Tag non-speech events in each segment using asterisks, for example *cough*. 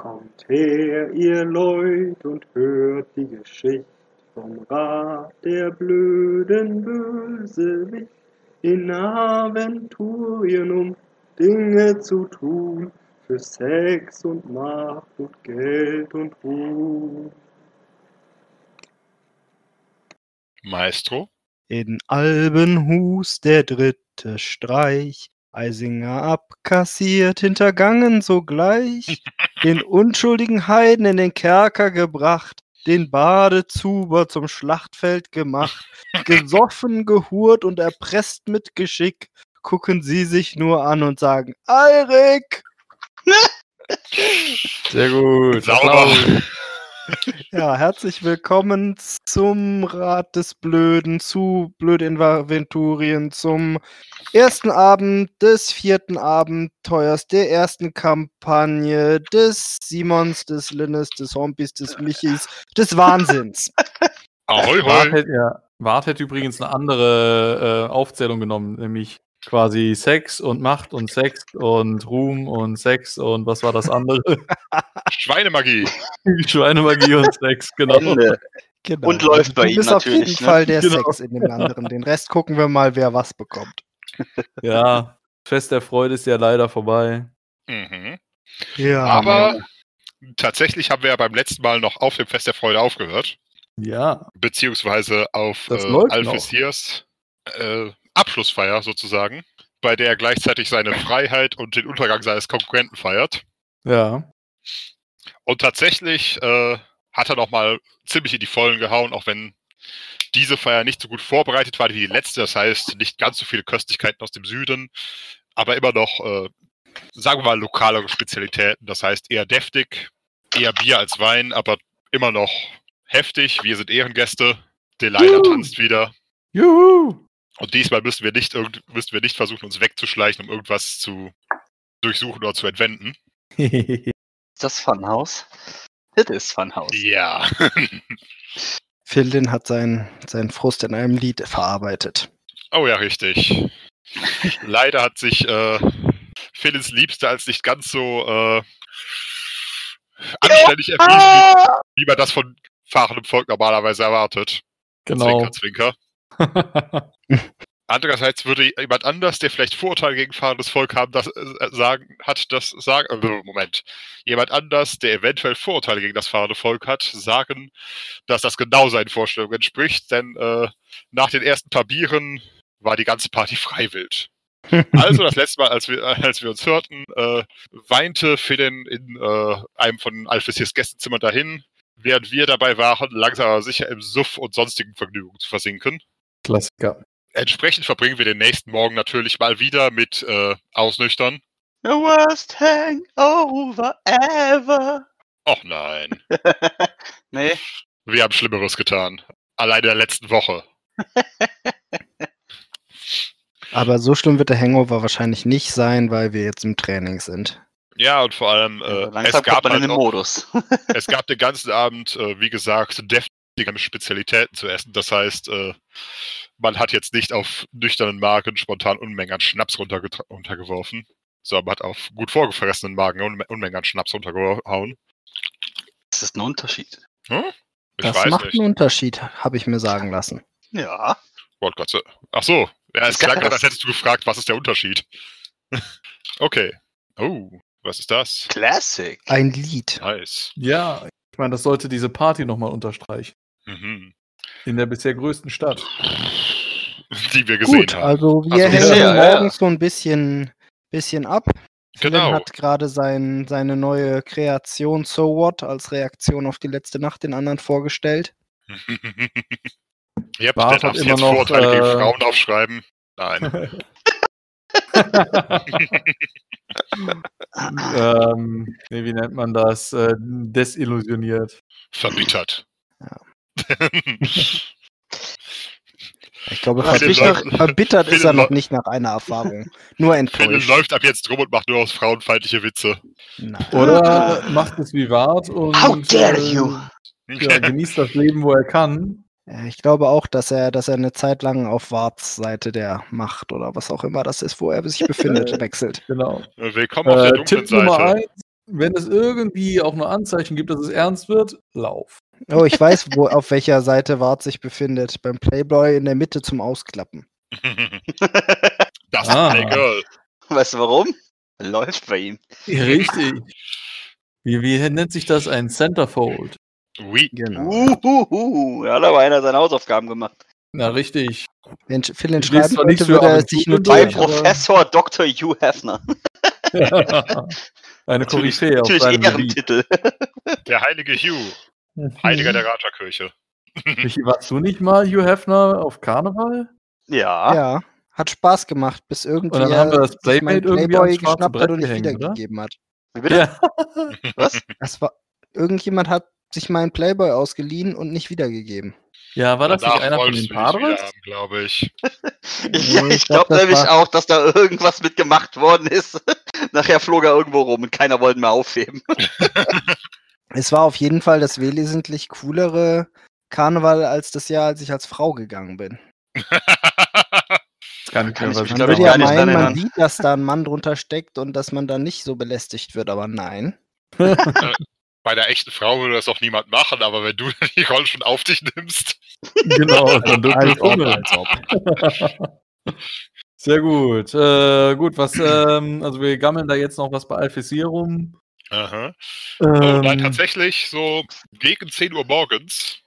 Kommt her, ihr Leut, und hört die Geschichte vom Rat der blöden Bösewicht in Aventurien, um Dinge zu tun für Sex und Macht und Geld und Ruhm. Maestro? In Albenhus der dritte Streich, Eisinger abkassiert, hintergangen sogleich, *laughs* den unschuldigen Heiden in den Kerker gebracht, den Badezuber zum Schlachtfeld gemacht, *laughs* gesoffen, gehurt und erpresst mit Geschick, gucken sie sich nur an und sagen, Alrik! *laughs* Sehr gut. Sauber. *laughs* Ja, herzlich willkommen zum Rat des Blöden, zu Blöde Inventurien, zum ersten Abend des vierten Abenteuers, der ersten Kampagne des Simons, des Linnes, des Hompis, des Michis, des Wahnsinns. Ahoi, Wart hoi. hätte, ja, Wart hätte übrigens eine andere äh, Aufzählung genommen, nämlich quasi Sex und Macht und Sex und Ruhm und Sex und was war das andere? *laughs* Schweinemagie. Schweinemagie und Sex, genau. Ende. Genau. Und läuft bei Du ihm bist auf jeden natürlich, ne? Fall der Genau. Sex in dem anderen. Den Rest gucken wir mal, wer was bekommt. *laughs* Ja, Fest der Freude ist ja leider vorbei. Mhm. Ja, Aber tatsächlich haben wir ja beim letzten Mal noch auf dem Fest der Freude aufgehört. Ja, Beziehungsweise auf Das äh, Alphesirs äh, Abschlussfeier sozusagen, bei der er gleichzeitig seine Freiheit und den Untergang seines Konkurrenten feiert. ja. Und tatsächlich äh, hat er noch mal ziemlich in die Vollen gehauen, auch wenn diese Feier nicht so gut vorbereitet war wie die letzte. Das heißt, nicht ganz so viele Köstlichkeiten aus dem Süden, aber immer noch, äh, sagen wir mal, lokalere Spezialitäten. Das heißt, eher deftig, eher Bier als Wein, aber immer noch heftig. Wir sind Ehrengäste. Delilah Juhu. tanzt wieder. Juhu! Und diesmal müssen wir nicht irgend, müssen wir nicht versuchen, uns wegzuschleichen, um irgendwas zu durchsuchen oder zu entwenden. *laughs* Ist das Funhouse? Das ist Funhouse. Ja. *laughs* Philin hat seinen, seinen Frust in einem Lied verarbeitet. Oh ja, richtig. Leider hat sich äh, Philins Liebste als nicht ganz so äh, anständig erwiesen, wie, wie man das von fahrendem Volk normalerweise erwartet. genau. Zwinker, Zwinker. *laughs* Andererseits würde jemand anders, der vielleicht Vorurteile gegen fahrendes Volk haben, das äh, sagen, hat, das sagen, äh, Moment, jemand anders, der eventuell Vorurteile gegen das fahrende Volk hat, sagen, dass das genau seinen Vorstellungen entspricht, denn äh, nach den ersten paar Bieren war die ganze Party freiwillig. *laughs* Also das letzte Mal, als wir, äh, als wir uns hörten, äh, weinte Philin in äh, einem von Alphesirs Gästezimmer dahin, während wir dabei waren, langsam aber sicher im Suff und sonstigen Vergnügungen zu versinken. Klassiker. Entsprechend verbringen wir den nächsten Morgen natürlich mal wieder mit äh, Ausnüchtern. The worst hangover ever. Och nein, *laughs* nee, wir haben Schlimmeres getan. Allein in der letzten Woche. *laughs* Aber so schlimm wird der Hangover wahrscheinlich nicht sein, weil wir jetzt im Training sind. Ja, und vor allem, äh, langsam es, gab man in halt Modus. *laughs* es gab den ganzen Abend, äh, wie gesagt, deftige Spezialitäten zu essen. Das heißt, äh, man hat jetzt nicht auf nüchternen Magen spontan Unmengen an Schnaps runtergeworfen, sondern man hat auf gut vorgefressenen Magen Unme Unmengen an Schnaps runtergehauen. Das ist ein Unterschied. Hm? Ich das weiß macht nicht. einen Unterschied, habe ich mir sagen lassen. Ja. Gott, Gott sei Ach so, ja, es klang gerade, als hättest du gefragt, was ist der Unterschied? *laughs* okay. Oh, was ist das? Classic. Ein Lied. Nice. Ja, ich meine, das sollte diese Party nochmal unterstreichen. Mhm. In der bisher größten Stadt. *laughs* Die wir gesehen Gut, haben. also wir Also hängen bisher, ja. morgens so ein bisschen, bisschen ab. Genau. hat gerade sein, seine neue Kreation So What als Reaktion auf die letzte Nacht den anderen vorgestellt. Habt Bart darfst immer jetzt noch, Vorurteile gegen äh, Frauen aufschreiben? Nein. *laughs* *laughs* ähm, nee, wie nennt man das? Äh, desillusioniert. Verbittert. Ja. Ich glaube, verbittert, läuft- verbittert ist er noch nicht nach einer Erfahrung. Nur *laughs* enttäuscht. läuft ab jetzt rum und macht nur aus frauenfeindliche Witze. Nein. Oder macht es wie Wart und How dare äh, you? Ja, genießt das Leben, wo er kann. Äh, Ich glaube auch, dass er, dass er eine Zeit lang auf Warts Seite der Macht oder was auch immer das ist, wo er sich befindet, *laughs* wechselt. Genau. Willkommen auf der Äh, dunklen Tipp Nummer Seite. eins: wenn es irgendwie auch nur Anzeichen gibt, dass es ernst wird, lauf. Oh, ich weiß, wo, auf welcher Seite Wart sich befindet. Beim Playboy in der Mitte zum Ausklappen. *laughs* das Ah. ist Girl. Weißt du warum? Läuft bei ihm. Richtig. Wie, wie nennt sich das? Ein Centerfold. Oui. Genau. Uhuhu. Ja, da hat aber einer seine Hausaufgaben gemacht. Na, richtig. Wenn Phil lese schreiben für würde er sich Bei notieren. aber- Professor Dr. Hugh Hefner. *laughs* *laughs* Eine Natürlich, Koryphäe auf natürlich seinem. Ehrentitel. *laughs* Der heilige Hugh, *laughs* Heiliger der Raja-Kirche. *laughs* Warst du nicht mal Hugh Hefner auf Karneval? Ja. Ja, hat Spaß gemacht, bis irgendwie Und dann haben wir das Playmate irgendwie Playboy geschnappt hat und nicht oder? wiedergegeben hat. Wie bitte? Ja. Was? Das war, irgendjemand hat sich meinen Playboy ausgeliehen und nicht wiedergegeben. Ja, war das nicht Danach einer von den Padres? glaube ich. *laughs* Ich, ich ich glaub, glaube das nämlich war- auch, dass da irgendwas mit gemacht worden ist. *laughs* Nachher flog er irgendwo rum und keiner wollte mehr aufheben. *laughs* Es war auf jeden Fall das wesentlich coolere Karneval als das Jahr, als ich als Frau gegangen bin. Kann ich Kann mir ich glaub ich, würde gar ja nicht meinen, man erinnern. sieht, dass da ein Mann drunter steckt und dass man da nicht so belästigt wird, aber nein. Bei der echten Frau würde das doch niemand machen, aber wenn du *laughs* die Rolle schon auf dich nimmst. Genau, *laughs* dann als ob. *laughs* Sehr gut. Äh, gut, was, ähm, also wir gammeln da jetzt noch was bei Alphysir rum. Aha. Oh, nein, Ähm, tatsächlich, so gegen 10 Uhr morgens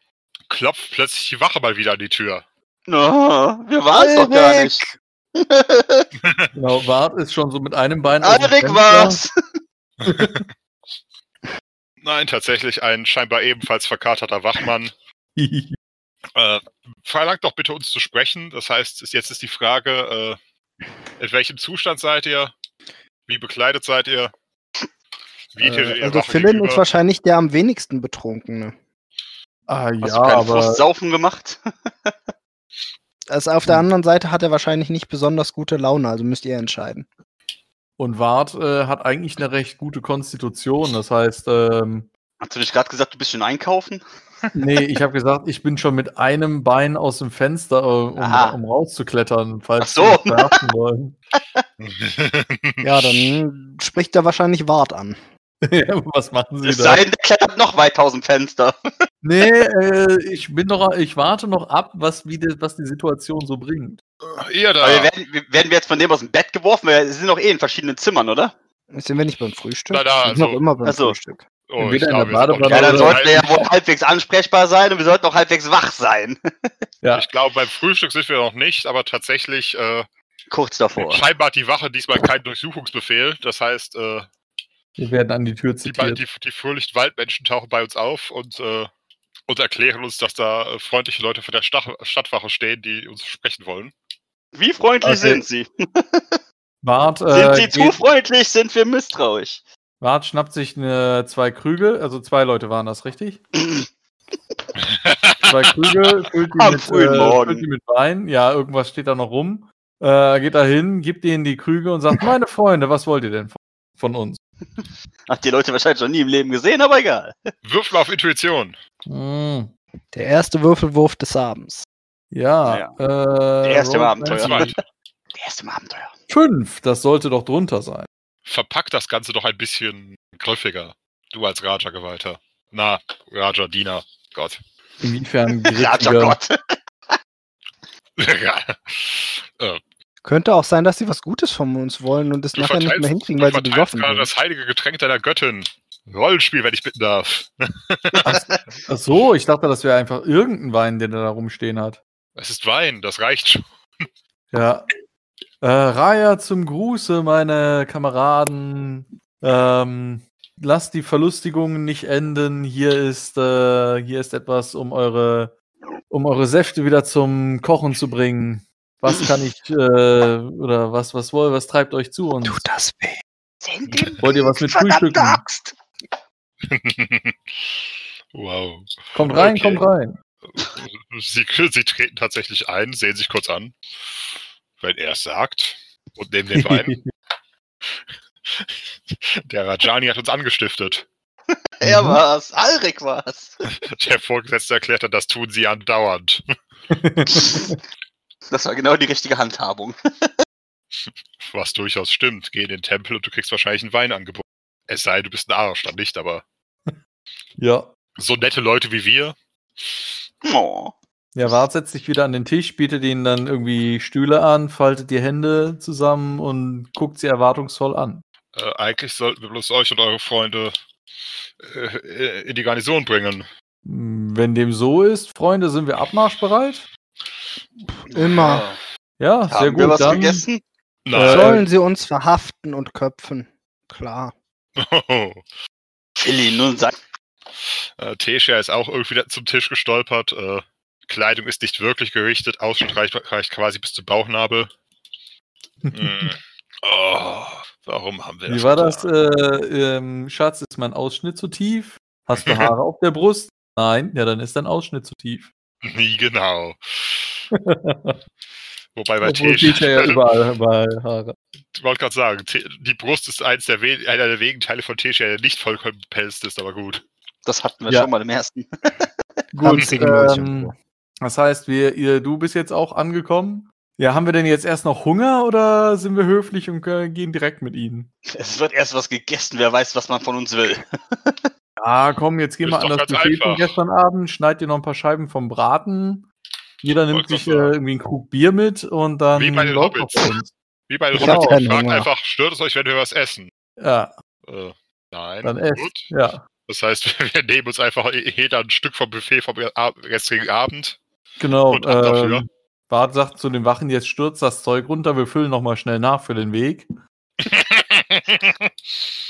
klopft plötzlich die Wache mal wieder an die Tür. No, wir waren es doch gar nicht. genau, Wart ist schon so mit einem Bein. Alrik war's. Nein, tatsächlich ein scheinbar ebenfalls verkaterter Wachmann. *laughs* Äh, verlangt doch bitte uns zu sprechen. Das heißt, jetzt ist die Frage, äh, in welchem Zustand seid ihr? Wie bekleidet seid ihr? Wie Äh, ihr also Philin ist wahrscheinlich der am wenigsten Betrunkene. ah, Hast ja, du keinen aber Frustsaufen gemacht? Also auf der anderen Seite hat er wahrscheinlich nicht besonders gute Laune, also müsst ihr entscheiden. Und Wart äh, hat eigentlich eine recht gute Konstitution. Das heißt, ähm, Hast du nicht gerade gesagt, du bist schon einkaufen? *laughs* nee, ich habe gesagt, ich bin schon mit einem Bein aus dem Fenster, äh, um, um rauszuklettern, falls Ach so. werfen wollen. *laughs* Ja, dann spricht er wahrscheinlich Wart an. *laughs* Ja, Was machen Sie Es da? sei denn, der klettert noch weit aus dem Fenster. *laughs* Nee, äh, ich bin noch, ich warte noch ab, was, wie die, was die Situation so bringt. ihr da. Aber wir werden, wir- werden wir jetzt von dem aus dem Bett geworfen? Wir sind doch eh in verschiedenen Zimmern, oder? Sind wir nicht beim Frühstück? Na da, wir sind noch also- immer beim Ach so. Frühstück. oh, auch Badewanne Ja, dann sollten wir ja wohl halbwegs ansprechbar sein und wir sollten auch halbwegs wach sein. *laughs* Ja, Ich glaube, beim Frühstück sind wir noch nicht, aber tatsächlich, äh, Kurz davor. scheinbar hat die Wache diesmal keinen Durchsuchungsbefehl. Das heißt, äh, wir werden an die Tür die, zitiert. die, die fröhlichen Waldmenschen tauchen bei uns auf und, äh, und erklären uns, dass da äh, freundliche Leute von der Stach Stadtwache stehen, die uns sprechen wollen. Wie freundlich Okay. sind Sie? *laughs* Wart, Sind äh, Sie zu freundlich? Sind wir misstrauisch? Wart schnappt sich eine, zwei Krüge, also zwei Leute waren das, richtig? *laughs* Zwei Krüge, füllt die, Am mit, frühen äh, Morgen. füllt die mit Wein. Ja, irgendwas steht da noch rum. Äh, geht da hin, gibt ihnen die Krüge und sagt, *laughs* meine Freunde, was wollt ihr denn von, von uns? Hat die Leute wahrscheinlich noch nie im Leben gesehen, aber egal. Würfel auf Intuition. Hm, Der erste Würfelwurf des Abends. ja. Ja. Äh, Der erste im Abenteuer. Der erste im Abenteuer. Fünf, das sollte doch drunter sein. Verpack das Ganze doch ein bisschen griffiger. Du als Raja-Geweihter. Na, Raja-Diener. Gott. Inwiefern *laughs* Raja griffiger? Gott. *laughs* ja. Äh, Könnte auch sein, dass sie was Gutes von uns wollen und es nachher nicht mehr hinkriegen, weil sie besoffen gerade sind. das heilige Getränk deiner Göttin. Rollenspiel, wenn ich bitten darf. *laughs* Ach so, ich dachte, das wäre einfach irgendein Wein, den er da rumstehen hat. Es ist Wein, das reicht schon. Ja. Äh, Raya zum Gruße, meine Kameraden. Ähm, lasst die Verlustigungen nicht enden. Hier ist, äh, hier ist etwas, um eure, um eure Säfte wieder zum Kochen zu bringen. Was kann ich, äh, oder was, was wohl, was treibt euch zu uns? Tut das weh. Wollt ihr was mit Frühstücken? Axt. *laughs* wow. Kommt rein, Okay. kommt rein. Sie, sie treten tatsächlich ein, sehen sich kurz an. Wenn er es sagt. Und nehmen den Wein. *laughs* Der Rajani hat uns angestiftet. *laughs* Er Mhm. war's. Alrik war's. Der Vorgesetzte erklärt dann, das tun sie andauernd. Das war genau die richtige Handhabung. *laughs* Was durchaus stimmt. Geh in den Tempel und du kriegst wahrscheinlich einen Wein angeboten. Es sei, du bist ein Arsch, dann nicht, aber *laughs* Ja. so nette Leute wie wir. Oh. Ja, Wart setzt sich wieder an den Tisch, bietet ihnen dann irgendwie Stühle an, faltet die Hände zusammen und guckt sie erwartungsvoll an. Äh, eigentlich sollten wir bloß euch und eure Freunde äh, in die Garnison bringen. Wenn dem so ist, Freunde, sind wir abmarschbereit? Immer. Ja, sehr Haben gut. wir was dann, gegessen? Nein. Sollen sie uns verhaften und köpfen? Klar. *laughs* Philly, nun sag. äh, Tesha ist auch irgendwie zum Tisch gestolpert. Äh, Kleidung ist nicht wirklich gerichtet. Ausschnitt reicht, reicht quasi bis zum Bauchnabel. *laughs* Hm. Oh, warum haben wir das Wie war das? Äh, ähm, Schatz, ist mein Ausschnitt zu tief? Hast du Haare *laughs* auf der Brust? Nein, ja, dann ist dein Ausschnitt zu tief. Nie genau. *laughs* Wobei bei Obwohl Tesha, Tisha ja *laughs* überall, überall Haare. ich wollte gerade sagen, die Brust ist eins der einer der wenigen Teile von Tesha, der nicht vollkommen pelzt ist, aber gut. Das hatten wir Ja. schon mal im ersten. *laughs* Gut, ähm, das heißt, wir, ihr, du bist jetzt auch angekommen. Ja, haben wir denn jetzt erst noch Hunger oder sind wir höflich und äh, gehen direkt mit ihnen? Es wird erst was gegessen, wer weiß, was man von uns will. Ja, komm, jetzt gehen wir an das Buffet von gestern Abend, schneid dir noch ein paar Scheiben vom Braten. Jeder nimmt sich äh, irgendwie einen Krug Bier mit und dann Wie bei den Hobbits. Wie bei den Hobbits, fragt Hunger. einfach, stört es euch, wenn wir was essen? Ja, Äh, nein. dann esst. Gut. Ja, Das heißt, *laughs* wir nehmen uns einfach jeder ein Stück vom Buffet vom gestrigen Abend. genau. Und ab dafür. Ähm, Bart sagt zu den Wachen, jetzt stürzt das Zeug runter, wir füllen nochmal schnell nach für den Weg. *laughs*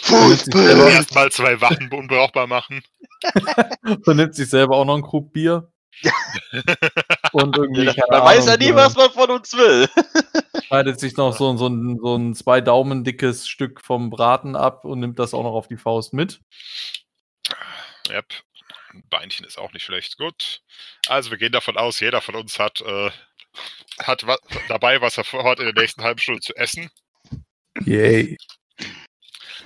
Fußball! Erstmal zwei Wachen unbrauchbar machen. *laughs* Dann nimmt sich selber auch noch einen Krug Bier. *laughs* und irgendwie, Man weiß ja nie, was man von uns will. *laughs* schneidet sich noch so, so, ein, so ein zwei Daumen dickes Stück vom Braten ab und nimmt das auch noch auf die Faust mit. Yep. Ein Beinchen ist auch nicht schlecht. Gut. Also wir gehen davon aus, jeder von uns hat, äh, hat wa dabei, was er vorhat, in der nächsten halben Stunde zu essen. Yay.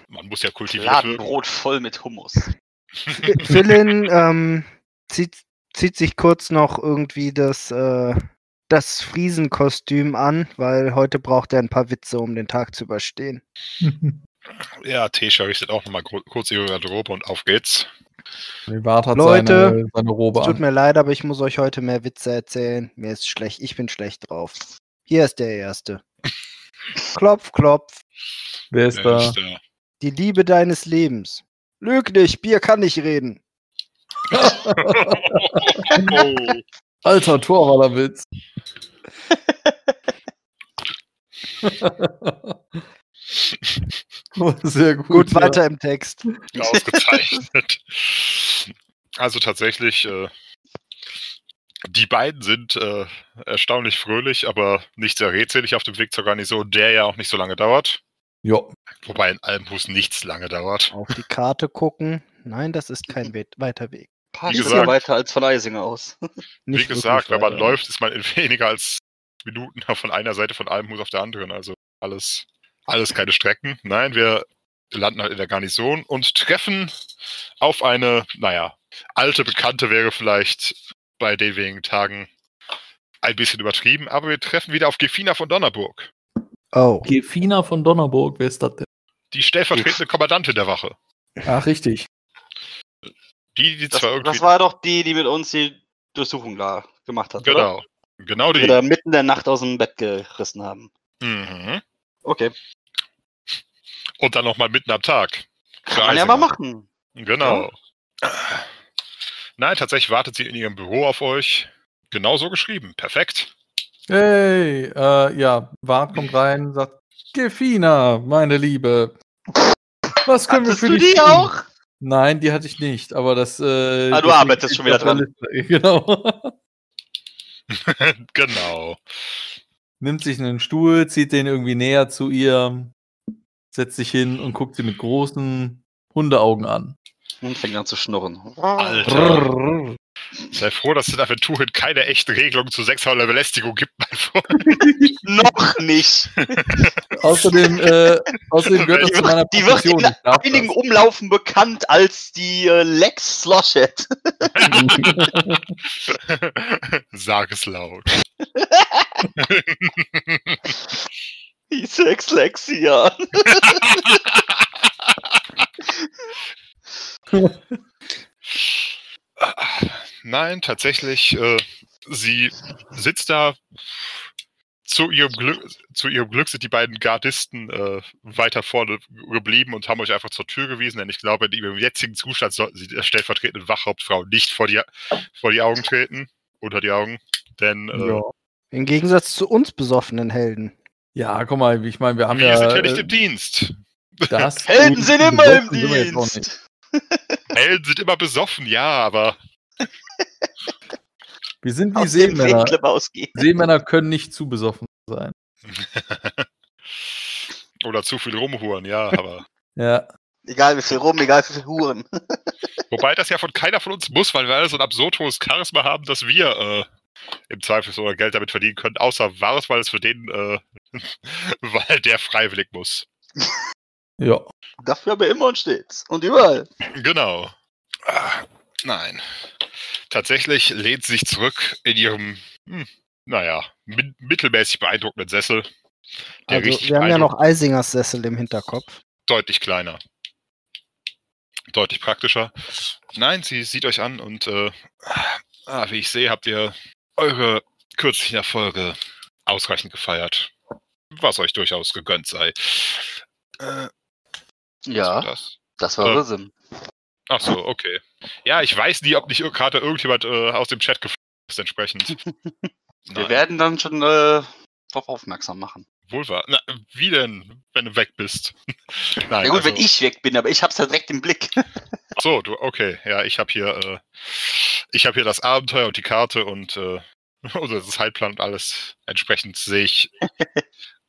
Man muss ja kultiviert Laden werden. Brot voll mit Hummus. Philin ähm, zieht, zieht sich kurz noch irgendwie das, äh, das Friesenkostüm an, weil heute braucht er ein paar Witze, um den Tag zu überstehen. *laughs* Ja, Tesha richtet auch nochmal kurz ihre Garderobe und auf geht's. Leute, seine, seine Robe Es tut an. mir leid, aber ich muss euch heute mehr Witze erzählen. Mir ist schlecht, ich bin schlecht drauf. Hier ist der erste. Klopf, klopf. Wer ist Wer da? ist der? Die Liebe deines Lebens. Lüg nicht, Bier kann nicht reden. Oh. Alter Torwallerwitz. *laughs* Oh, Sehr gut. Gut, ja. weiter im Text. Ausgezeichnet. Also tatsächlich, äh, die beiden sind äh, erstaunlich fröhlich, aber nicht sehr redselig auf dem Weg zur Garnison, der ja auch nicht so lange dauert. Ja. Wobei in Almhus nichts lange dauert. Auf die Karte gucken. Nein, das ist kein we weiter Weg. Paar Wie Schritte gesagt- weiter als von Eisinger aus. *laughs* Wie Nicht gesagt, wenn man weiter. läuft, ist man in *laughs* weniger als Minuten von einer Seite von Almhus auf der anderen. Also alles, alles keine Strecken. Nein, wir landen halt in der Garnison und treffen auf eine, naja, alte Bekannte wäre vielleicht bei den wenigen Tagen ein bisschen übertrieben, aber wir treffen wieder auf Gefina von Donnerburg, Oh, Gefina von Donnerburg, wer ist das denn? die stellvertretende Kommandantin der Wache. Ach, richtig. Die, die Das, zwar irgendwie. das war doch die, die mit uns die Durchsuchung da gemacht hat. Oder? genau. Genau Die die. wir da mitten in der Nacht aus dem Bett gerissen haben. Mhm. Okay. Und dann nochmal mitten am Tag. Kann man ja mal machen. Genau. Nein, tatsächlich wartet sie in ihrem Büro auf euch. Genauso geschrieben. Perfekt. Hey, äh, ja, Bart kommt rein, sagt, Gefina, meine Liebe. Was können Hattest wir für du dich die tun? auch? Nein, die hatte ich nicht, aber das. Äh, Ah, du deswegen arbeitest schon wieder dran. Liste. *laughs* Genau. *laughs* genau. Nimmt sich einen Stuhl, zieht den irgendwie näher zu ihr, setzt sich hin und guckt sie mit großen Hundeaugen an. Und fängt an zu schnurren. Alter. Sei froh, dass es in Aventuren keine echten Regelungen zu sexueller Belästigung gibt, mein Freund. *laughs* Noch nicht. *laughs* Außerdem, äh, außerdem gehört das Die zu meiner wird, die wird in einigen das. Umlaufen bekannt als die äh, Lex Sloshet. *laughs* Sag es laut. Die Sex Lexian. Nein, tatsächlich, äh, sie sitzt da. Zu ihrem, Glück, zu ihrem Glück sind die beiden Gardisten äh, weiter vorne geblieben und haben euch einfach zur Tür gewiesen, denn ich glaube, in ihrem jetzigen Zustand sollten sie der stellvertretenden Wachhauptfrau nicht vor die, vor die Augen treten, unter die Augen, denn äh, Ja. Im Gegensatz zu uns besoffenen Helden. Ja, guck mal, ich meine, wir haben wir ja. sind ja nicht äh, im Dienst. das Helden sind immer im wir. Dienst. Helden sind immer besoffen, ja, aber Wir sind wie Aus Seemänner. Seemänner können nicht zu besoffen sein. *laughs* oder zu viel rumhuren, ja, aber *laughs* Ja. Egal wie viel rum, egal wie viel Huren. *laughs* wobei das ja von keiner von uns muss, weil wir alle so ein absurd hohes Charisma haben, dass wir äh, im Zweifel sogar Geld damit verdienen können, außer Varus, weil es für den, äh, weil der freiwillig muss. Ja. Dafür aber immer und stets. Und überall. Genau. Nein. Tatsächlich lehnt sie sich zurück in ihrem, hm, naja, mi mittelmäßig beeindruckenden Sessel. Der Also, wir haben ja noch Eisingers Sessel im Hinterkopf. deutlich kleiner. Deutlich praktischer. Nein, sie sieht euch an und äh, ah, wie ich sehe, habt ihr eure kürzlichen Erfolge ausreichend gefeiert. Was euch durchaus gegönnt sei. Äh, was war Ja, das? das war Äh, Rhythm. Ach so, okay. Ja, ich weiß nie, ob nicht gerade irgendjemand äh, aus dem Chat geflogen ist entsprechend. *laughs* Wir werden dann schon äh, darauf aufmerksam machen. wohl wahr. Na, wie denn, wenn du weg bist? *laughs* Nein, ja gut, also, wenn ich weg bin, aber ich hab's ja direkt im Blick. Ach so, du, okay. Ja, ich habe hier, äh, ich habe hier das Abenteuer und die Karte und äh, *laughs* oder das Heilplan und alles. Entsprechend sehe ich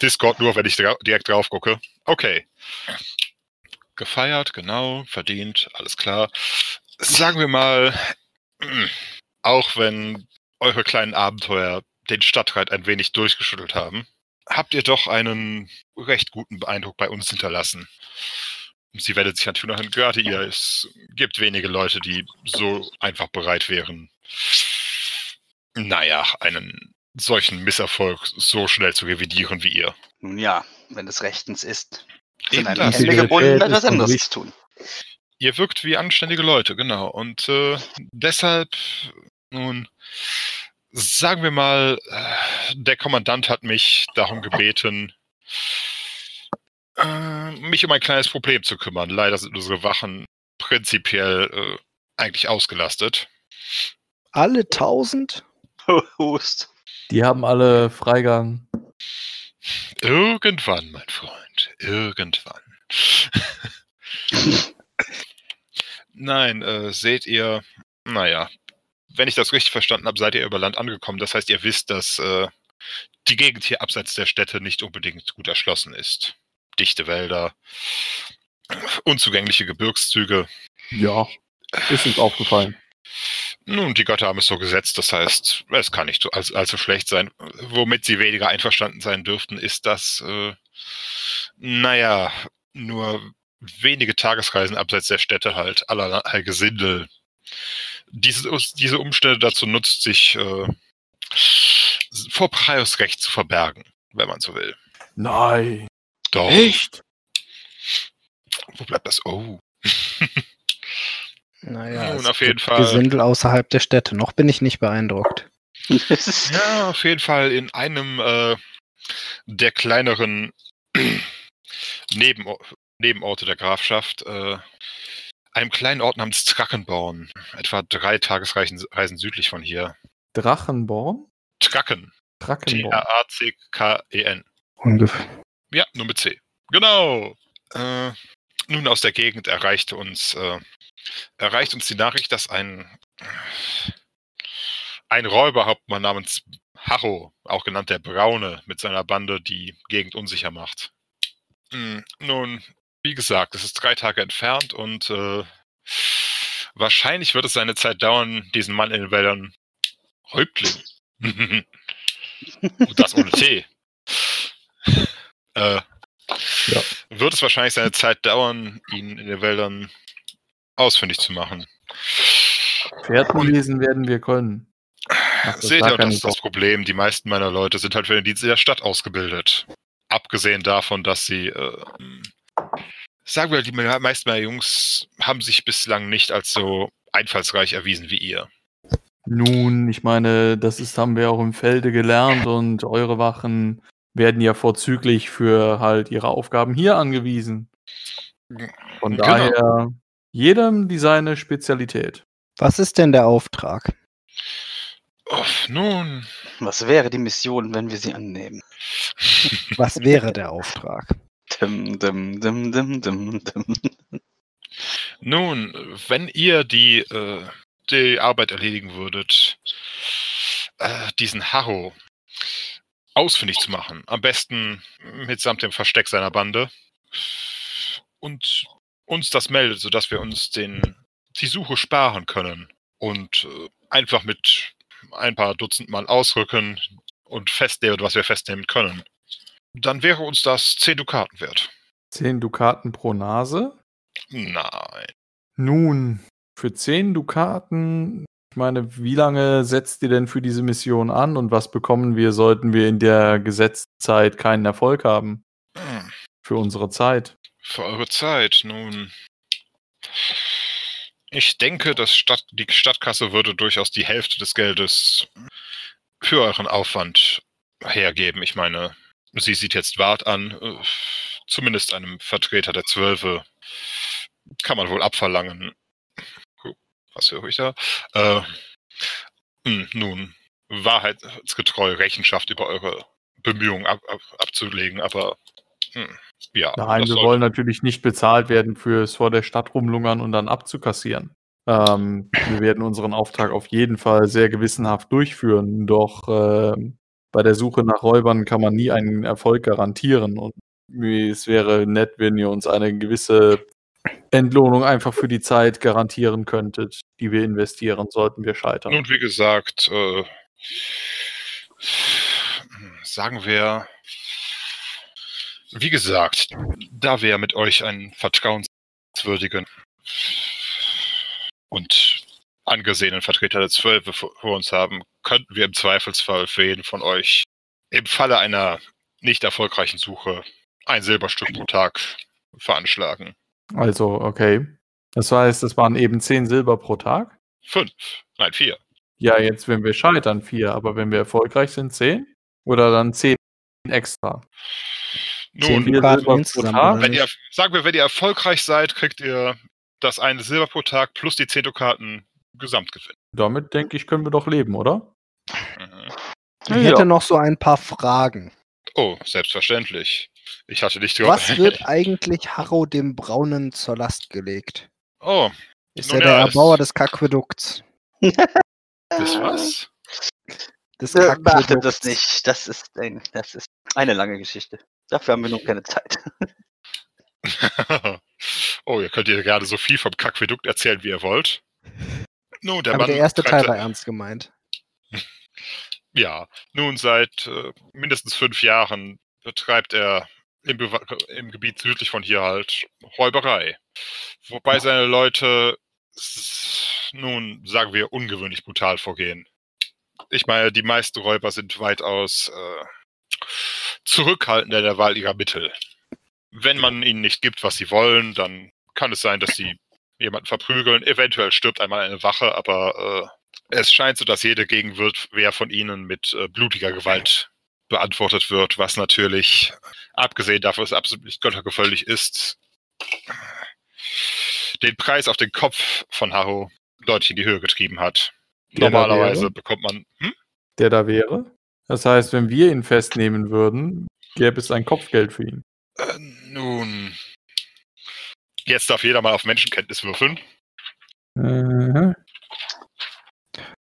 Discord nur, wenn ich direkt drauf gucke. Okay. Gefeiert, genau, verdient, alles klar. Sagen wir mal, auch wenn eure kleinen Abenteuer den Stadtrat ein wenig durchgeschüttelt haben, habt ihr doch einen recht guten Eindruck bei uns hinterlassen. Sie wendet sich natürlich noch an gerade ihr. Es gibt wenige Leute, die so einfach bereit wären, naja, einen solchen Misserfolg so schnell zu revidieren wie ihr. Nun ja, wenn es rechtens ist. Sind an das. Ende gebunden, etwas anderes zu tun. Ihr wirkt wie anständige Leute, genau. Und äh, deshalb, nun, sagen wir mal, äh, der Kommandant hat mich darum gebeten, äh, mich um ein kleines Problem zu kümmern. Leider sind unsere Wachen prinzipiell äh, eigentlich ausgelastet. Alle tausend? Hust. Die haben alle Freigang. Irgendwann, mein Freund, irgendwann. *laughs* Nein, äh, seht ihr, naja, wenn ich das richtig verstanden habe, seid ihr über Land angekommen. Das heißt, ihr wisst, dass äh, die Gegend hier abseits der Städte nicht unbedingt gut erschlossen ist. Dichte Wälder, unzugängliche Gebirgszüge. Ja. Ist uns aufgefallen. Nun, die Götter haben es so gesetzt, das heißt, es kann nicht so all, allzu schlecht sein. Womit sie weniger einverstanden sein dürften, ist, dass, äh, naja, nur wenige Tagesreisen abseits der Städte halt allerlei Gesindel diese, diese Umstände dazu nutzt, sich äh, vor Preisrecht zu verbergen, wenn man so will. Nein. Doch. Echt? Wo bleibt das? Oh. *laughs* Naja, Nun, es auf jeden gibt Fall. Gesindel außerhalb der Städte. Noch bin ich nicht beeindruckt. *laughs* Ja, auf jeden Fall in einem äh, der kleineren *clears throat* Nebeno Nebenorte der Grafschaft, äh, einem kleinen Ort namens Trackenborn, etwa drei Tagesreisen Reisen südlich von hier. Drachenborn? Tracken. Drachenborn. T-R-A-C-K-E-N. Ungefähr. Ja, nur mit C. Genau. Äh, nun aus der Gegend erreichte uns, äh, erreicht uns die Nachricht, dass ein, ein Räuberhauptmann namens Harro, auch genannt der Braune, mit seiner Bande die Gegend unsicher macht. Hm, nun, wie gesagt, es ist drei Tage entfernt und äh, wahrscheinlich wird es seine Zeit dauern, diesen Mann in den Wäldern Häuptling. *laughs* Und das ohne T. Äh, Ja. Wird es wahrscheinlich seine Zeit dauern, ihn in den Wäldern ausfindig zu machen. Pferden lesen werden wir können. Seht ihr, und das ist das. Problem. Die meisten meiner Leute sind halt für den Dienst in der Stadt ausgebildet. Abgesehen davon, dass sie äh, sagen wir, die me- meisten meiner Jungs haben sich bislang nicht als so einfallsreich erwiesen wie ihr. Nun, ich meine, das ist, haben wir auch im Felde gelernt *laughs* und eure Wachen werden ja vorzüglich für halt ihre Aufgaben hier angewiesen. Von Genau. daher, jedem die seine Spezialität. Was ist denn der Auftrag? Oh, nun, Was wäre die Mission, wenn wir sie annehmen? *laughs* Was wäre der Auftrag? Dim, dim, dim, dim, dim, dim. nun, wenn ihr die, äh, die Arbeit erledigen würdet, äh, diesen Harro ausfindig zu machen, am besten mitsamt dem Versteck seiner Bande und uns das meldet, sodass wir uns den, die Suche sparen können und äh, einfach mit ein paar Dutzend Mann ausrücken und festnehmen, was wir festnehmen können. Dann wäre uns das 10 Dukaten wert. Zehn Dukaten pro Nase. Nein. Nun, für 10 Dukaten, ich meine, wie lange setzt ihr denn für diese Mission an und was bekommen wir, sollten wir in der gesetzten Zeit keinen Erfolg haben? Hm, Für unsere Zeit. Für eure Zeit, nun. Ich denke, dass Stadt, die Stadtkasse würde durchaus die Hälfte des Geldes für euren Aufwand hergeben. Ich meine, sie sieht jetzt Wart an. äh, Zumindest einem Vertreter der Zwölfe kann man wohl abverlangen. Was höre ich da? Äh, hm, nun, wahrheitsgetreu Rechenschaft über eure Bemühungen ab, ab, abzulegen, aber hm, ja. Nein, wir wollen natürlich nicht bezahlt werden fürs vor der Stadt rumlungern und dann abzukassieren. Ähm, wir werden unseren Auftrag auf jeden Fall sehr gewissenhaft durchführen, doch ähm, bei der Suche nach Räubern kann man nie einen Erfolg garantieren. Und es wäre nett, wenn ihr uns eine gewisse Entlohnung einfach für die Zeit garantieren könntet, die wir investieren, sollten wir scheitern. Nun, wie gesagt, äh, sagen wir, wie gesagt, da wir mit euch einen vertrauenswürdigen und angesehenen Vertreter der Zwölfe vor uns haben, könnten wir im Zweifelsfall für jeden von euch im Falle einer nicht erfolgreichen Suche ein Silberstück pro Tag veranschlagen. Also, okay. Das heißt, es waren eben 10 Silber pro Tag? Fünf, nein, vier. Ja, jetzt, wenn wir scheitern, vier, aber wenn wir erfolgreich sind, zehn? Oder dann zehn extra? Zehn Nun, Wenn ihr, sagen wir, wenn ihr erfolgreich seid, kriegt ihr das eine Silber pro Tag plus die 10 Dukaten Gesamtgewinn. Damit, denke ich, können wir doch leben, oder? Mhm. Ich hätte noch so ein paar Fragen. Oh, selbstverständlich. Ich hatte nicht Was wird *laughs* eigentlich Harrow dem Braunen zur Last gelegt? Oh, Ist er der ja, es- Erbauer des Aquädukts? das was? Des Äh, Beachtet das nicht. Das ist, ein, das ist eine lange Geschichte. Dafür haben wir noch keine Zeit. *laughs* oh, ihr könnt ihr gerade so viel vom Kackvedukt erzählen, wie ihr wollt. Nun, der Aber Mann der erste Teil war ernst gemeint. *laughs* Ja, nun seit äh, mindestens fünf Jahren betreibt er im, im Gebiet südlich von hier halt Räuberei. Wobei seine Leute, nun sagen wir, ungewöhnlich brutal vorgehen. Ich meine, die meisten Räuber sind weitaus äh, zurückhaltender in der Wahl ihrer Mittel. Wenn man ihnen nicht gibt, was sie wollen, dann kann es sein, dass sie jemanden verprügeln. Eventuell stirbt einmal eine Wache, aber äh, es scheint so, dass jede Gegenwehr von ihnen mit äh, blutiger Gewalt beantwortet wird, was natürlich, abgesehen davon, dass es absolut nicht göttergefällig ist, den Preis auf den Kopf von Harrow deutlich in die Höhe getrieben hat. Der Normalerweise bekommt man. Hm? Der da wäre. Das heißt, wenn wir ihn festnehmen würden, gäbe es ein Kopfgeld für ihn. Äh, nun. Jetzt darf jeder mal auf Menschenkenntnis würfeln. Mhm.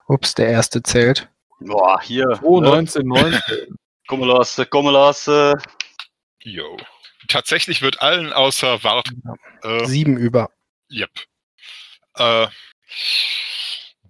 Ups, der erste zählt. Boah, hier. Oh, ne? 1919. Komm los, komm los. äh. Jo. Tatsächlich wird allen außer Wart. Äh, Sieben über. Yep. Äh,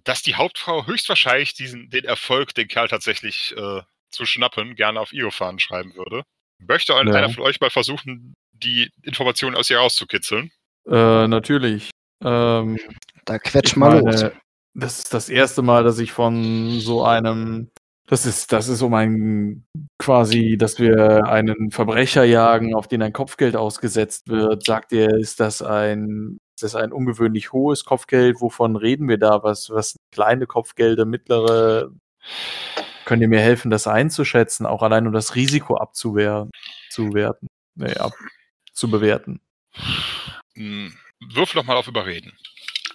dass die Hauptfrau höchstwahrscheinlich diesen, den Erfolg, den Kerl tatsächlich äh, zu schnappen, gerne auf ihre Fahnen schreiben würde. Möchte ein- Ja. einer von euch mal versuchen, die Informationen aus ihr rauszukitzeln? Äh, natürlich. Ähm, Da quetsch mal meine, los. Das ist das erste Mal, dass ich von so einem Das ist, das ist um ein quasi, dass wir einen Verbrecher jagen, auf den ein Kopfgeld ausgesetzt wird. Sagt ihr, ist das ein, ist das ein ungewöhnlich hohes Kopfgeld? Wovon reden wir da? Was, was sind kleine Kopfgelder, mittlere? Könnt ihr mir helfen, das einzuschätzen, auch allein um das Risiko abzuwehren, zu werten, nee, ab, zu bewerten? Hm, Würfel doch mal auf Überreden.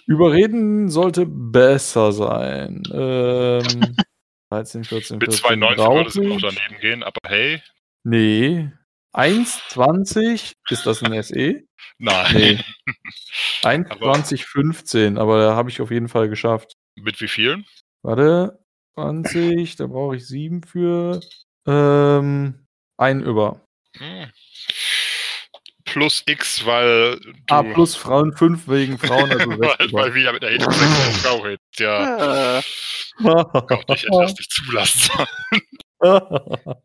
Überreden sollte besser sein. Ähm, *laughs* 13, 14, Mit 14. 92 brauche würde es auch daneben gehen, aber hey, Nee. 1,20 ist das ein SE? *laughs* nein. Nee. *laughs* 1,2015, aber da habe ich auf jeden Fall geschafft. Mit wie vielen? Warte, 20, da brauche ich 7 für. Ähm, ein über. Hm. Plus X, weil du, Ah, plus Frauen 5 wegen Frauen, also *laughs* weil, weil wieder mit einer heterosexuellen Frau redet. Ja, *laughs* Gott, ich hätte das nicht zulassen sollen. *laughs*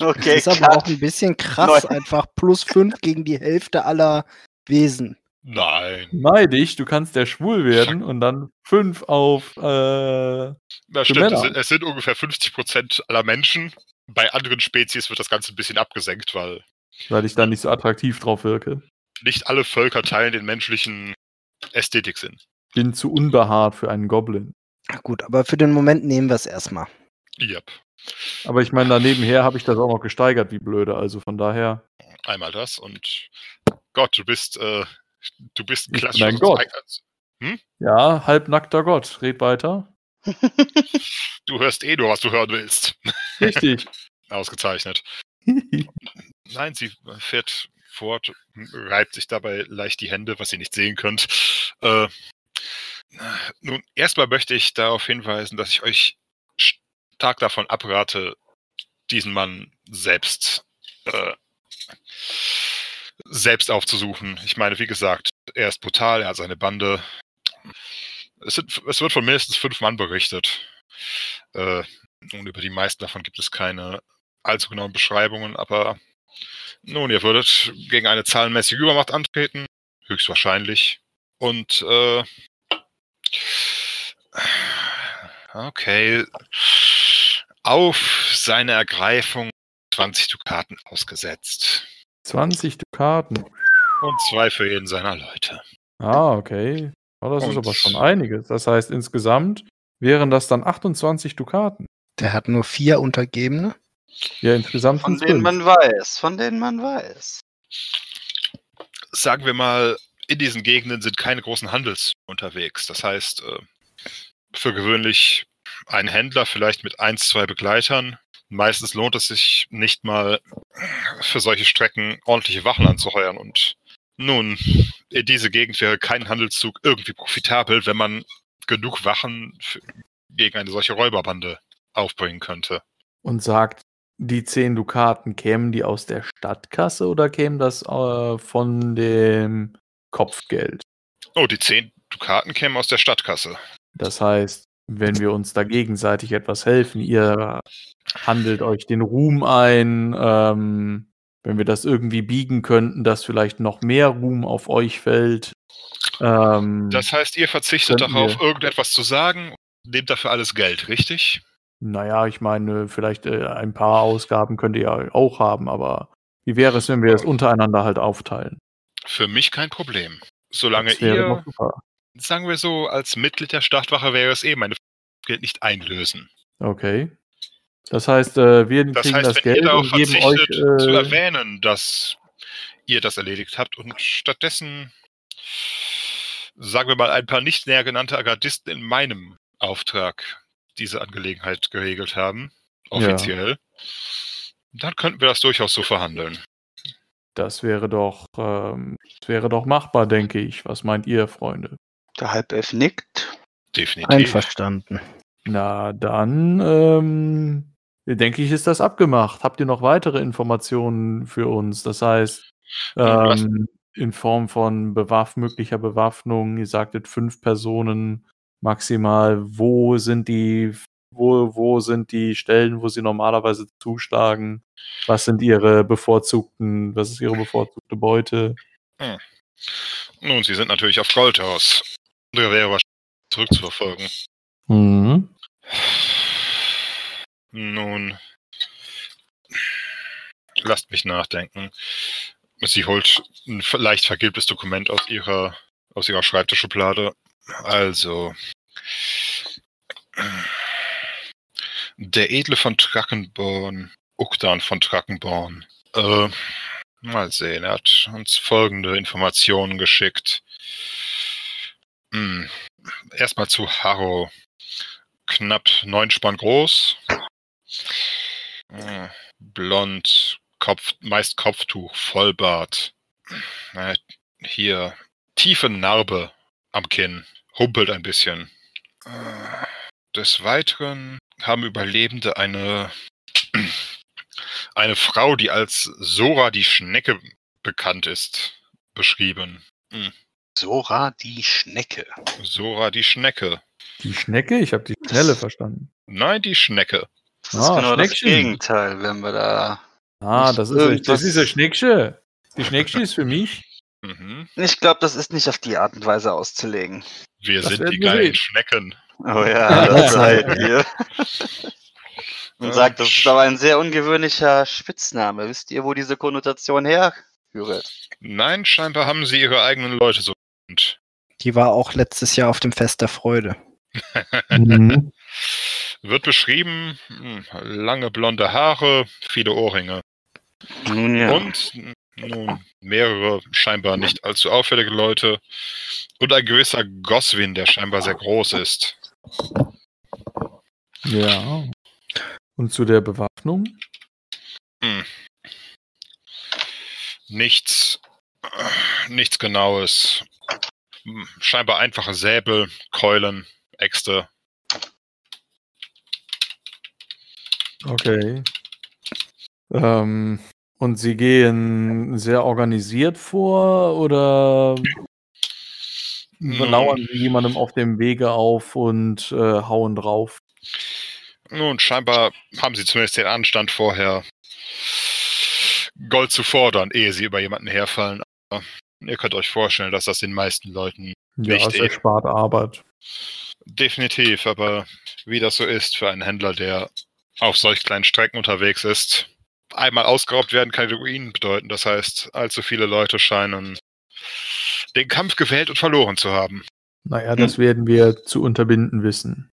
okay, das ist aber auch ein bisschen krass, Neun. einfach plus 5 gegen die Hälfte aller Wesen. Nein. Neidig, du kannst ja schwul werden und dann 5 auf. Äh, Für stimmt, es sind, es sind ungefähr 50% aller Menschen. Bei anderen Spezies wird das Ganze ein bisschen abgesenkt, weil weil ich da nicht so attraktiv drauf wirke. nicht alle Völker teilen den menschlichen Ästhetiksinn. Bin zu unbehaart für einen Goblin. Na Gut, aber für den Moment nehmen wir es erstmal. Yep. Aber ich meine, danebenher habe ich das auch noch gesteigert, wie blöde. Also von daher. Einmal das und Gott, du bist, äh, du bist ein ein Gott. Eig- Ja, halbnackter Gott. Red weiter. *laughs* Du hörst eh nur, was du hören willst. Richtig. *laughs* Ausgezeichnet. *laughs* Nein, sie fährt fort, reibt sich dabei leicht die Hände, was ihr nicht sehen könnt. Äh, nun, erstmal möchte ich darauf hinweisen, dass ich euch stark davon abrate, diesen Mann selbst äh, selbst aufzusuchen. Ich meine, wie gesagt, er ist brutal, er hat seine Bande. Es, sind, es wird von mindestens fünf Mann berichtet. Äh, und über die meisten davon gibt es keine allzu genauen Beschreibungen, aber nun, ihr würdet gegen eine zahlenmäßige Übermacht antreten, höchstwahrscheinlich. Und äh, okay, auf seine Ergreifung 20 Dukaten ausgesetzt. 20 Dukaten. Und zwei für jeden seiner Leute. Ah, okay. Oh, das ist Und- aber schon einiges. Das heißt, insgesamt wären das dann 28 Dukaten. Der hat nur vier Untergebene. Ja, insgesamt Von denen fünf. man weiß, von denen man weiß. Sagen wir mal, in diesen Gegenden sind keine großen Handels unterwegs. Das heißt, äh, für gewöhnlich ein Händler vielleicht mit eins, zwei Begleitern. Meistens lohnt es sich nicht mal für solche Strecken ordentliche Wachen anzuheuern. Und nun, in diese Gegend wäre kein Handelszug irgendwie profitabel, wenn man genug Wachen für, gegen eine solche Räuberbande aufbringen könnte. Und sagt, die 10 Dukaten, kämen die aus der Stadtkasse oder kämen das äh, von dem Kopfgeld? Oh, die zehn Dukaten kämen aus der Stadtkasse. Das heißt, wenn wir uns da gegenseitig etwas helfen, ihr handelt euch den Ruhm ein, ähm, wenn wir das irgendwie biegen könnten, dass vielleicht noch mehr Ruhm auf euch fällt. Ähm, Das heißt, ihr verzichtet darauf, irgendetwas zu sagen nehmt dafür alles Geld, richtig? Naja, ich meine, vielleicht äh, ein paar Ausgaben könnt ihr ja auch haben, aber wie wäre es, wenn wir es untereinander halt aufteilen? Für mich kein Problem. Solange ihr, sagen wir so, als Mitglied der Stadtwache wäre es eh meine Geld nicht einlösen. Okay. Das heißt, äh, wir Das kriegen heißt, das wenn Geld und geben euch. verzichtet, zu Äh, erwähnen, dass ihr das erledigt habt und stattdessen, sagen wir mal, ein paar nicht näher genannte Agardisten in meinem Auftrag diese Angelegenheit geregelt haben, Ja. offiziell, dann könnten wir das durchaus so verhandeln. das wäre doch, ähm, das wäre doch machbar, denke ich. Was meint ihr, Freunde? Der Halbelf nickt. Definitiv. Einverstanden. Na, dann ähm, denke ich, ist das abgemacht. Habt ihr noch weitere Informationen für uns? Das heißt, Ja, ähm, in Form von bewaff möglicher Bewaffnung, ihr sagtet fünf Personen maximal. Wo sind die, wo, wo sind die Stellen, wo sie normalerweise zuschlagen? Was sind ihre bevorzugten, was ist ihre bevorzugte Beute? Nun, sie sind natürlich auf Gold aus. Andere wäre wahrscheinlich zurückzuverfolgen. Mhm. Nun, lasst mich nachdenken. Sie holt ein leicht vergilbtes Dokument aus ihrer, aus ihrer Schreibtischschublade. Also, der Edle von Trackenborn, Uktan von Trackenborn. Äh, mal sehen, er hat uns folgende Informationen geschickt. Hm. Erstmal zu Harrow. Knapp neun Spann groß. Äh, Blond, Kopf, meist Kopftuch, Vollbart. Äh, hier, tiefe Narbe am Kinn, humpelt ein bisschen. Des Weiteren haben Überlebende eine, *clears throat* eine Frau, die als Sora die Schnecke bekannt ist, beschrieben. Hm. Sora die Schnecke. Sora die Schnecke. Die Schnecke? Ich habe die Schnelle verstanden. Nein, die Schnecke. Das ist Ah, genau das. Gegenteil, wenn wir da. Ah, das ist, das ist ein Schnecksche. Die Schnecksche ist für mich. Mhm. Ich glaube, das ist nicht auf die Art und Weise auszulegen. Wir Das sind die geilen sehen. Schnecken. Oh ja, *laughs* das seid ihr. Und Ja. sagt, das ist aber ein sehr ungewöhnlicher Spitzname. Wisst ihr, wo diese Konnotation herrührt? Nein, scheinbar haben sie ihre eigenen Leute so genannt. Die war auch letztes Jahr auf dem Fest der Freude. *laughs* Mhm. Wird beschrieben, hm, lange blonde Haare, viele Ohrringe. Nun ja. Und nun mehrere scheinbar nicht allzu auffällige Leute. Und ein gewisser Goswin, der scheinbar sehr groß ist. Ja. Und zu der Bewaffnung? Nichts, äh, nichts Genaues. Hm, Scheinbar einfache Säbel, Keulen, Äxte. Okay. Ähm, und sie gehen sehr organisiert vor oder lauern sie jemandem auf dem Wege auf und äh, hauen drauf? nun, scheinbar haben sie zumindest den Anstand vorher Gold zu fordern, ehe sie über jemanden herfallen. Aber ihr könnt euch vorstellen, dass das den meisten Leuten Ja, Nicht es eh. erspart Arbeit. definitiv, aber wie das so ist für einen Händler, der auf solch kleinen Strecken unterwegs ist, einmal ausgeraubt werden kann die Ruinen bedeuten. Das heißt, allzu viele Leute scheinen den Kampf gewählt und verloren zu haben. Naja, das werden wir zu unterbinden wissen.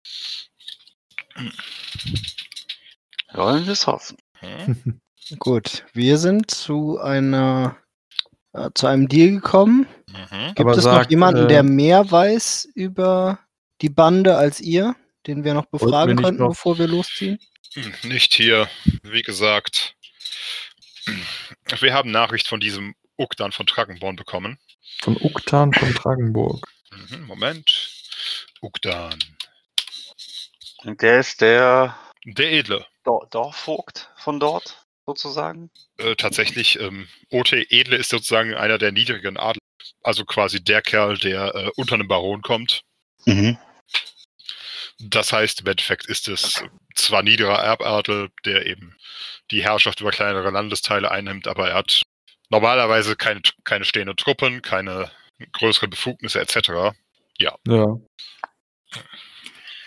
Wollen wir es hoffen. Hm? *laughs* Gut, wir sind zu einer äh, zu einem Deal gekommen. Mhm. Gibt Aber es sagt, noch jemanden, äh, der mehr weiß über die Bande als ihr, den wir noch befragen könnten, noch- bevor wir losziehen? Nicht hier, wie gesagt. *clears throat* Wir haben Nachricht von diesem Ukdan von Trackenborn bekommen. Von Uktan von Tragenburg. Mhm, Moment. Ukdan. Und der ist der Der Edle. Dor Dorfvogt von dort, sozusagen. Äh, tatsächlich, ähm, OT Edle ist sozusagen einer der niedrigen Adel. Also quasi der Kerl, der äh, unter einem Baron kommt. Mhm. Das heißt, im Endeffekt ist es zwar niederer Erbadel, der eben die Herrschaft über kleinere Landesteile einnimmt, aber er hat normalerweise keine, keine stehenden Truppen, keine größeren Befugnisse etc. Ja.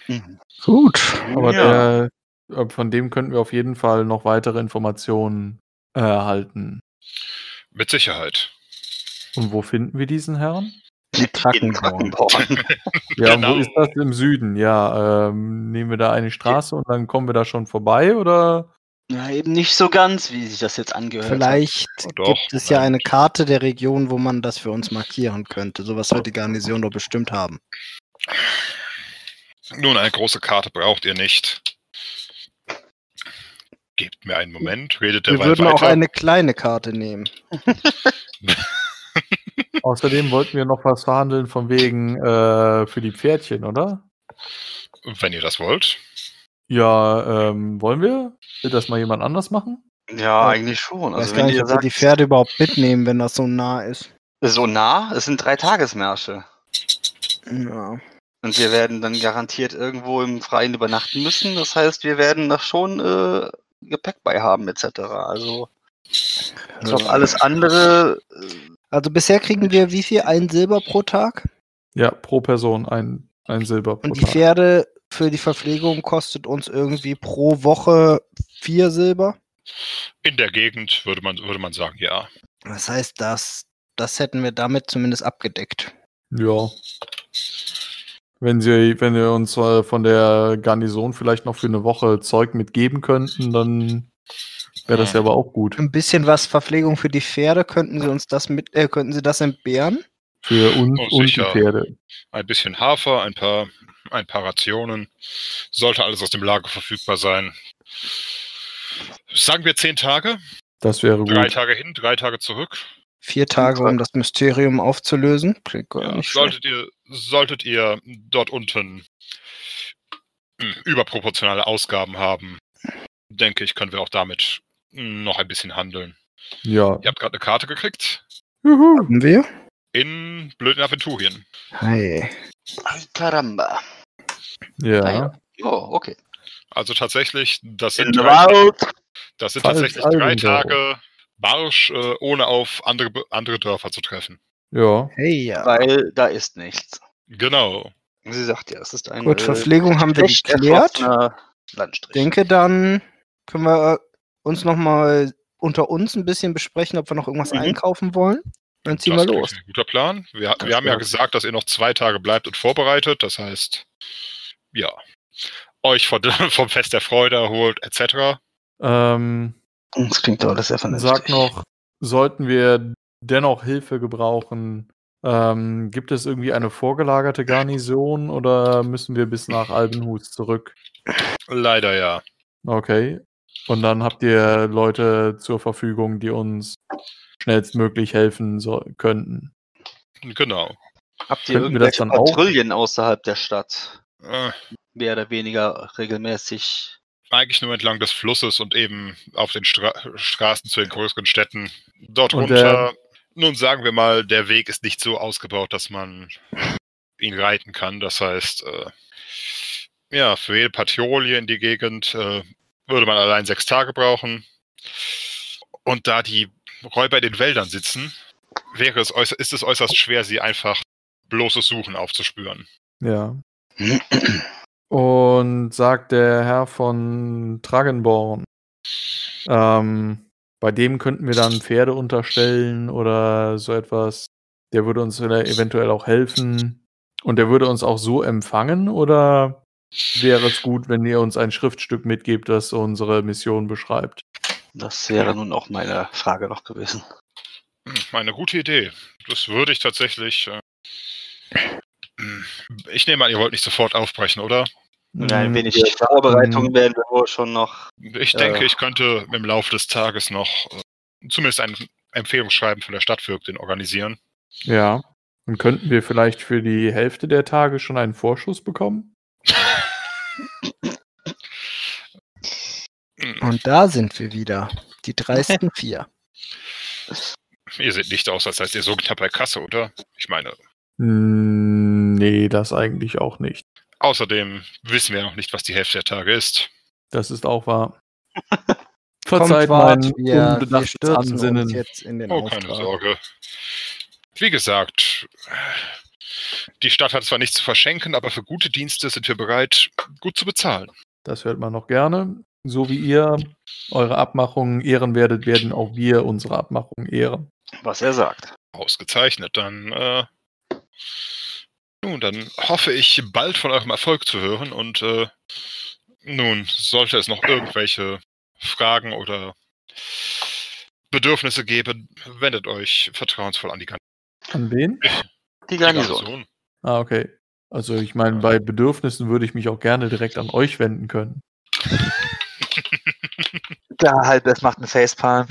Mhm. Gut. Aber Ja. der, äh, von dem könnten wir auf jeden Fall noch weitere Informationen erhalten. Mit Sicherheit. Und wo finden wir diesen Herrn? In Trackenborn. Trackenborn. *laughs* Ja, Genau. wo ist das im Süden? Ja, ähm, nehmen wir da eine Straße und dann kommen wir da schon vorbei oder? Ja, eben nicht so ganz, wie sich das jetzt angehört Vielleicht Oh, doch, gibt es ja eine Karte der Region, wo man das für uns markieren könnte. Sowas wird die Garnison doch bestimmt haben. Nun, eine große Karte braucht ihr nicht. Gebt mir einen Moment, redet Wir derweil würden weiter. auch eine kleine Karte nehmen. *laughs* Außerdem wollten wir noch was verhandeln von wegen äh, für die Pferdchen, oder? Wenn ihr das wollt. Ja, ähm, wollen wir? Will das mal jemand anders machen? Ja, eigentlich schon. Ich weiß Also gar wenn nicht, ob wir sagt, die Pferde überhaupt mitnehmen, wenn das so nah ist. so nah, es sind drei Tagesmärsche. Ja. Und wir werden dann garantiert irgendwo im Freien übernachten müssen. Das heißt, wir werden da schon äh, Gepäck bei haben, etc. Also, ich glaube, alles andere. Äh, Also bisher kriegen wir wie viel? Ein Silber pro Tag? Ja, pro Person ein, ein Silber pro Und die Tag. Pferde für die Verpflegung kostet uns irgendwie pro Woche vier Silber. In der Gegend würde man, würde man sagen, ja. Das heißt, das, das hätten wir damit zumindest abgedeckt. Ja. Wenn sie, wenn wir uns äh, von der Garnison vielleicht noch für eine Woche Zeug mitgeben könnten, dann wäre das ja aber auch gut. Ein bisschen was Verpflegung für die Pferde, könnten Sie uns das mit, äh, könnten Sie das entbehren? Für uns Oh, und die. Pferde. Ein bisschen Hafer, ein paar, ein paar Rationen. Sollte alles aus dem Lager verfügbar sein. Sagen wir zehn Tage. Das wäre Drei gut. Tage hin, drei Tage zurück. Vier Tage, um das Mysterium aufzulösen. Klingt gar Ja, solltet, ihr, solltet ihr dort unten hm, überproportionale Ausgaben haben, denke ich, können wir auch damit noch ein bisschen handeln. Ja. Ihr habt gerade eine Karte gekriegt Juhu. Haben wir? In blöden Aventurien. Hey. Caramba. Ja. Ah, ja. Oh, okay. Also tatsächlich, das In sind drei, das sind tatsächlich drei. Tage Marsch, äh, ohne auf andere, andere Dörfer zu treffen. Ja. Hey, ja. Weil da ist nichts. Genau. Sie sagt ja, es ist ein Gut, äh, Verpflegung haben wir geklärt. erschlossener Landstrich. denke, dann können wir äh, uns noch mal unter uns ein bisschen besprechen, ob wir noch irgendwas Mhm. einkaufen wollen. Dann ziehen das wir los. ein guter Plan. Wir, wir haben ja wär- gesagt, dass ihr noch zwei Tage bleibt und vorbereitet. Das heißt, ja, euch von, *laughs* vom Fest der Freude erholt, etc. Ähm, Das klingt doch alles sehr vernünftig. sag noch, sollten wir dennoch Hilfe gebrauchen, ähm, gibt es irgendwie eine vorgelagerte Garnison oder müssen wir bis nach Albenhus zurück? Leider ja. Okay. Und dann habt ihr Leute zur Verfügung, die uns schnellstmöglich helfen so könnten. Genau. Habt ihr Könnten irgendwelche auch? Patrouillen außerhalb der Stadt? Äh, Mehr oder weniger regelmäßig. eigentlich nur entlang des Flusses und eben auf den Stra Straßen zu den größeren Städten. Dort Und runter, nun sagen wir mal, der Weg ist nicht so ausgebaut, dass man ihn reiten kann. Das heißt, äh, ja, für jede Patrouille in die Gegend äh, würde man allein sechs Tage brauchen. Und da die Räuber in den Wäldern sitzen, wäre es ist es äußerst schwer, sie einfach bloßes Suchen aufzuspüren. Ja. *clears throat* Und sagt der Herr von Tragenborn, ähm, bei dem könnten wir dann Pferde unterstellen oder so etwas. Der würde uns eventuell auch helfen. Und der würde uns auch so empfangen oder wäre es gut, wenn ihr uns ein Schriftstück mitgebt, das unsere Mission beschreibt? Das wäre nun auch meine Frage noch gewesen. Hm, Eine gute Idee. Das würde ich tatsächlich. Äh, hm, ich nehme an, ihr wollt nicht sofort aufbrechen, oder? Und ein Mm, wenig wir- Vorbereitung werden wir wohl schon noch. Ich denke, Äh. ich könnte im Laufe des Tages noch äh, zumindest ein Empfehlungsschreiben von der Stadtvögtin organisieren. Ja. Und könnten wir vielleicht für die Hälfte der Tage schon einen Vorschuss bekommen? *laughs* Hm, Und da sind wir wieder. Die dreisten *laughs* vier. Ihr seht nicht aus, als seid ihr so knapp bei Kasse, oder? Ich meine, Mm, Nee, das eigentlich auch nicht. außerdem wissen wir noch nicht, was die Hälfte der Tage ist. Das ist auch wahr. *laughs* Kommt Verzeiht mein wir, wir unbedachtes stürzen uns Ansinnen. jetzt in den Oh, keine Auftrag. Sorge. Wie gesagt, die Stadt hat zwar nichts zu verschenken, aber für gute Dienste sind wir bereit, gut zu bezahlen. Das hört man noch gerne. So wie ihr eure Abmachungen ehren werdet, werden auch wir unsere Abmachungen ehren. Was er sagt. Ausgezeichnet. Dann, äh, nun, dann hoffe ich, bald von eurem Erfolg zu hören und äh, nun, sollte es noch irgendwelche Fragen oder Bedürfnisse geben, wendet euch vertrauensvoll an die Gan- An wen? Die die Garnison. Garnison. Ah, okay. Also ich meine, bei Bedürfnissen würde ich mich auch gerne direkt an euch wenden können. *laughs* Da halt, das macht einen Facepalm.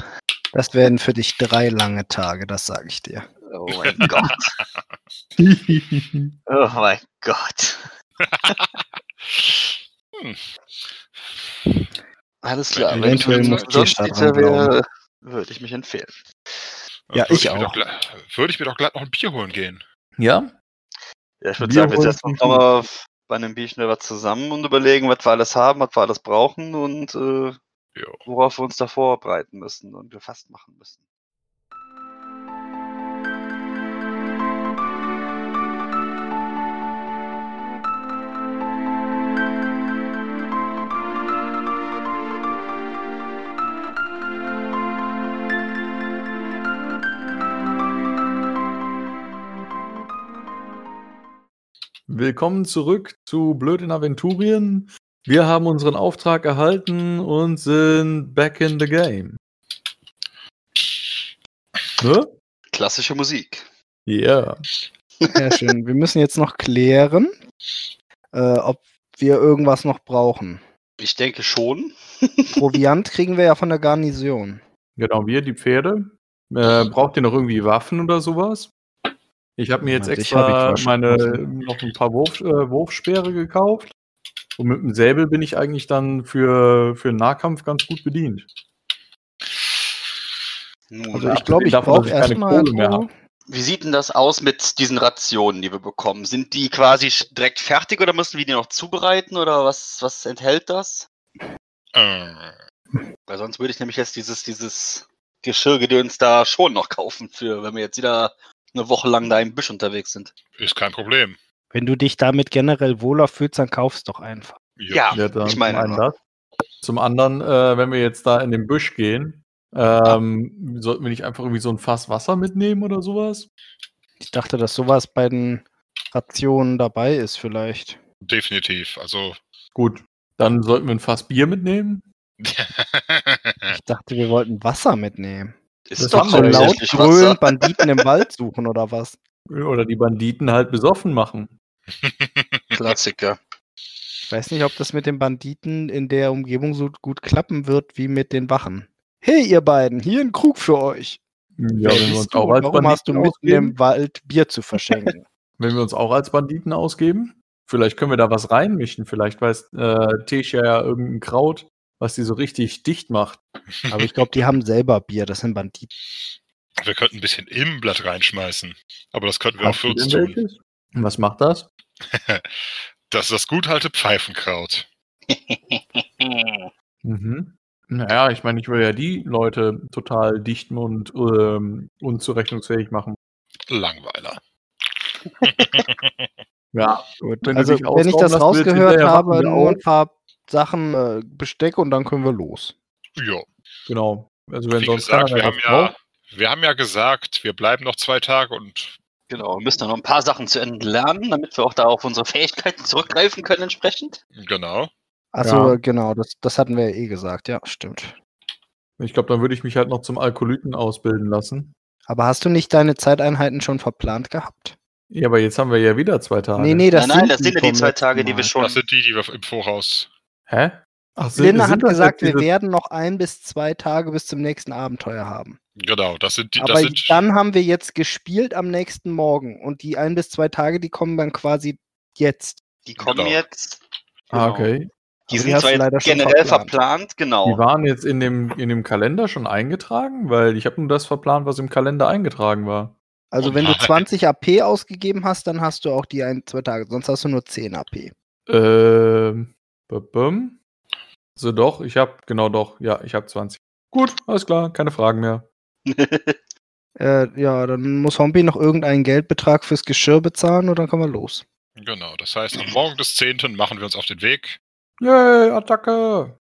Das werden für dich drei lange Tage, das sage ich dir. Oh mein *laughs* Gott. Oh mein Gott. Alles klar. Wenn eventuell ich muss wäre, würde ich mich empfehlen. Ja, Würde ich mir doch auch. Würde ich mir doch glatt noch ein Bier holen gehen. ja? Ja, ich würde Wir sagen, wir setzen uns nochmal bei einem Bier schnell was zusammen und überlegen, was wir alles haben, was wir alles brauchen und äh, Worauf wir uns da vorbereiten müssen und gefasst machen müssen. Willkommen zurück zu Blöd in Aventurien. Wir haben unseren Auftrag erhalten und sind back in the game. Ne? Klassische Musik. Ja. Sehr schön. Wir müssen jetzt noch klären, äh, ob wir irgendwas noch brauchen. Ich denke schon. *laughs* Proviant kriegen wir ja von der Garnison. Genau, wir, die Pferde. Äh, braucht ihr noch irgendwie Waffen oder sowas? Ich habe mir jetzt extra meine noch ein paar Wurf, äh, Wurfspeere gekauft. Und mit dem Säbel bin ich eigentlich dann für, für den Nahkampf ganz gut bedient. Nun, Also ich glaube, ich brauche keine erstmal. Kohle mehr hab. wie sieht denn das aus mit diesen Rationen, die wir bekommen? Sind die quasi direkt fertig oder müssen wir die noch zubereiten oder was, was enthält das? Äh, Weil sonst würde ich nämlich jetzt dieses, dieses Geschirrgedöns da schon noch kaufen, für wenn wir jetzt wieder eine Woche lang da im Büsch unterwegs sind. ist kein Problem. Wenn du dich damit generell wohler fühlst, dann kaufst doch einfach. Ja, Ja, dann ich meine zum. Zum anderen, äh, wenn wir jetzt da in den Busch gehen, ähm, sollten wir nicht einfach irgendwie so ein Fass Wasser mitnehmen oder sowas? Ich dachte, dass sowas bei den Rationen dabei ist, vielleicht. Definitiv. Also. Gut, dann sollten wir ein Fass Bier mitnehmen. *laughs* Ich dachte, wir wollten Wasser mitnehmen. Ist Das doch So ja. laut Wasser. Banditen im Wald suchen oder was? Oder die Banditen halt besoffen machen. Klassiker. Ich weiß nicht, ob das mit den Banditen in der Umgebung so gut klappen wird wie mit den Wachen. Hey, ihr beiden, hier ein Krug für euch. Ja, wenn wir, uns du? auch als Warum hast du Banditen mitten im ausgeben, Wald Bier zu verschenken? *laughs* wenn wir uns auch als Banditen ausgeben, vielleicht können wir da was reinmischen. Vielleicht weiß äh, Tesha ja irgendein Kraut, was die so richtig dicht macht. Aber ich glaube, die haben selber Bier, das sind Banditen. wir könnten ein bisschen Immblatt reinschmeißen. Aber das könnten wir auch Hast für du uns tun. welches? Und was macht das? *laughs* Das ist das gut alte Pfeifenkraut. *laughs* Mhm. Naja, ich meine, ich will ja die Leute total dicht und ähm, unzurechnungsfähig machen. Langweiler. *laughs* Ja, Gut. Wenn also, wenn ich das rausgehört habe, nur ein paar Sachen, äh, Besteck und dann können wir los. Ja, genau. Also wenn wie sonst gesagt, wir haben, ja, wir haben ja gesagt, wir bleiben noch zwei Tage und Genau, wir müssen dann noch ein paar Sachen zu Ende lernen, damit wir auch da auf unsere Fähigkeiten zurückgreifen können entsprechend. genau. Achso, Ja. genau, das, das hatten wir ja eh gesagt, ja, stimmt. Ich glaube, dann würde ich mich halt noch zum Alkoholyten ausbilden lassen. Aber hast du nicht deine Zeiteinheiten schon verplant gehabt? Ja, aber jetzt haben wir ja wieder zwei Tage. Nee, nee, das nein, nein, sind das sind ja die zwei Tage, die wir schon. Das sind die, die wir im Voraus. Hä? Ach, sind- Linda sind hat gesagt, jetzt wir werden noch ein bis zwei Tage bis zum nächsten Abenteuer haben. Genau, das sind die. Aber Das sind, dann haben wir jetzt gespielt am nächsten Morgen und die ein bis zwei Tage, die kommen dann quasi jetzt. Die kommen Genau. jetzt. Ah, Genau. okay. Die sind zwar leider schon generell verplant. verplant, genau. Die waren jetzt in dem, in dem Kalender schon eingetragen, weil ich habe nur das verplant, was im Kalender eingetragen war. Also Oh wenn du nein. 20 AP ausgegeben hast, dann hast du auch die ein, zwei Tage, sonst hast du nur 10 AP. Ähm, bum, bum. So doch, ich habe, genau doch, ja, ich habe 20. Gut, alles klar, keine Fragen mehr. *laughs* Äh, ja, dann muss Hompi noch irgendeinen Geldbetrag fürs Geschirr bezahlen und dann können wir los. genau, das heißt, am Morgen des 10. machen wir uns auf den Weg. Yay, Attacke!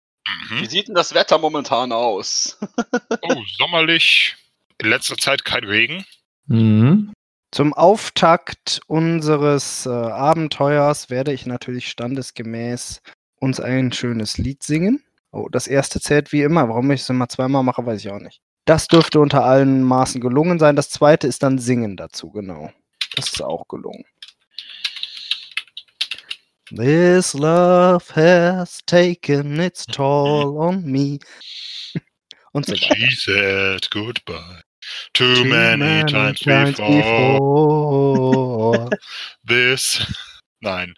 Wie Mhm. sieht denn das Wetter momentan aus? *laughs* Oh, sommerlich. In letzter Zeit kein Regen. Mhm. Zum Auftakt unseres äh, Abenteuers werde ich natürlich standesgemäß uns ein schönes Lied singen. Oh, das erste zählt wie immer. Warum ich es immer zweimal mache, weiß ich auch nicht. Das dürfte unter allen Maßen gelungen sein. Das zweite ist dann Singen dazu, genau. Das ist auch gelungen. This love has taken its toll on me. *laughs* Und so weiter. She said goodbye too many times times before. before. *laughs* This. Nein.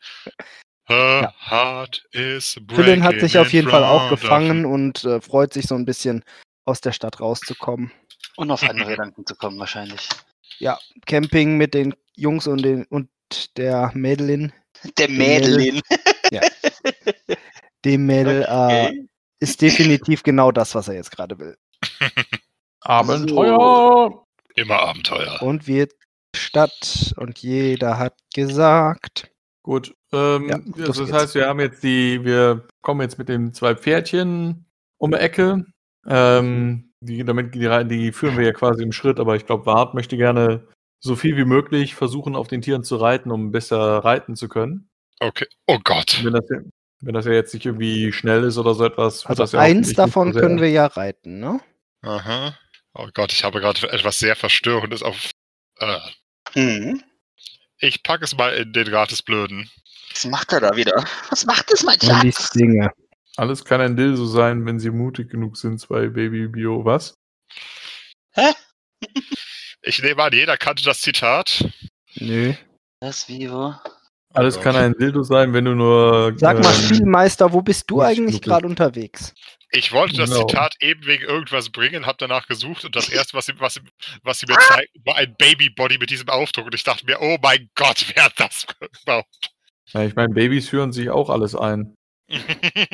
Her Ja. heart is breaking. Philin hat sich auf jeden Fall auch gefangen und äh, freut sich so ein bisschen aus der Stadt rauszukommen. Und auf andere Gedanken zu kommen, wahrscheinlich. Camping mit den Jungs und, den, und der Mädelin, Der Mädel. Mädelin. dem Mädel, äh, Okay. ist definitiv genau das, was er jetzt gerade will. *laughs* Abenteuer! Immer Abenteuer. Und wird Stadt und jeder hat gesagt. Gut, ähm, Ja, also das geht's. heißt, wir haben jetzt die, wir kommen jetzt mit den zwei Pferdchen um die Ecke. Ähm, die, damit die, die führen wir ja quasi im Schritt, aber ich glaube, Wart möchte gerne so viel wie möglich versuchen, auf den Tieren zu reiten, um besser reiten zu können. Okay. Oh Gott. Wenn das ja, wenn das ja jetzt nicht irgendwie schnell ist oder so etwas. wird Also das ja eins davon so können wir ja reiten, ne? Aha. Oh Gott, ich habe gerade etwas sehr Verstörendes auf. Äh, Hm. Ich packe es mal in den Rat des Blöden. Was macht er da wieder? Was macht das, mein Schatz? Dinge. Alles kann ein Dilso sein, wenn sie mutig genug sind, zwei Baby Bio. Was? Ich nehme an, jeder kannte das Zitat. Nö. Das Vivo. Alles Gott. kann ein Dildo sein, wenn du nur. Sag mal, ähm, Spielmeister, wo bist du eigentlich gerade unterwegs? Ich wollte das Genau. Zitat eben wegen irgendwas bringen, habe danach gesucht und das erste, was sie, was, sie- was sie mir zeigten, war ein Babybody mit diesem Aufdruck. Und ich dachte mir, oh mein Gott, *laughs* wer hat das überhaupt? Ja, ich meine, Babys führen sich auch alles ein.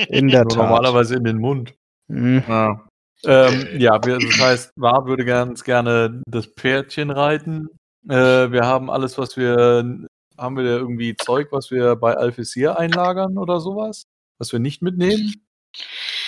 In der Nur Tat. normalerweise in den Mund. Hm. Ja. Ähm, ja, wir, das heißt, War würde ganz gerne das Pferdchen reiten. Äh, wir haben alles, was wir. Haben wir da irgendwie Zeug, was wir bei Alphysir einlagern oder sowas? Was wir nicht mitnehmen?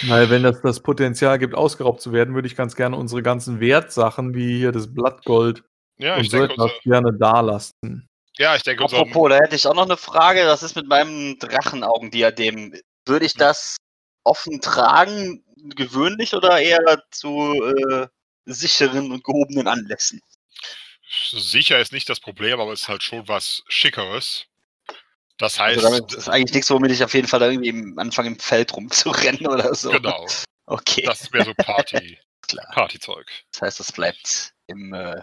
Weil, wenn das das Potenzial gibt, ausgeraubt zu werden, würde ich ganz gerne unsere ganzen Wertsachen, wie hier das Blattgold ja, und ich so denke, etwas, unser, gerne da lassen. ja, ich denke, unser, Apropos, da hätte ich auch noch eine Frage. Was ist mit meinem Drachenaugendiadem? Würde ich das offen tragen, gewöhnlich oder eher zu äh, sicheren und gehobenen Anlässen? Sicher ist nicht das Problem, aber es ist halt schon was Schickeres. Das heißt, Also damit ist eigentlich nichts, womit ich auf jeden Fall irgendwie anfange im Feld rumzurennen oder so. genau, *laughs* Okay, das mehr so Party, *laughs* klar. Partyzeug. Das heißt, das bleibt im. Äh,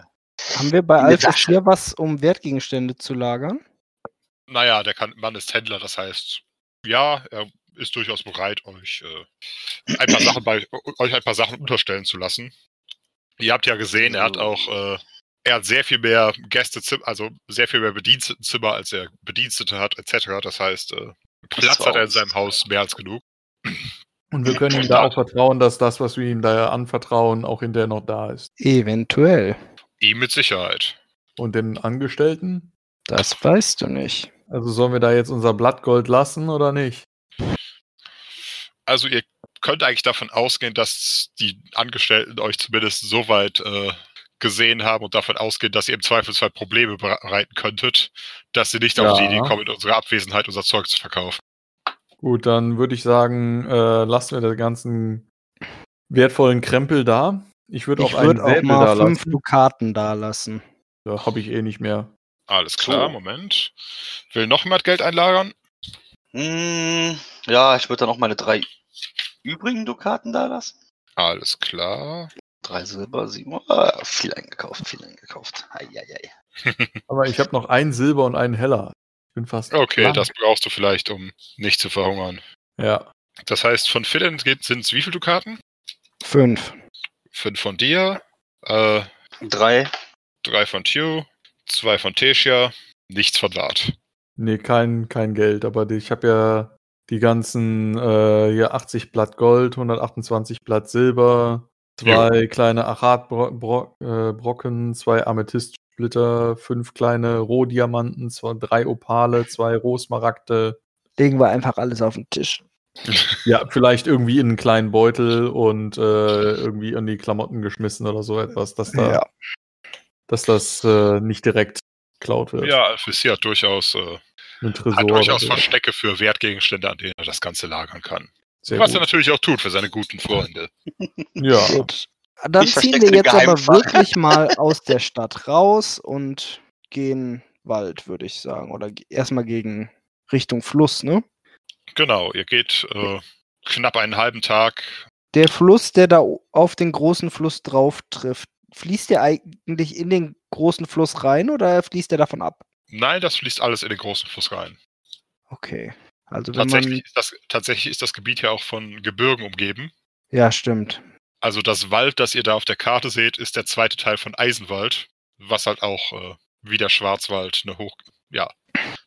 Haben wir bei Tasche. hier was, um Wertgegenstände zu lagern? Naja, der kann, Mann ist Händler, das heißt, ja, er ist durchaus bereit, euch äh, ein paar Sachen bei euch ein paar Sachen unterstellen zu lassen. Ihr habt ja gesehen, er hat auch äh, er hat sehr viel mehr Gästezimmer, also sehr viel mehr Bedienstetenzimmer, als er Bedienstete hat, etc. Das heißt, äh, Platz hat er in seinem Haus mehr als genug. Und wir können ihm da auch vertrauen, dass das, was wir ihm da anvertrauen, auch hinterher noch da ist. Eventuell. Ihm mit Sicherheit. Und den Angestellten? Das weißt du nicht. Also sollen wir da jetzt unser Blattgold lassen oder nicht? Also ihr könnt eigentlich davon ausgehen, dass die Angestellten euch zumindest so weit äh, gesehen haben und davon ausgehen, dass ihr im Zweifelsfall Probleme bereiten könntet, dass sie nicht auf die Ja. Idee kommen, in unserer Abwesenheit unser Zeug zu verkaufen. Gut, dann würde ich sagen, äh, lassen wir den ganzen wertvollen Krempel da. Ich würde auch würde auch mal da fünf lassen. Dukaten da lassen. Da habe ich eh nicht mehr. Alles klar, So. Moment. Will noch jemand Geld einlagern? hm, ja, ich würde dann auch meine drei übrigen Dukaten da lassen. Alles klar. Drei Silber, sieben. Ah, viel eingekauft, viel eingekauft. Eieiei. *laughs* Aber ich habe noch einen Silber und einen Heller. Ich bin fast. Okay, blank. das brauchst du vielleicht, um nicht zu verhungern. Ja. Das heißt, von Philin sind es wie viele Dukaten? Fünf. Fünf von dir, äh, Drei. drei von Tew, zwei von Tessia, nichts von Wart. Nee, kein, kein Geld, aber ich habe ja die ganzen äh, hier 80 Blatt Gold, 128 Blatt Silber, zwei kleine Achat-Brocken, zwei Amethystsplitter, fünf kleine Rohdiamanten, zwei, drei Opale, zwei Rohsmaragde. Legen wir einfach alles auf den Tisch. Ja, vielleicht irgendwie in einen kleinen Beutel und äh, irgendwie in die Klamotten geschmissen oder so etwas, dass, da, Ja. dass das äh, nicht direkt geklaut wird. Ja, Alphysir hat durchaus, äh, Ein Tresor. hat durchaus. Verstecke für Wertgegenstände, an denen er das Ganze lagern kann. Sehr Was er gut. natürlich auch tut für seine guten Freunde. *laughs* Ja. Gut. Dann Ich ziehen wir jetzt aber wirklich *laughs* mal aus der Stadt raus und gehen Wald, würde ich sagen. Oder erstmal gegen Richtung Fluss, ne? Genau, ihr geht äh, knapp einen halben Tag. Der Fluss, der da auf den großen Fluss drauf trifft, fließt der eigentlich in den großen Fluss rein oder fließt der davon ab? Nein, das fließt alles in den großen Fluss rein. Okay. Also wenn Tatsächlich man. ist, das, tatsächlich ist das Gebiet ja auch von Gebirgen umgeben. Ja, stimmt. Also das Wald, das ihr da auf der Karte seht, ist der zweite Teil von Eisenwald, was halt auch äh, wie der Schwarzwald eine Hoch, ja,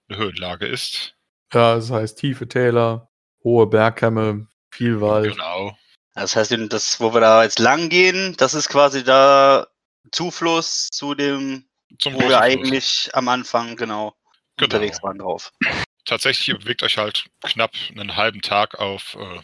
eine Höhenlage ist. Ja, das heißt tiefe Täler, hohe Bergkämme, viel Wald. Genau. Das heißt, das, wo wir da jetzt lang gehen, das ist quasi da Zufluss zu dem, Zum wo wir Fluss. eigentlich am Anfang genau, Genau. unterwegs waren drauf. Tatsächlich ihr bewegt euch halt knapp einen halben Tag auf, äh,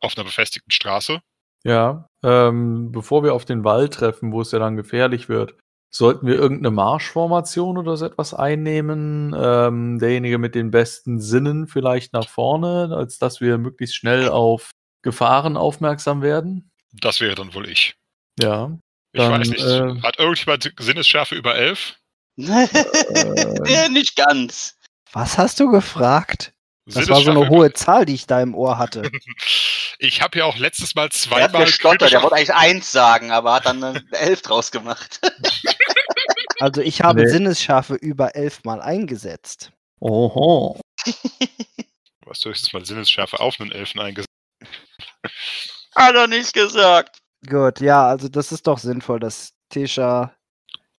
auf einer befestigten Straße. Ja, ähm, bevor wir auf den Wald treffen, wo es ja dann gefährlich wird, Sollten wir irgendeine Marschformation oder so etwas einnehmen? Ähm, derjenige mit den besten Sinnen vielleicht nach vorne, als dass wir möglichst schnell auf Gefahren aufmerksam werden? Das wäre dann wohl ich. Ja. Ich Dann, weiß nicht. äh, Hat irgendjemand Sinnesschärfe über 11? ja, *laughs* nicht ganz. Was hast du gefragt? Das war so eine hohe Zahl, die ich da im Ohr hatte. *laughs* Ich habe ja auch letztes Mal zweimal. gestottert, kritisch der wollte eigentlich eins sagen, aber hat dann eine *laughs* elf draus gemacht. *laughs* Also ich habe Nee. Sinnesschärfe über elf Mal eingesetzt. Oho. Du hast höchstens mal Sinnesschärfe auf einen Elfen eingesetzt. Hat er nicht gesagt. Gut, ja, also das ist doch sinnvoll, dass Tesha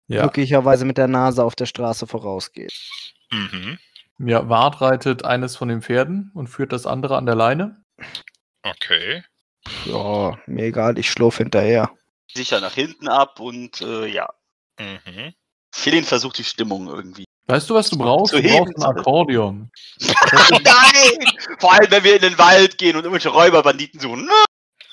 Ja. glücklicherweise mit der Nase auf der Straße vorausgeht. Mhm. Ja, Wart reitet eines von den Pferden und führt das andere an der Leine. Okay. Ja, mir egal, ich schlurf hinterher. Sicher nach hinten ab und äh, ja. Mhm. Philin versucht die Stimmung irgendwie. Weißt du, was du brauchst? Du brauchst ein Akkordeon. *laughs* Nein! Vor allem, wenn wir in den Wald gehen und irgendwelche Räuberbanditen suchen.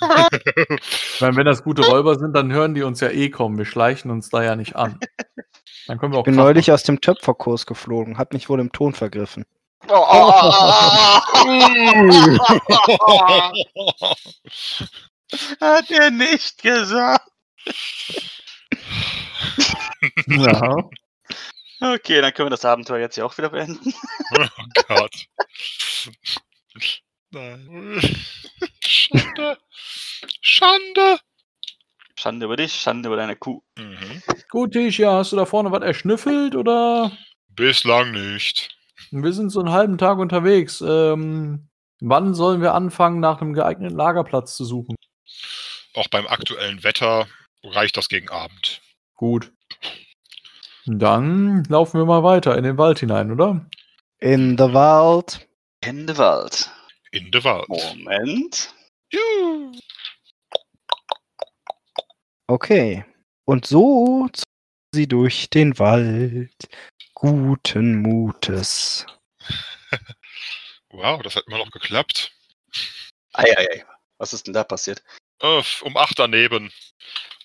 Ich meine, wenn das gute Räuber sind, dann hören die uns ja eh kommen. Wir schleichen uns da ja nicht an. *laughs* Dann können wir auch Ich bin neulich aus dem Töpferkurs geflogen, hab mich wohl im Ton vergriffen. Oh, oh, oh, oh, oh. Hat er nicht gesagt. machen. Ja. Okay, dann können wir das Abenteuer jetzt ja auch wieder beenden. Oh Gott. Nein. Schande. Schande. Schande über dich, Schande über deine Kuh. Mhm. Gut, Tisha, hast du da vorne was erschnüffelt oder? Bislang nicht. Wir sind so einen halben Tag unterwegs. Ähm, wann sollen wir anfangen, nach einem geeigneten Lagerplatz zu suchen? Auch beim aktuellen Wetter reicht das gegen Abend. Gut. Dann laufen wir mal weiter in den Wald hinein, oder? In the Wald. In the Wald. In the Wald. Moment. Juhu. Okay. Und so zogen sie durch den Wald. Guten Mutes. *laughs* Wow, das hat immer noch geklappt. Eieiei. Was ist denn da passiert? Äh, um acht daneben.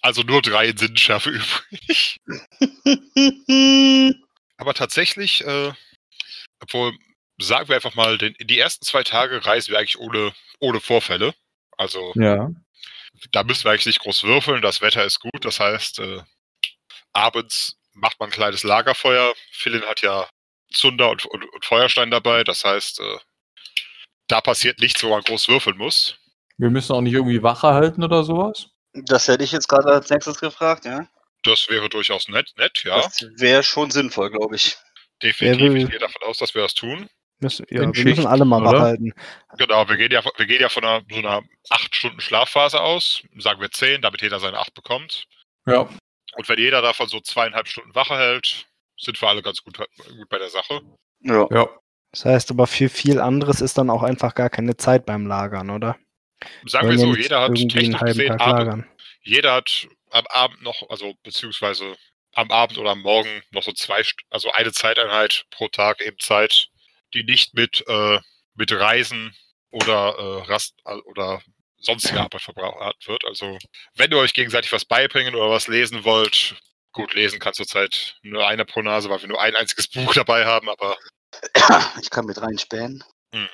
Also nur drei in Sinnschärfe *laughs* übrig. *laughs* Aber tatsächlich, äh, obwohl, sagen wir einfach mal, den, die ersten zwei Tage reisen wir eigentlich ohne, ohne Vorfälle. Also Ja. Da müssen wir eigentlich nicht groß würfeln. Das Wetter ist gut. Das heißt, äh, abends macht man ein kleines Lagerfeuer. Philin hat ja Zunder und, und, und Feuerstein dabei. Das heißt, äh, da passiert nichts, wo man groß würfeln muss. Wir müssen auch nicht irgendwie Wache halten oder sowas. Das hätte ich jetzt gerade als nächstes gefragt, ja. Das wäre durchaus nett, nett, ja. Das wäre schon sinnvoll, glaube ich. Definitiv. Ich gehe davon aus, dass wir das tun. Müssen, ja, wir müssen Schicht, alle mal oder? wach halten. Genau, wir gehen ja, wir gehen ja von einer, so einer acht Stunden Schlafphase aus. Sagen wir zehn, damit jeder seine acht bekommt. Ja. Und wenn jeder davon so zweieinhalb Stunden Wache hält, sind wir alle ganz gut, gut bei der Sache. Ja. Ja. Das heißt aber, für viel anderes ist dann auch einfach gar keine Zeit beim Lagern, oder? Sagen Wollen wir so, jeder hat technisch gesehen, Tag Abend, lagern. jeder hat am Abend noch, also beziehungsweise am Abend oder am Morgen noch so zwei, also eine Zeiteinheit pro Tag eben Zeit, die nicht mit, äh, mit Reisen oder äh, Rast oder sonstiger Arbeit verbraucht wird. Also wenn ihr euch gegenseitig was beibringen oder was lesen wollt, gut lesen kann zurzeit nur einer pro Nase, weil wir nur ein einziges *laughs* Buch dabei haben, aber Ich kann mit reinspähen. mhm.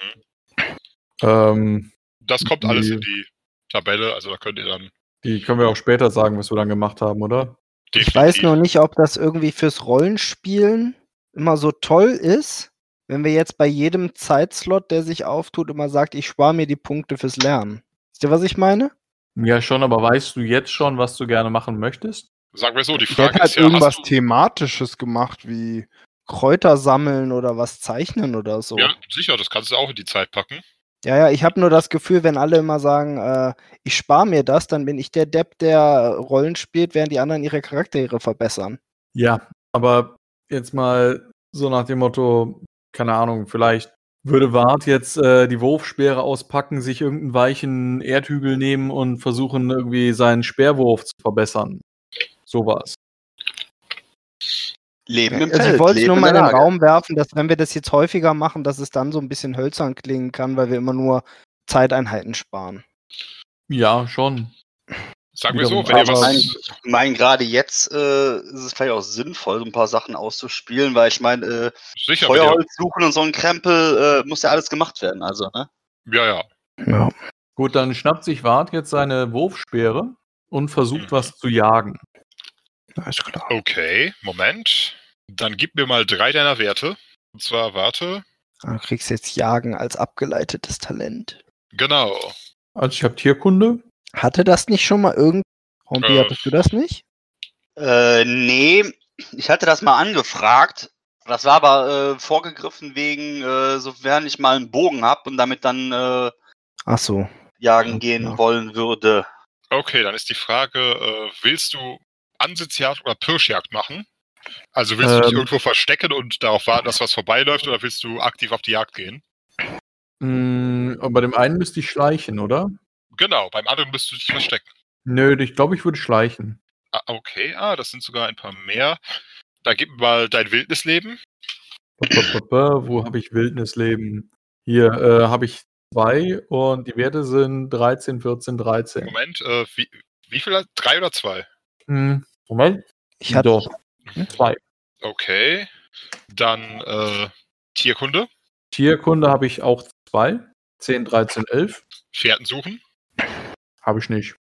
Ähm, das kommt alles in die Tabelle, also da könnt ihr dann die können wir auch später sagen, was wir dann gemacht haben, oder? Ich weiß definitiv- nur nicht, ob das irgendwie fürs Rollenspielen immer so toll ist, wenn wir jetzt bei jedem Zeitslot, der sich auftut, immer sagt, ich spare mir die Punkte fürs Lernen. Wisst ihr, was ich meine? Ja, schon, aber weißt du jetzt schon, was du gerne machen möchtest? Sagen wir so, die Frage hat halt ist ja, irgendwas hast du, Thematisches gemacht, wie Kräuter sammeln oder was zeichnen oder so. ja, sicher, das kannst du auch in die Zeit packen. Ja, ja, ich habe nur das Gefühl, wenn alle immer sagen, äh, ich spare mir das, dann bin ich der Depp, der Rollen spielt, während die anderen ihre Charaktere verbessern. Ja, aber jetzt mal so nach dem Motto, keine Ahnung, vielleicht würde Wart jetzt äh, die Wurfspeere auspacken, sich irgendeinen weichen Erdhügel nehmen und versuchen, irgendwie seinen Speerwurf zu verbessern. Sowas. Leben im Also Feld. ich wollte es nur mal in den. Raum werfen, dass wenn wir das jetzt häufiger machen, dass es dann so ein bisschen hölzern klingen kann, weil wir immer nur Zeiteinheiten sparen. Ja, schon. Sagen wir so, wenn ihr was. Ich meine, gerade jetzt äh, ist es vielleicht auch sinnvoll, so ein paar Sachen auszuspielen, weil ich meine, äh, Sicher, Feuerholz suchen und so ein Krempel äh, muss ja alles gemacht werden. Also, ne? ja, ja. Ja. Gut, dann schnappt sich Wart jetzt seine Wurfspeere und versucht was zu jagen. Alles klar. Okay, Moment. Dann gib mir mal drei deiner Werte. Und zwar, warte. Du kriegst jetzt Jagen als abgeleitetes Talent. Genau. Also ich habe Tierkunde. Hatte das nicht schon mal irgend... Hompi, Äh. hattest du das nicht? Äh, nee, ich hatte das mal angefragt. Das war aber äh, vorgegriffen wegen, äh, sofern ich mal einen Bogen hab und damit dann äh, Ach so. jagen Ja, gehen ja. wollen würde. Okay, dann ist die Frage, äh, willst du Ansitzjagd oder Pirschjagd machen? Also willst du dich Ähm. irgendwo verstecken und darauf warten, dass was vorbeiläuft, oder willst du aktiv auf die Jagd gehen? Mm, und bei dem einen müsste ich schleichen, oder? Genau, beim anderen müsst du dich verstecken. Nö, ich glaube, ich würde schleichen. Ah, okay, ah, das sind sogar ein paar mehr. Da gib mir mal dein Wildnisleben. Wo habe ich Wildnisleben? Hier äh, habe ich zwei und die Werte sind 13, 14, 13. Moment, äh, wie, wie viel? Drei oder zwei? Hm, Moment. Ich hatte... Doch, zwei. Okay. Dann äh, Tierkunde, Tierkunde habe ich auch zwei. 10, 13, 11. Pferden suchen. Habe ich nicht.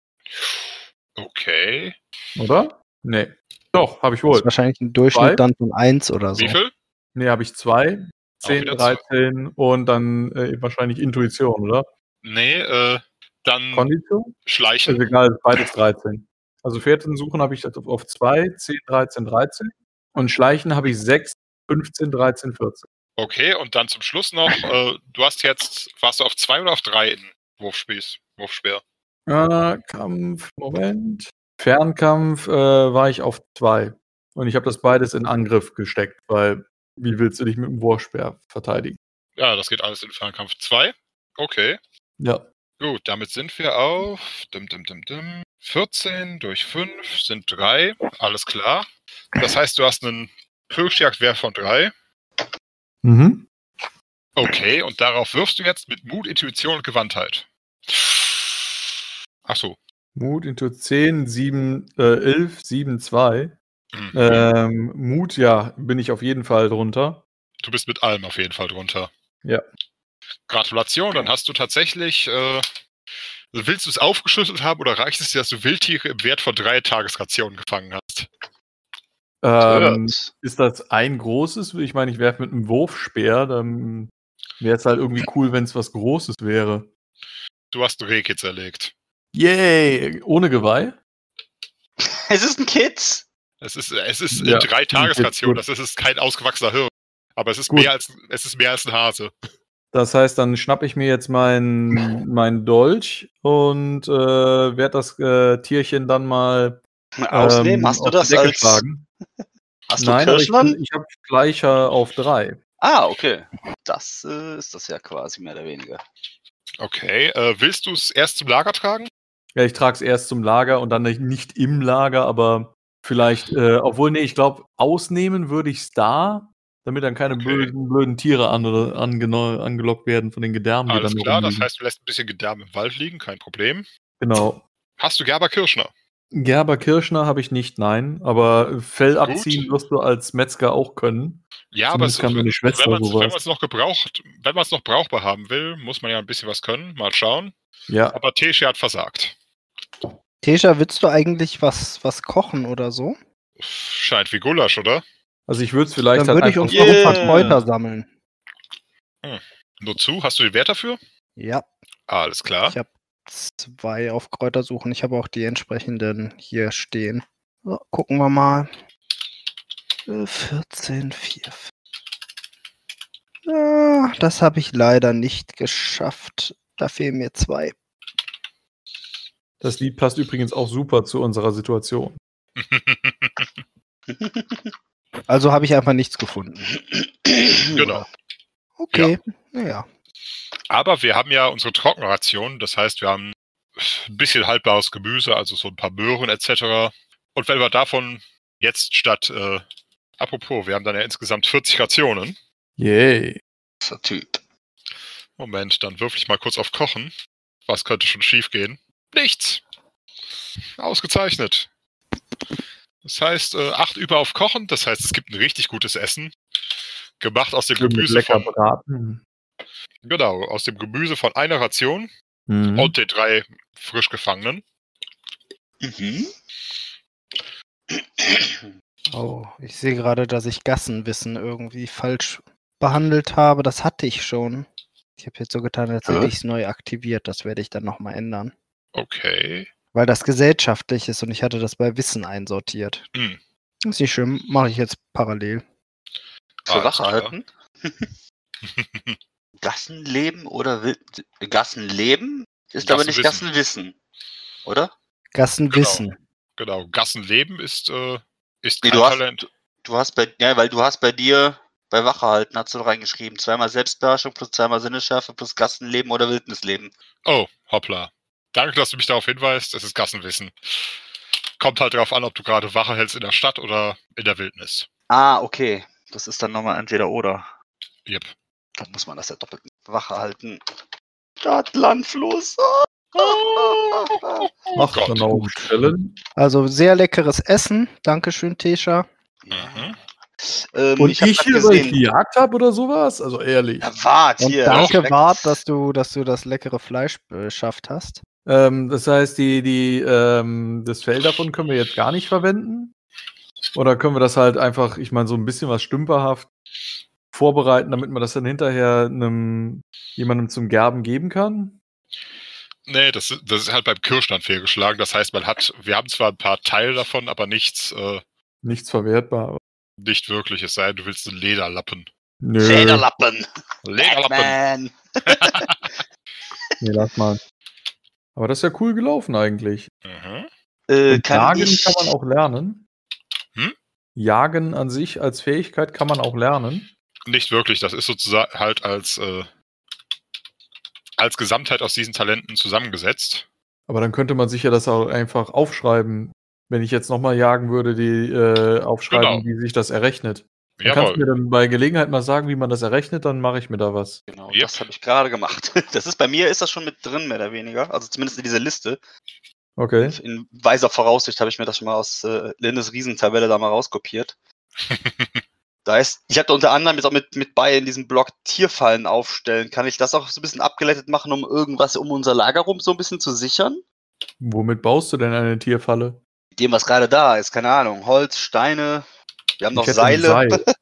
Okay. Oder? Nee. Doch, habe ich Das ist wohl. wahrscheinlich ein Durchschnitt Zwei. dann von 1 oder so. Wie viel? Nee, habe ich zwei. 10, wieder zwei. 13 und dann äh, wahrscheinlich Intuition, oder? Nee, äh, dann Kondition? Schleichen. Ist egal, beides 13. Also Pferden suchen habe ich das auf- auf 2, 10, 13, 13. Und Schleichen habe ich 6, 15, 13, 14. Okay, und dann zum Schluss noch, äh, du hast jetzt, warst du auf zwei oder auf drei in Wurfspieß, Wurfspeer? Äh, Kampf, Moment. Fernkampf äh, war ich auf 2. Und ich habe das beides in Angriff gesteckt, weil wie willst du dich mit dem Wurfspeer verteidigen? Ja, das geht alles in Fernkampf 2. Okay. Ja. Gut, damit sind wir auf dim, dim, dim, dim, 14 durch 5 sind 3. Alles klar. Das heißt, du hast einen Pirschjagdwert von 3. Mhm. Okay, und darauf wirfst du jetzt mit Mut, Intuition und Gewandtheit. Ach so. Mut into 10, 7, äh, 11, 7, 2. Mhm. Ähm, Mut, ja, bin ich auf jeden Fall drunter. Du bist mit allem auf jeden Fall drunter. Ja. Gratulation, dann hast du tatsächlich. Äh, willst du es aufgeschlüsselt haben oder reicht es dir, dass du Wildtiere im Wert von drei Tagesrationen gefangen hast? Ähm, ist das ein großes? Ich meine, ich werfe mit einem Wurfspeer, dann wäre es halt irgendwie cool, wenn es was Großes wäre. Du hast ein Rehkitz erlegt. Yay! Ohne Geweih? *laughs* Es ist ein Kid. Es ist, es ist Ja, in drei gut. das ist, kein ausgewachsener Hirn. Aber es ist, Gut. mehr als, es ist mehr als ein Hase. Das heißt, dann schnapp ich mir jetzt mein, mein Dolch und äh, werde das äh, Tierchen dann mal Ausnehmen. ähm, hast du das Decke als. schlagen. Hast du Nein, aber ich, ich habe Gleicher auf drei. Ah, okay. Das äh, ist das ja quasi mehr oder weniger. Okay, äh, willst du es erst zum Lager tragen? Ja, ich trage es erst zum Lager und dann nicht- nicht im Lager, aber vielleicht, äh, obwohl, nee, ich glaube, ausnehmen würde ich es da, damit dann keine Okay. blöden, blöden Tiere an, oder angeno- angelockt werden von den Gedärmen, die Alles klar, das rumliegen. heißt, du lässt ein bisschen Gedärm im Wald liegen, kein Problem. Genau. Hast du Gerber Kirschner? Gerber Kirschner habe ich nicht, nein, aber Fell abziehen wirst du als Metzger auch können. Ja, aber es, Zumindest kann Schwester wenn man es noch gebraucht, wenn man es noch brauchbar haben will, muss man ja ein bisschen was können. Mal schauen. Ja, Aber Tesche hat versagt. Tesha, willst du eigentlich was, was kochen oder so? Scheint wie Gulasch, oder? also ich würde es vielleicht Dann halt würde ich uns einfach noch ein paar Yeah. Kräuter sammeln. Nur zu, hast du den Wert dafür? Ja, Alles klar. ich habe zwei auf Kräuter suchen. Ich habe auch die entsprechenden hier stehen. So, gucken wir mal. Äh, 14, 4. Ja, das habe ich leider nicht geschafft. Da fehlen mir zwei. Das Lied passt übrigens auch super zu unserer Situation. *laughs* Also habe ich einfach nichts gefunden. genau. Okay, naja. Aber wir haben ja unsere Trockenration, das heißt, wir haben ein bisschen haltbares Gemüse, also so ein paar Möhren etc. Und wenn wir davon jetzt statt, äh, apropos, wir haben dann ja insgesamt 40 Rationen. Yay. Der Typ. Moment, dann würfel ich mal kurz auf Kochen. Was könnte schon schief gehen? Nichts. Ausgezeichnet. Das heißt, äh, 8 über auf Kochen, das heißt, es gibt ein richtig gutes Essen. Gemacht aus dem Schön Gemüse lecker von, braten. genau, aus dem Gemüse von einer Ration Mhm. und den drei frisch gefangenen. Mhm. Oh, ich sehe gerade, dass ich Gassenwissen irgendwie falsch behandelt habe. Das hatte ich schon. Ich habe jetzt so getan, als hätte Hä? ich es neu aktiviert. Das werde ich dann nochmal ändern. Okay. Weil das gesellschaftlich ist und ich hatte das bei Wissen einsortiert. Hm. Ist nicht schlimm, mache ich jetzt parallel. Für Alles Wache halten. *laughs* Gassenleben oder Wild Gassenleben ist aber nicht Gassenwissen. Oder? Gassenwissen. Genau, Gassenleben ist, äh, ist Nee, kein du hast- Talent. Du hast bei, ja, weil du hast bei dir bei Wache halten, hast du doch reingeschrieben. Zweimal Selbstbeherrschung plus zweimal Sinnesschärfe plus Gassenleben oder Wildnisleben. Oh, hoppla. Danke, dass du mich darauf hinweist. Es ist Gassenwissen. Kommt halt darauf an, ob du gerade Wache hältst in der Stadt oder in der Wildnis. Ah, okay. Das ist dann nochmal entweder oder. Yep. Dann muss man das ja doppelt Wache halten. Stadt, Land, Fluss. *laughs* Macht Gott. dann auch stellen. Also sehr leckeres Essen. Dankeschön, Tesha. Mhm. Ähm, Und ich hab ich, hier, weil ich gejagt habe oder sowas? Also ehrlich. Ja, wart Und hier. danke, schmeckt- Wart, dass du, dass du das leckere Fleisch beschafft hast. Ähm, das heißt, die, die, ähm, das Fell davon können wir jetzt gar nicht verwenden? Oder können wir das halt einfach, ich meine, so ein bisschen was stümperhaft vorbereiten, damit man das dann hinterher einem, jemandem zum Gerben geben kann? Nee, das, ist- das ist halt beim Kirschland fehlgeschlagen. Das heißt, man hat, wir haben zwar ein paar Teile davon, aber nichts, äh, Nichts verwertbar. nicht wirklich. Es sei denn, du willst einen Lederlappen. Nö. Lederlappen! Batman. *laughs* *laughs* Nee, lass mal. Aber das ist ja cool gelaufen eigentlich. Mhm. Äh, kann Jagen ich, kann man auch lernen. Hm? Jagen an sich als Fähigkeit kann man auch lernen. Nicht wirklich. Das ist sozusagen halt als, äh, als Gesamtheit aus diesen Talenten zusammengesetzt. Aber dann könnte man sich ja das auch einfach aufschreiben. Wenn ich jetzt nochmal jagen würde, die äh, aufschreiben, Genau. wie sich das errechnet. Dann kannst du Jawohl. mir dann bei Gelegenheit mal sagen, wie man das errechnet, dann mache ich mir da was. Genau, Yep. das habe ich gerade gemacht. *laughs* Das ist bei mir ist das schon mit drin, mehr oder weniger. Also zumindest in dieser Liste. Okay. In weiser Voraussicht habe ich mir das schon mal aus äh, Lindes Riesentabelle da mal rauskopiert. *laughs* Da ist, ich habe da unter anderem jetzt auch mit, mit bei in diesem Blog Tierfallen aufstellen. Kann ich das auch so ein bisschen abgeleitet machen, um irgendwas um unser Lager rum so ein bisschen zu sichern? Womit baust du denn eine Tierfalle? Mit dem, was gerade da ist, keine Ahnung. Holz, Steine, wir haben noch Ich ein Seile. Seil. *laughs*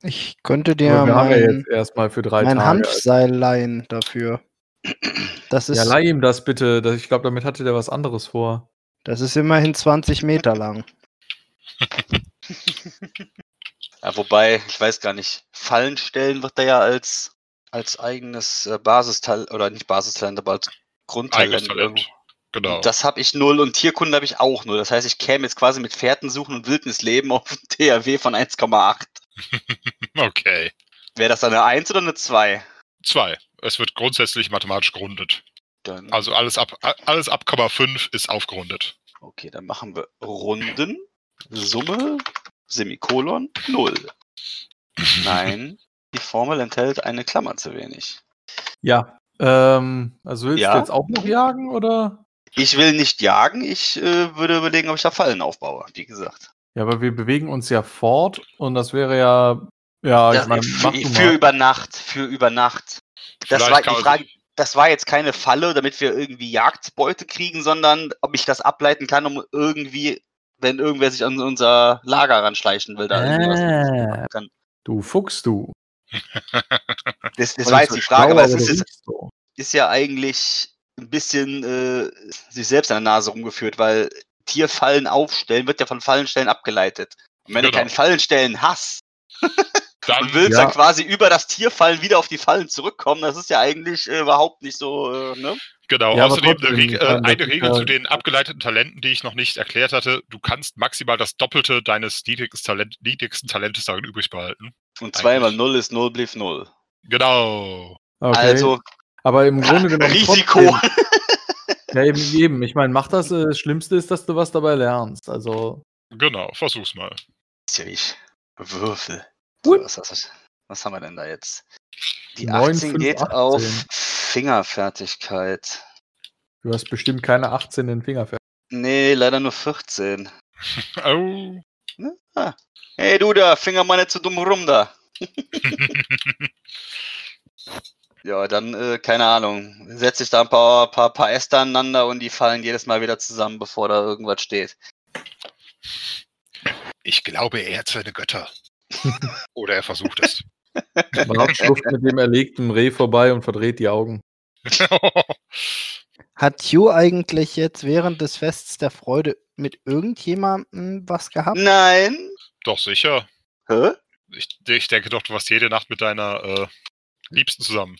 Ich könnte dir mein, jetzt erstmal für drei mein Tage. Hanfseil leihen dafür. Das ist, Ja, leih ihm das bitte. Ich glaube, damit hatte der was anderes vor. das ist immerhin 20 Meter lang. *laughs* Ja, wobei, ich weiß gar nicht, Fallen stellen wird da ja als, als eigenes äh, Basistalent, oder nicht Basistalent, aber als Eigenes Grundtalent. Talent. Genau. Das habe ich null und Tierkunde habe ich auch null. Das heißt, ich käme jetzt quasi mit Fährten suchen und Wildnisleben auf ein *laughs* THW von 1,8. *laughs* Okay. Wäre das dann eine 1 oder eine 2? Zwei. Es wird grundsätzlich mathematisch gerundet. Dann, Also alles ab, alles ab Komma 5 ist aufgerundet. okay, dann machen wir Runden, Summe, Semikolon, 0. *laughs* Nein, die Formel enthält eine Klammer zu wenig. Ja. Ähm, also willst Ja? du jetzt auch noch jagen oder? Ich will nicht jagen, ich äh, würde überlegen, ob ich da Fallen aufbaue, wie gesagt. Ja, aber wir bewegen uns ja fort und das wäre ja. Ja, ich Das, meine, mach für, du für über Nacht, für über Nacht. Das Vielleicht war die Frage, das war jetzt keine Falle, damit wir irgendwie Jagdbeute kriegen, sondern ob ich das ableiten kann, um irgendwie, wenn irgendwer sich an unser Lager ranschleichen will, da irgendwie was machen kann. Du Fuchs, du. Das, das war nicht jetzt die Frage, aber es ist, ist ja eigentlich ein bisschen äh, sich selbst an der Nase rumgeführt, weil Tierfallen aufstellen wird ja von Fallenstellen abgeleitet. Und wenn du Genau. keine Fallenstellen hast *laughs* Dann, und willst Ja. dann quasi über das Tierfallen wieder auf die Fallen zurückkommen, das ist ja eigentlich äh, überhaupt nicht so, äh, ne? genau, Ja, außerdem eine, Regel, ich äh, das eine Regel zu den abgeleiteten Talenten, die ich noch nicht erklärt hatte. Du kannst maximal das Doppelte deines niedrigsten, Talent, niedrigsten Talentes darin übrig behalten. Und 2 mal Eigentlich. 0 ist 0, blieb 0. Genau. Okay. Also aber im Grunde *laughs* genommen. Risiko. Trotzdem, ja, eben, eben. Ich meine, mach das. Äh, das Schlimmste ist, dass du was dabei lernst. Also. Genau, versuch's mal. Ist ja ich. Würfel. Gut. Was, was, was haben wir denn da jetzt? Die 9, 18 5, geht 18. auf Fingerfertigkeit. Du hast bestimmt keine 18 in den Finger fertig. Nee, leider nur 14. Oh. *laughs* Hey du da, Finger mal nicht so dumm rum da. *laughs* Ja, dann, äh, keine Ahnung, setze ich da ein paar, paar, paar Äste aneinander und die fallen jedes Mal wieder zusammen, bevor da irgendwas steht. Ich glaube, er hat seine Götter. *laughs* Oder er versucht es. Bart *laughs* schlupft mit dem erlegten Reh vorbei und verdreht die Augen. *laughs* Hat Hugh eigentlich jetzt während des Fests der Freude mit irgendjemandem was gehabt? Nein. Doch, sicher. Hä? Ich, ich denke doch, du warst jede Nacht mit deiner äh, Liebsten zusammen.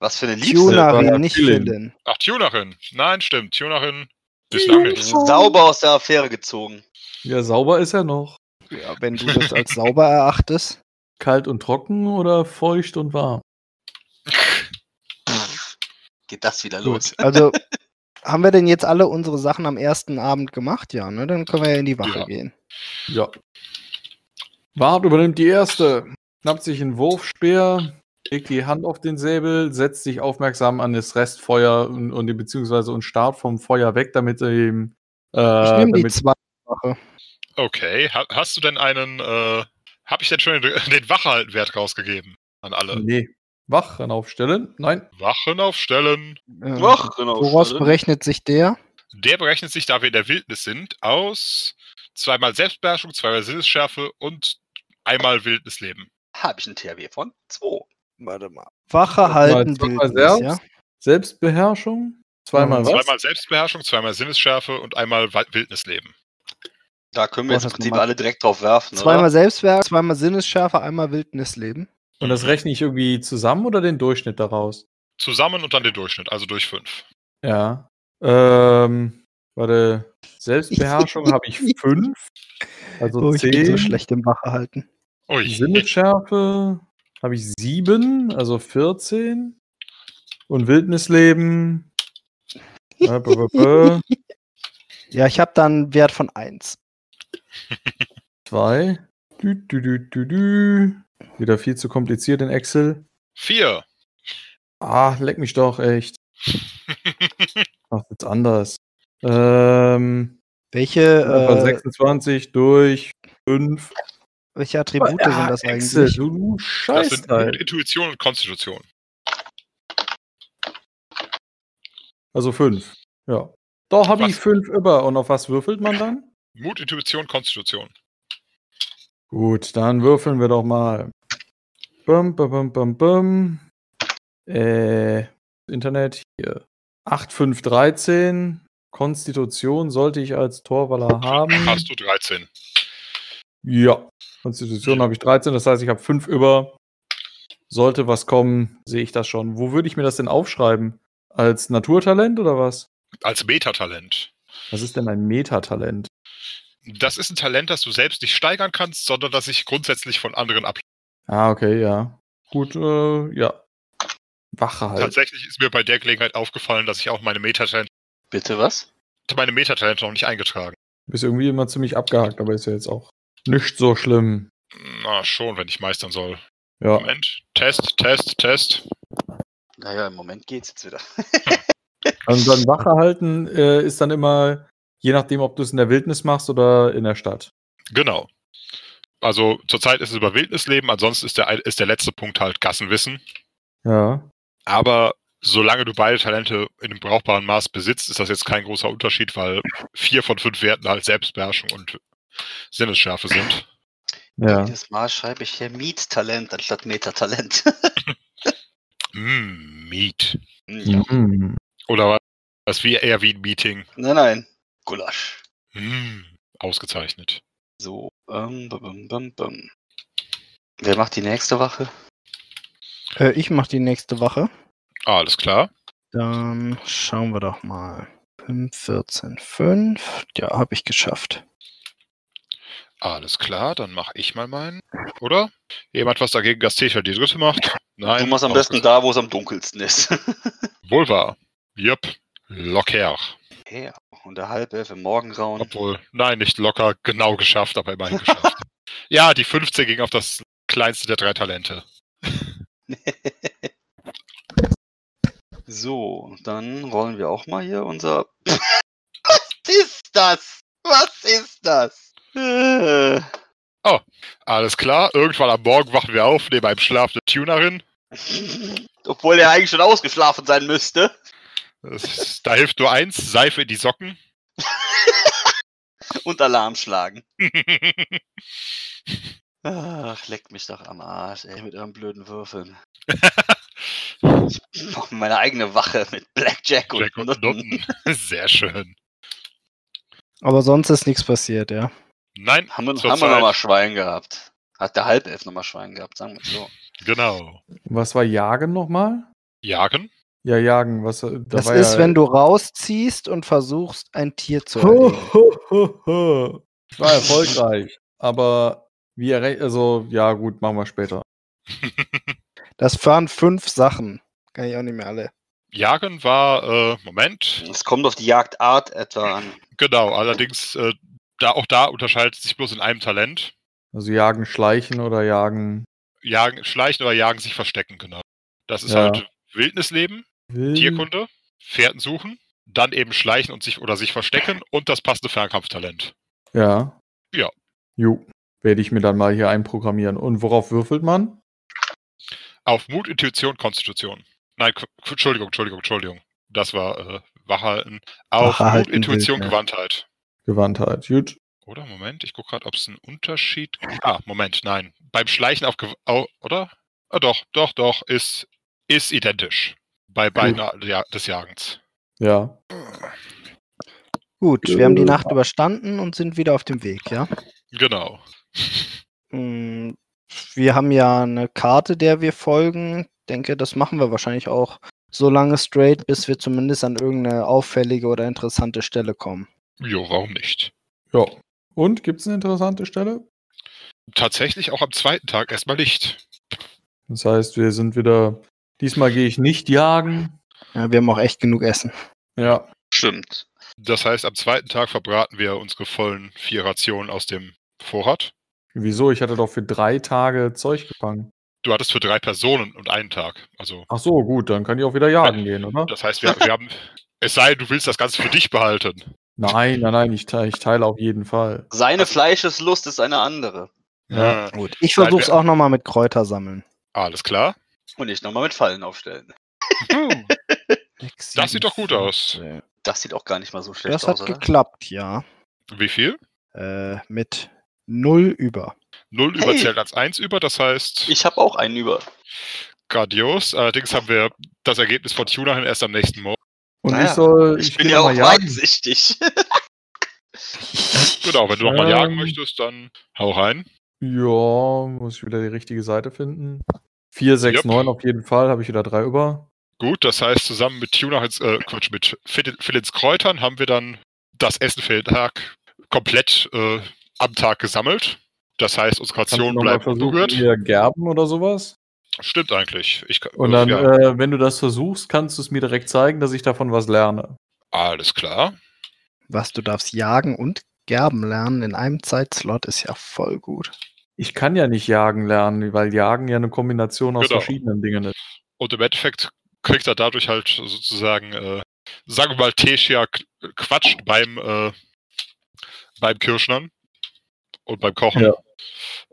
Was für eine Liebste. Tunerin, nicht. Philin. Ach, Tunerin. Nein, stimmt. Tunerin bislang nicht. Sauber aus der Affäre gezogen. Ja, sauber ist er noch. Ja, wenn du das als sauber erachtest. *laughs* Kalt und trocken oder feucht und warm? Geht das wieder los. *laughs* *laughs* Also, haben wir denn jetzt alle unsere Sachen am ersten Abend gemacht? Ja, ne? Dann können wir ja in die Wache Ja. gehen. Ja. Bart übernimmt die erste, schnappt sich einen Wurfspeer, legt die Hand auf den Säbel, setzt sich aufmerksam an das Restfeuer und, und beziehungsweise und starrt vom Feuer weg, damit er ihm. Äh, Ich nehme die damit, zweite Wache. Okay. Ha hast du denn einen, äh, habe ich denn schon den, *laughs* den Wachehaltenwert rausgegeben an alle? nee. Wachen aufstellen? Nein. Wachen aufstellen. Äh, Ach, genau. woraus berechnet sich der? Der berechnet sich, da wir in der Wildnis sind, aus zweimal Selbstbeherrschung, zweimal Sinnesschärfe und einmal Wildnisleben. Habe ich ein THW von 2. Warte mal. Wache halten zweimal selbst, ja? Selbstbeherrschung? Zweimal Mhm. was? Zweimal Selbstbeherrschung, zweimal Sinnesschärfe und einmal Wildnisleben. Da können wir Boah, jetzt im das Prinzip alle direkt drauf werfen, Zweimal oder? Selbstwerk, zweimal Sinnesschärfe, einmal Wildnisleben. Und das rechne ich irgendwie zusammen oder den Durchschnitt daraus? Zusammen und dann den Durchschnitt, also durch fünf. Ja. Ähm, warte. Selbstbeherrschung *laughs* habe ich fünf. Also Oh, ich bin so zehn. schlecht im Wache halten. Ui. Sinnesschärfe habe ich sieben, also 14. Und Wildnisleben. *laughs* Ja, ich habe dann einen Wert von 1. Zwei. Dü, dü, dü, dü, dü. Wieder viel zu kompliziert in Excel. Vier. Ah, leck mich doch, echt. *laughs* Ach, jetzt anders. Ähm, Welche, äh, 26 durch 5. welche Attribute sind das Excel, eigentlich? du, du Das Scheiß sind Teil. Mut, Intuition und Konstitution. Also 5. Ja. Doch, habe ich? 5 über. Und auf was würfelt man dann? Mut, Intuition, Konstitution. Gut, dann würfeln wir doch mal. Bum, bum, bum, bum, bum. Äh, Internet hier. 8, 5, 13. Konstitution sollte ich als Torwaller haben. Hast du 13. Ja. Konstitution habe ich 13, das heißt, ich habe 5 über. Sollte was kommen, sehe ich das schon. Wo würde ich mir das denn aufschreiben? Als Naturtalent oder was? Als Metatalent. Was ist denn ein Metatalent? Das ist ein Talent, das du selbst nicht steigern kannst, sondern das sich grundsätzlich von anderen ab. Ah, okay, ja. Gut, äh, ja. Wache halt. Tatsächlich ist mir bei der Gelegenheit aufgefallen, dass ich auch meine Metatalente, Bitte was? meine Metatalente noch nicht eingetragen. Bist irgendwie immer ziemlich abgehakt, aber ist ja jetzt auch nicht so schlimm. Na, schon, wenn ich meistern soll. Ja. Moment. Test, Test, Test. Naja, im Moment geht's jetzt wieder. Und *laughs* dann Wache halten äh, ist dann immer, je nachdem, ob du es in der Wildnis machst oder in der Stadt. Genau. Also zurzeit ist es über Wildnisleben, ansonsten ist der, ist der letzte Punkt halt Gassenwissen. Ja. Aber solange du beide Talente in einem brauchbaren Maß besitzt, ist das jetzt kein großer Unterschied, weil vier von fünf Werten halt Selbstbeherrschung und Sinnesschärfe sind. Ja. Jedes Mal schreibe ich hier Miettalent anstatt Metatalent. *laughs* Mm, Meet. Ja. Mhm. Oder was wie eher wie ein Meeting. Nein, nein. Gulasch. Mm, ausgezeichnet. So, ähm, bum, bum, bum, bum. Wer macht die nächste Wache? Äh, ich mache die nächste Wache. Ah, alles klar. Dann schauen wir doch mal. 5, 14, 5. Ja, habe ich geschafft. Alles klar, dann mache ich mal meinen. Oder? Jemand was dagegen, dass Tetra die dritte macht? Nein. du machst am besten da, wo es am dunkelsten ist. *laughs* Wohl wahr. Jupp. Locker. ja, und der Halbelf im Morgengrauen. Obwohl, nein, nicht locker, genau geschafft, aber immerhin geschafft. *laughs* ja, die 15 ging auf das kleinste der drei Talente. *laughs* so, dann rollen wir auch mal hier unser. Was ist das? Was ist das? Äh, Alles klar, irgendwann am Morgen wachen wir auf, neben einem schlafenden Tunerin. Obwohl er eigentlich schon ausgeschlafen sein müsste. Ist, da hilft nur eins, Seife in die Socken. *laughs* Und Alarm schlagen. *laughs* Ach, leckt mich doch am Arsch, ey, mit euren blöden Würfeln. *laughs* Ich mach meine eigene Wache mit Blackjack und, Jack und Nutten. Nutten. Sehr schön. Aber sonst ist nichts passiert, ja. Nein, Haben wir, haben wir Zeit. nochmal Schwein gehabt. Hat der Halbelf nochmal Schwein gehabt, sagen wir so. Genau. Was war Jagen nochmal? Jagen? Ja, Jagen. Was, äh, da Das war ist, ja, wenn du rausziehst und versuchst, ein Tier zu Ho, erlegen. ho, ho, ho. Ich war erfolgreich. Aber wie erre also, ja, gut, machen wir später. *laughs* Das waren fünf Sachen. Kann ich auch nicht mehr alle. Jagen war, äh, Moment, Es kommt auf die Jagdart etwa an. genau, allerdings, äh, da, auch da unterscheidet sich bloß in einem Talent. Also Jagen, Schleichen oder Jagen. Jagen, schleichen oder jagen, sich verstecken, genau. Das ist Ja. halt Wildnisleben, Wild. Tierkunde, Pferden suchen, dann eben schleichen und sich oder sich verstecken und das passende Fernkampftalent. Ja. Ja. Jo. Werde ich mir dann mal hier einprogrammieren. Und worauf würfelt man? Auf Mut, Intuition, Konstitution. Nein, Entschuldigung, Entschuldigung, Entschuldigung. Das war äh, Wachhalten. Auf Wachhalten, Mut, Intuition. Gewandtheit. Gewandtheit. Gut. Oder? Moment, ich gucke gerade, ob es einen Unterschied Ah, Moment, nein. Beim Schleichen auf Gew au, oder? Ah, doch, doch, doch, ist, ist identisch. Bei beiden ja, des Jagens. Ja. Gut, wir haben die Nacht überstanden und sind wieder auf dem Weg, ja? Genau. Hm, Wir haben ja eine Karte, der wir folgen. Denke, das machen wir wahrscheinlich auch so lange straight, bis wir zumindest an irgendeine auffällige oder interessante Stelle kommen. Jo, warum nicht? Ja. Und gibt es eine interessante Stelle? Tatsächlich auch am zweiten Tag erstmal nicht. Das heißt, wir sind wieder. Diesmal gehe ich nicht jagen. Ja, wir haben auch echt genug Essen. Ja. Stimmt. Das heißt, am zweiten Tag verbraten wir unsere vollen vier Rationen aus dem Vorrat. Wieso? Ich hatte doch für drei Tage Zeug gefangen. Du hattest für drei Personen und einen Tag. Also, Ach so, gut, dann kann ich auch wieder jagen gehen, oder? das heißt, wir, wir haben. Es sei denn, du willst das Ganze für dich behalten. Nein, nein, nein, ich teile, ich teile auf jeden Fall. Seine Fleischeslust ist eine andere. Ja. Gut, ich versuche es auch nochmal mit Kräuter sammeln. alles klar. Und nicht nochmal mit Fallen aufstellen. *laughs* Das sieht doch gut aus. Das sieht auch gar nicht mal so schlecht Das hat aus, oder? geklappt, ja. Wie viel? Äh, mit null über. Null Hey. überzählt als eins über, das heißt Ich habe auch einen über. grandios. Allerdings haben wir das Ergebnis von Tuna hin erst am nächsten Morgen. Und Naja, ich soll. Ich, bin geh ja auch jagen. weitsichtig. *laughs* Genau, wenn du nochmal jagen Ähm. möchtest, dann hau rein. Ja, muss ich wieder die richtige Seite finden. 4, 6, Jupp. 9 auf jeden Fall, habe ich wieder drei über. Gut, das heißt, zusammen mit Tuna, äh, Quatsch, mit Phil- Philins Kräutern haben wir dann das Essen für den Tag komplett äh, am Tag gesammelt. Das heißt, unsere bleiben versuchen, unberührt. hier Gerben oder sowas? Stimmt eigentlich. Ich, kann- Und dann, ja, äh, wenn du das versuchst, kannst du es mir direkt zeigen, dass ich davon was lerne. alles klar. Was, du darfst jagen und gerben lernen in einem Zeitslot ist ja voll gut. Ich kann ja nicht jagen lernen, weil Jagen ja eine Kombination aus Genau. verschiedenen Dingen ist. Und im Endeffekt kriegt er dadurch halt sozusagen, äh, sagen wir mal, Teschia quatscht beim, äh, beim Kirschnern und beim Kochen, Ja.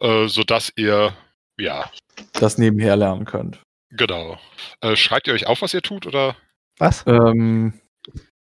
äh, sodass ihr, ja, Das nebenher lernen könnt. genau. Äh, schreibt ihr euch auf, was ihr tut, oder Was? Ähm,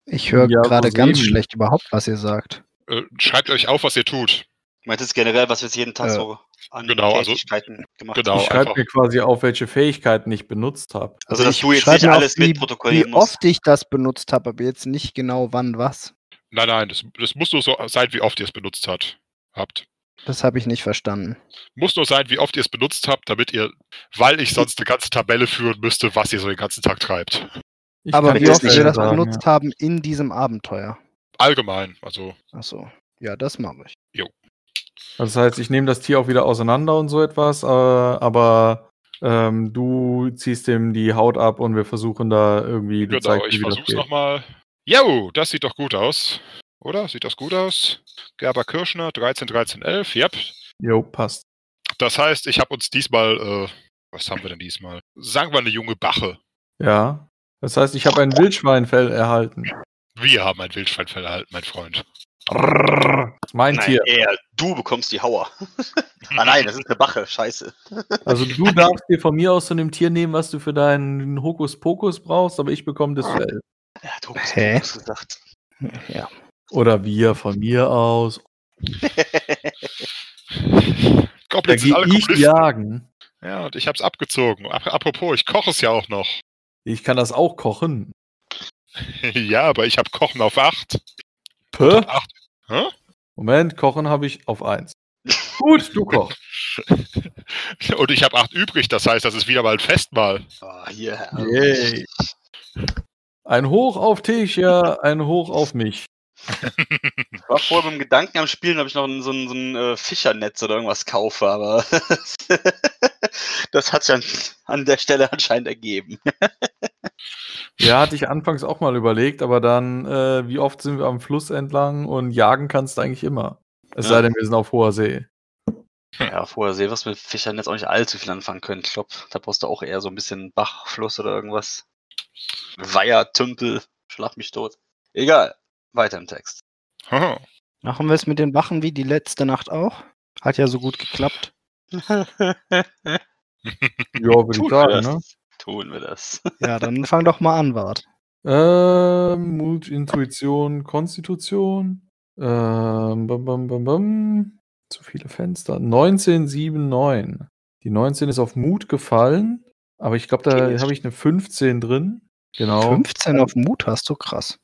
Ich höre Ja, gerade ganz sehen. schlecht überhaupt, was ihr sagt. äh, schreibt euch auf, was ihr tut? Meint es generell, was wir jetzt jeden Tag Äh, so an genau, also- Tätigkeiten gemacht genau. haben? ich schreibe mir quasi auf, welche Fähigkeiten ich benutzt habe. Also, dass ich du jetzt nicht alles wie, mitprotokollieren Wie musst. oft ich das benutzt habe, aber jetzt nicht genau wann was. Nein, nein, das, das muss nur so sein, wie oft ihr es benutzt hat, habt. Das habe ich nicht verstanden. Muss nur sein, wie oft ihr es benutzt habt, damit ihr, weil ich sonst eine ganze Tabelle führen müsste, was ihr so den ganzen Tag treibt. Ich aber wie oft wir das sagen, benutzt haben in diesem Abenteuer. Allgemein, also Achso. Ja, das mache ich. Ja. Das heißt, ich nehme das Tier auch wieder auseinander und so etwas, äh, aber ähm, du ziehst dem die Haut ab und wir versuchen da irgendwie. du Genau, zeigst ich wie das versuch's nochmal. Jo, das sieht doch gut aus. Oder? Sieht das gut aus? Gerber Kirschner, 13, 13, 11. Yep. Jo, passt. Das heißt, ich habe uns diesmal, äh, was haben wir denn diesmal? Sagen wir eine junge Bache. Ja. Das heißt, ich habe ein Wildschweinfell erhalten. Wir haben ein Wildschweinfell erhalten, mein Freund. Das ist mein Nein, Tier. eher du bekommst die Hauer. *laughs* ah nein, das ist eine Bache. Scheiße. Also du *laughs* darfst dir von mir aus zu dem Tier nehmen, was du für deinen Hokuspokus brauchst, aber ich bekomme das Fell. Er hat Hä? Pokus gesagt. Ja. Oder wir von mir aus. *laughs* Da Goblins sind gehe alle ich jagen. Ja, und ich hab's abgezogen. Ap apropos, ich koche es ja auch noch. Ich kann das auch kochen. *laughs* ja, aber ich hab Kochen auf 8. Puh. Moment, kochen habe ich auf 1. Gut, du kochst. *laughs* Und ich habe 8 übrig, das heißt, das ist wieder mal ein Festmahl. Oh, hier. Yay. Ein Hoch auf Tisha, ein Hoch auf mich. Ich war vorher mit dem Gedanken am Spielen, ob ich noch so ein, so ein äh, Fischernetz oder irgendwas kaufe, aber *laughs* das hat sich an, an der Stelle anscheinend ergeben. Ja, hatte ich anfangs auch mal überlegt, aber dann, äh, wie oft sind wir am Fluss entlang und jagen kannst du eigentlich immer. Es sei denn, wir sind auf hoher See. Ja, vorher sehe was mit Fischernetz auch nicht allzu viel anfangen können. Ich glaube, da brauchst du auch eher so ein bisschen Bach, Fluss oder irgendwas. Weiher, Tümpel, schlag mich tot. Egal, weiter im Text. Haha. Machen wir es mit den Wachen wie die letzte Nacht auch? Hat ja so gut geklappt. *laughs* Ja, würde ich Tun wir sagen, das. ne? Tun wir das. *laughs* Ja, dann fang doch mal an, Wart. Ähm, Mut, Intuition, Konstitution. Ähm, bam, bam, bam, bam. Zu viele Fenster. 19, 7, 9. Die 19 ist auf Mut gefallen, aber ich glaube, da habe ich eine 15 drin. Genau. 15 auf Mut hast du krass.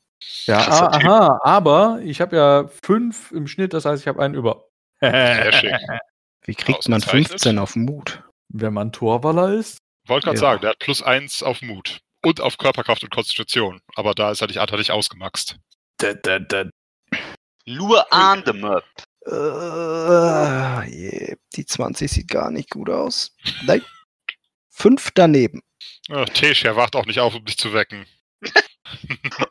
Ja, ah, aha, aber ich habe ja 5 im Schnitt, das heißt, ich habe einen über. Sehr *laughs* schick. Wie kriegt man Ausgezeichnet. 15 auf Mut? Wenn man Torwaller ist. Wollte gerade Ja. sagen, der hat plus 1 auf Mut. Und auf Körperkraft und Konstitution. Aber da ist er nicht anteilig ausgemaxt. Lure on the map. Äh, je, die 20 sieht gar nicht gut aus. Nein. Fünf daneben. Ach, Tesha wacht auch nicht auf, um dich zu wecken.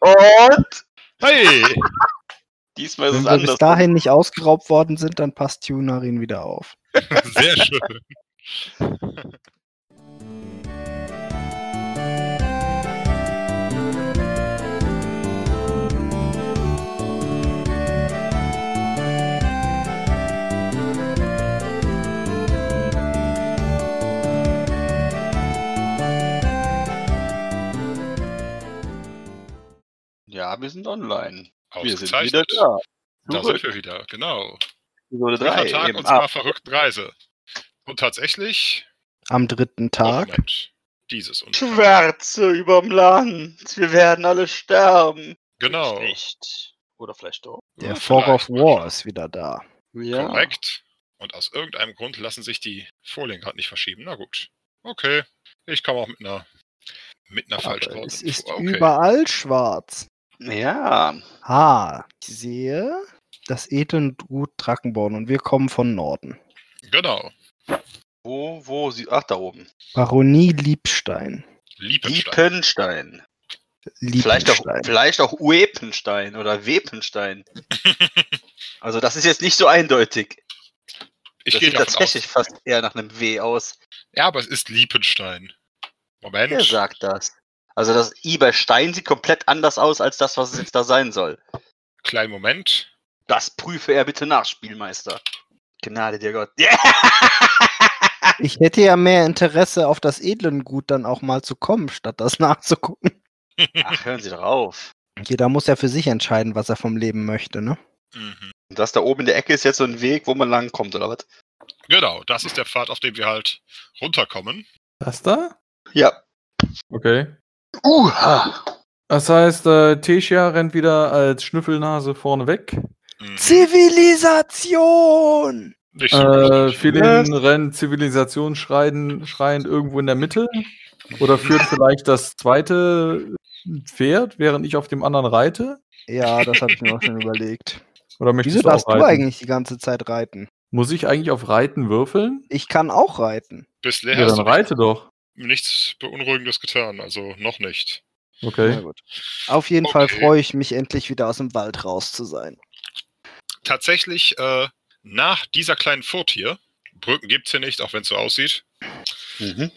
Und Hey! *laughs* diesmal ist Wenn es wir bis anders. dahin nicht ausgeraubt worden sind, dann passt Tunarin wieder auf. *laughs* Sehr schön. *laughs* Ja, wir sind online. Wir sind wieder Ausgezeichnet. da. Da Zurück. sind wir wieder, genau. Episode Dritter 3. Tag eben. unserer Ah, verrückten Reise. Und tatsächlich, Am dritten oh, Tag. Moment, dieses und Schwärze überm Land. Wir werden alle sterben. genau, Nicht. Oder vielleicht doch. Der Ja, Fog of. War ist wieder da. Ja. korrekt. Und aus irgendeinem Grund lassen sich die Folien gerade nicht verschieben. Na gut, okay. Ich komme auch mit einer mit einer Aber Falschwortung es ist. Okay. überall schwarz. Ja. Ha, ich sehe das edlen Gut Drachenborn und wir kommen von Norden. Genau, Wo, wo sie. Ach, da oben. Baronie Liebstein. Liebenstein. Liepenstein. Vielleicht auch, Liebenstein. vielleicht auch Wepenstein oder Wepenstein. *laughs* also, das ist jetzt nicht so eindeutig. Ich das gehe sieht tatsächlich aus. fast eher nach einem W aus. Ja, aber es ist Liebenstein. Moment. Wer sagt das? Also, das I bei Stein sieht komplett anders aus als das, was es jetzt da sein soll. Kleinen Moment. Das prüfe er bitte nach, Spielmeister. Gnade dir Gott. *laughs* Ich hätte ja mehr Interesse, auf das edlen Gut dann auch mal zu kommen, statt das nachzugucken. Ach, hören Sie doch auf. Jeder muss ja für sich entscheiden, was er vom Leben möchte, ne? Mhm. Und das da oben in der Ecke ist jetzt so ein Weg, wo man langkommt, oder was? Genau, das ist der Pfad, auf dem wir halt runterkommen. Das da? Ja. Okay. Uha. Das heißt, äh, Tesha rennt wieder als Schnüffelnase vorne weg. Mhm. Zivilisation! Nicht so Äh, richtig. Philin rennt Zivilisation schreiend, schreiend irgendwo in der Mitte. Oder führt vielleicht das zweite Pferd, während ich auf dem anderen reite. Ja, das habe ich mir auch schon überlegt. Oder möchtest Wieso du darfst du reiten? eigentlich die ganze Zeit reiten? Muss ich eigentlich auf Reiten würfeln? Ich kann auch reiten. Bisher Ja, hast dann du reite doch. Nichts Beunruhigendes getan, also noch nicht. Okay. gut. Auf jeden Fall Okay. freue ich mich endlich wieder aus dem Wald raus zu sein. Tatsächlich, äh, nach dieser kleinen Furt hier, Brücken gibt's hier nicht, auch wenn es so aussieht, Mhm.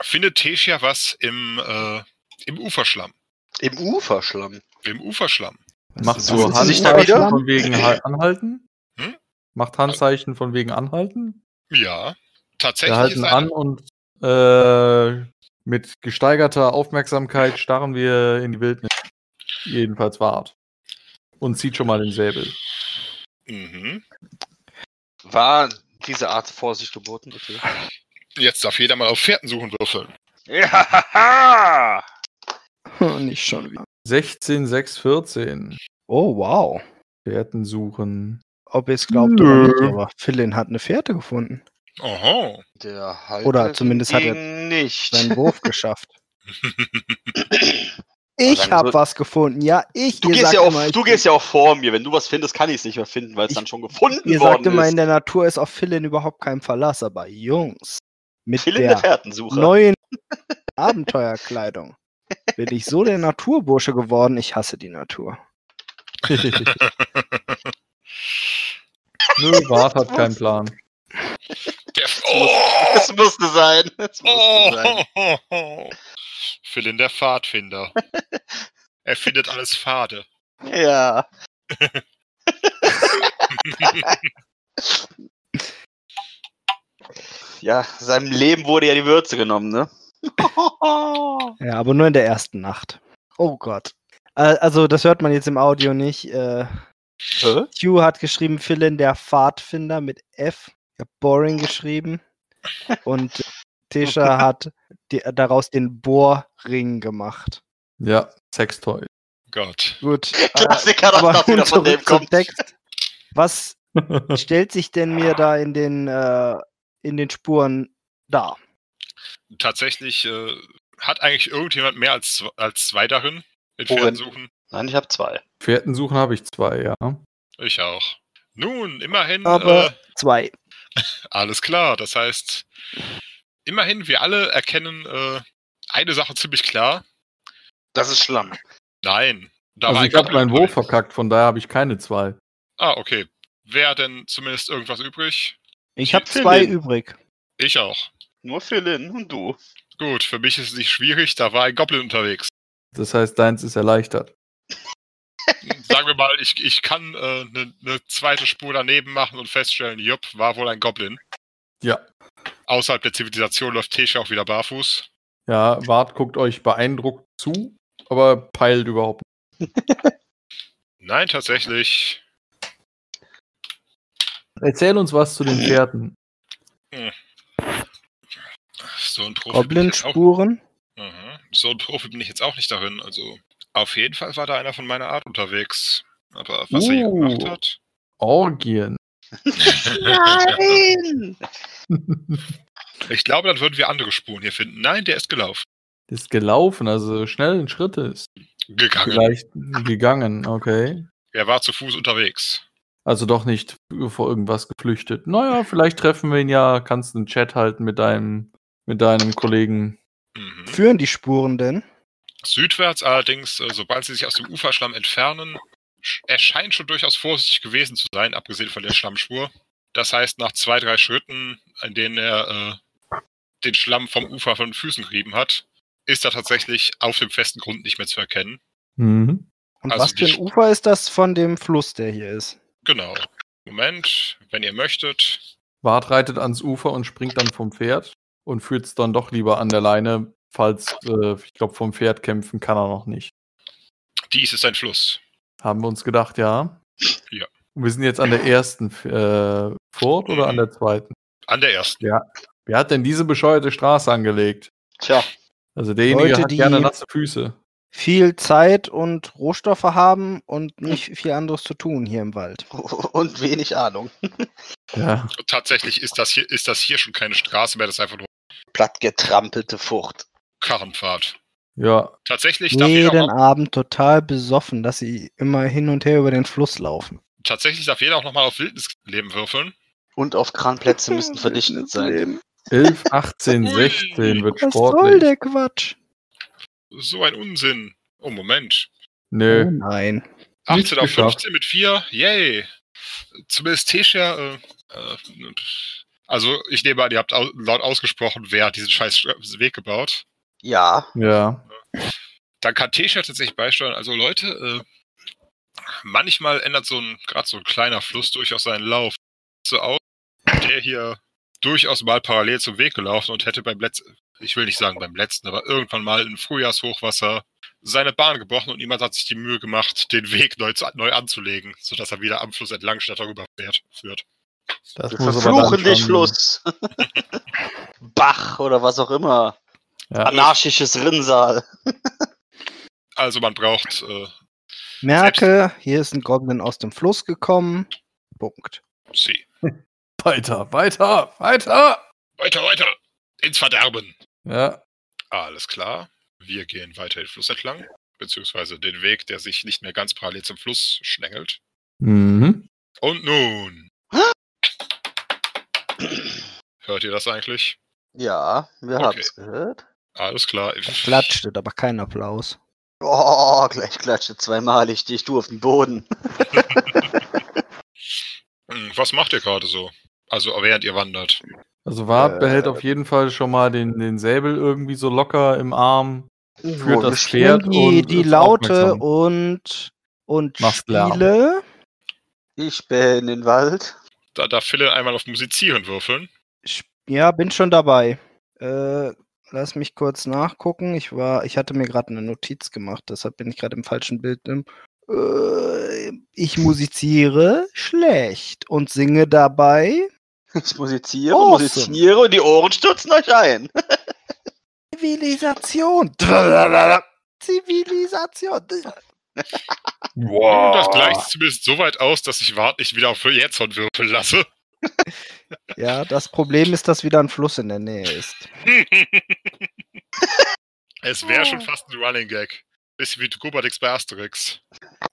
findet Tesha was im, äh, im Uferschlamm. Im Uferschlamm. Im Uferschlamm. Macht so Suchen Sie sich da Handzeichen wieder? von wegen Hal- anhalten? Hm? Macht Handzeichen von wegen anhalten? Ja, Wir tatsächlich halten ist an und äh, mit gesteigerter Aufmerksamkeit starren wir in die Wildnis. Jedenfalls Wart. Und zieht schon mal den Säbel. mhm. War diese Art Vorsicht geboten? Okay. Jetzt darf jeder mal auf Fährten suchen würfeln. Ja! *laughs* Nicht schon wieder. 16, 6, 14. Oh, wow. Fährten suchen. Ob ihr es glaubt oder nicht, aber Philin hat eine Fährte gefunden. Oho. Der Halbe Oder zumindest hat er nicht. Seinen Wurf geschafft. *laughs* Ich dann hab so- was gefunden. Ja, ich. Du, gehst sagt ja, auch, immer, ich du gehst ja auch vor mir. Wenn du was findest, kann ich es nicht mehr finden, weil es dann schon gefunden Ihr sagt worden immer, ist. in der Natur ist auf Philin überhaupt kein Verlass, aber Jungs, mit in der der neuen *laughs* Abenteuerkleidung bin ich so der Naturbursche geworden, ich hasse die Natur. *laughs* Nö, Wart hat keinen Plan. Der, oh, Es musste sein. Es musste oh, sein. oh. Philin der Pfadfinder. er findet alles fade. Ja. *laughs* ja, seinem Leben wurde ja die Würze genommen, ne? *laughs* Ja, aber nur in der ersten Nacht. Oh Gott. Äh, Also, das hört man jetzt im Audio nicht. Äh, Hä? Q hat geschrieben, Philin der Pfadfinder mit F. Ich habe Boring geschrieben. Und *laughs* Tesha hat die, daraus den Bohrring gemacht. Ja, Sextoy. Gott. Gut. äh, Klassiker, dass aber das wieder nun von dem kommt. Text. Was *laughs* stellt sich denn mir da in den, äh, in den Spuren dar? Tatsächlich äh, hat eigentlich irgendjemand mehr als, als zwei darin in Worin? Pferden suchen? Nein, ich habe zwei. Fährten suchen habe ich zwei, ja. Ich auch. Nun, immerhin. Aber äh, zwei. Alles klar, das heißt, immerhin, wir alle erkennen äh, eine Sache ziemlich klar. Das ist Schlamm. Nein. Da Also war ich ein habe meinen Wurf verkackt, von daher habe ich keine zwei. Ah, okay. Wäre denn zumindest irgendwas übrig? Ich habe zwei übrig. Ich auch. Nur Philin und du. Gut, für mich ist es nicht schwierig, da war ein Goblin unterwegs. Das heißt, deins ist erleichtert. Sagen wir mal, ich, ich kann eine ne ne zweite Spur daneben machen und feststellen, jupp, war wohl ein Goblin. Ja. Außerhalb der Zivilisation läuft Tesha auch wieder barfuß. Ja, Wart guckt euch beeindruckt zu, aber peilt überhaupt nicht. *laughs* Nein, tatsächlich. Erzähl uns was zu den Pferden. So ein Profi bin ich jetzt auch Goblin-Spuren. Mhm. So ein Profi bin ich jetzt auch nicht darin. Also auf jeden Fall war da einer von meiner Art unterwegs. Aber was er hier Uh. gemacht hat. Orgien. Nein! *laughs* Ich glaube, dann würden wir andere Spuren hier finden. Nein, der ist gelaufen. ist gelaufen, also schnell in Schritte ist. Gegangen. Vielleicht gegangen, okay. Er war zu Fuß unterwegs. Also doch nicht vor irgendwas geflüchtet. Naja, vielleicht treffen wir ihn ja, kannst einen Chat halten mit deinem, mit deinem Kollegen. Mhm. Führen die Spuren denn? Südwärts allerdings, äh, sobald sie sich aus dem Uferschlamm entfernen, sch- er scheint schon durchaus vorsichtig gewesen zu sein, abgesehen von der Schlammspur. Das heißt, nach zwei, drei Schritten, in denen er äh, den Schlamm vom Ufer von den Füßen gerieben hat, ist er tatsächlich auf dem festen Grund nicht mehr zu erkennen. Mhm. Und Also was für ein Ufer ist das von dem Fluss, der hier ist? Genau. Moment, wenn ihr möchtet. Wart reitet ans Ufer und springt dann vom Pferd und führt es dann doch lieber an der Leine, falls, äh, ich glaube, vom Pferd kämpfen kann er noch nicht. Dies ist ein Fluss. Haben wir uns gedacht, ja. Ja. Und wir sind jetzt an der ersten äh, Furt oder an der zweiten? An der ersten. Wer hat denn diese bescheuerte Straße angelegt? Tja, Also derjenige Leute, hat die- gerne nasse Füße. Viel Zeit und Rohstoffe haben und nicht viel anderes zu tun hier im Wald. *laughs* und wenig Ahnung. *laughs* Ja. Tatsächlich ist das hier, ist das hier schon keine Straße mehr, das ist einfach nur Plattgetrampelte Frucht. Karrenpfad. Ja, Tatsächlich darf, jeder Jeden auch, Abend total besoffen, dass sie immer hin und her über den Fluss laufen. tatsächlich darf jeder auch nochmal auf Wildnisleben würfeln. Und auf Kranplätze müssten verdichtet sein. 11, 18, *laughs* Ui. 16 wird Was soll sportlich. der Quatsch? So ein Unsinn. Oh, Moment. Oh Nö. nein. 18 auf geschafft. 15 mit 4. Yay. Zumindest Tesha, äh, äh, also ich nehme an, ihr habt au laut ausgesprochen, wer hat diesen scheiß Sch- Weg gebaut. Ja, Ja. Dann kann Tesha tatsächlich beisteuern. Also Leute, äh, manchmal ändert so ein, gerade so ein kleiner Fluss durchaus seinen Lauf. So aus, der hier durchaus mal parallel zum Weg gelaufen und hätte beim letzten, ich will nicht sagen beim letzten, aber irgendwann mal im Frühjahrshochwasser seine Bahn gebrochen und niemand hat sich die Mühe gemacht, den Weg neu, zu, neu anzulegen, sodass er wieder am Fluss entlang statt darüber fährt, führt. Das Wir muss aber verfluchen dann dich, Fluss. *laughs* Bach oder was auch immer. Ja. Anarchisches Rinnsal. *laughs* Also man braucht äh, Merke, hier ist ein Goblin aus dem Fluss gekommen. Punkt. sie. *laughs* Weiter, weiter, weiter! Weiter, weiter! Ins Verderben! Ja. Alles klar. Wir gehen weiter den Fluss entlang, beziehungsweise den Weg, der sich nicht mehr ganz parallel zum Fluss schlängelt. Mhm. Und nun. *gasps* Hört ihr das eigentlich? Ja, wir Okay. haben es gehört. Alles klar. Es klatschte, aber kein Applaus. Oh, gleich klatsche zweimalig dich du auf den Boden. *laughs* Hm, Was macht ihr gerade so? Also während ihr wandert. Also Wart Äh, behält auf jeden Fall schon mal den, den Säbel irgendwie so locker im Arm. Führt das Pferd die, und die Laute und, und Lärm. Spiele. Ich bin in den Wald. Da darf Phil einmal auf Musizieren würfeln. Sp- Ja, bin schon dabei. Äh, lass mich kurz nachgucken. Ich war, ich hatte mir gerade eine Notiz gemacht, deshalb bin ich gerade im falschen Bild. Im, äh, ich musiziere schlecht und singe dabei *laughs* Ich musiziere, Awesome. musiziere und die Ohren stürzen euch ein. *laughs* Zivilisation. Zivilisation. Und das gleicht zumindest so weit aus, dass ich Wart nicht wieder auf Jetson würfeln lasse. Ja, das Problem ist, dass wieder ein Fluss in der Nähe ist. es wäre schon fast ein Running Gag. Bisschen wie Gobadix bei Asterix.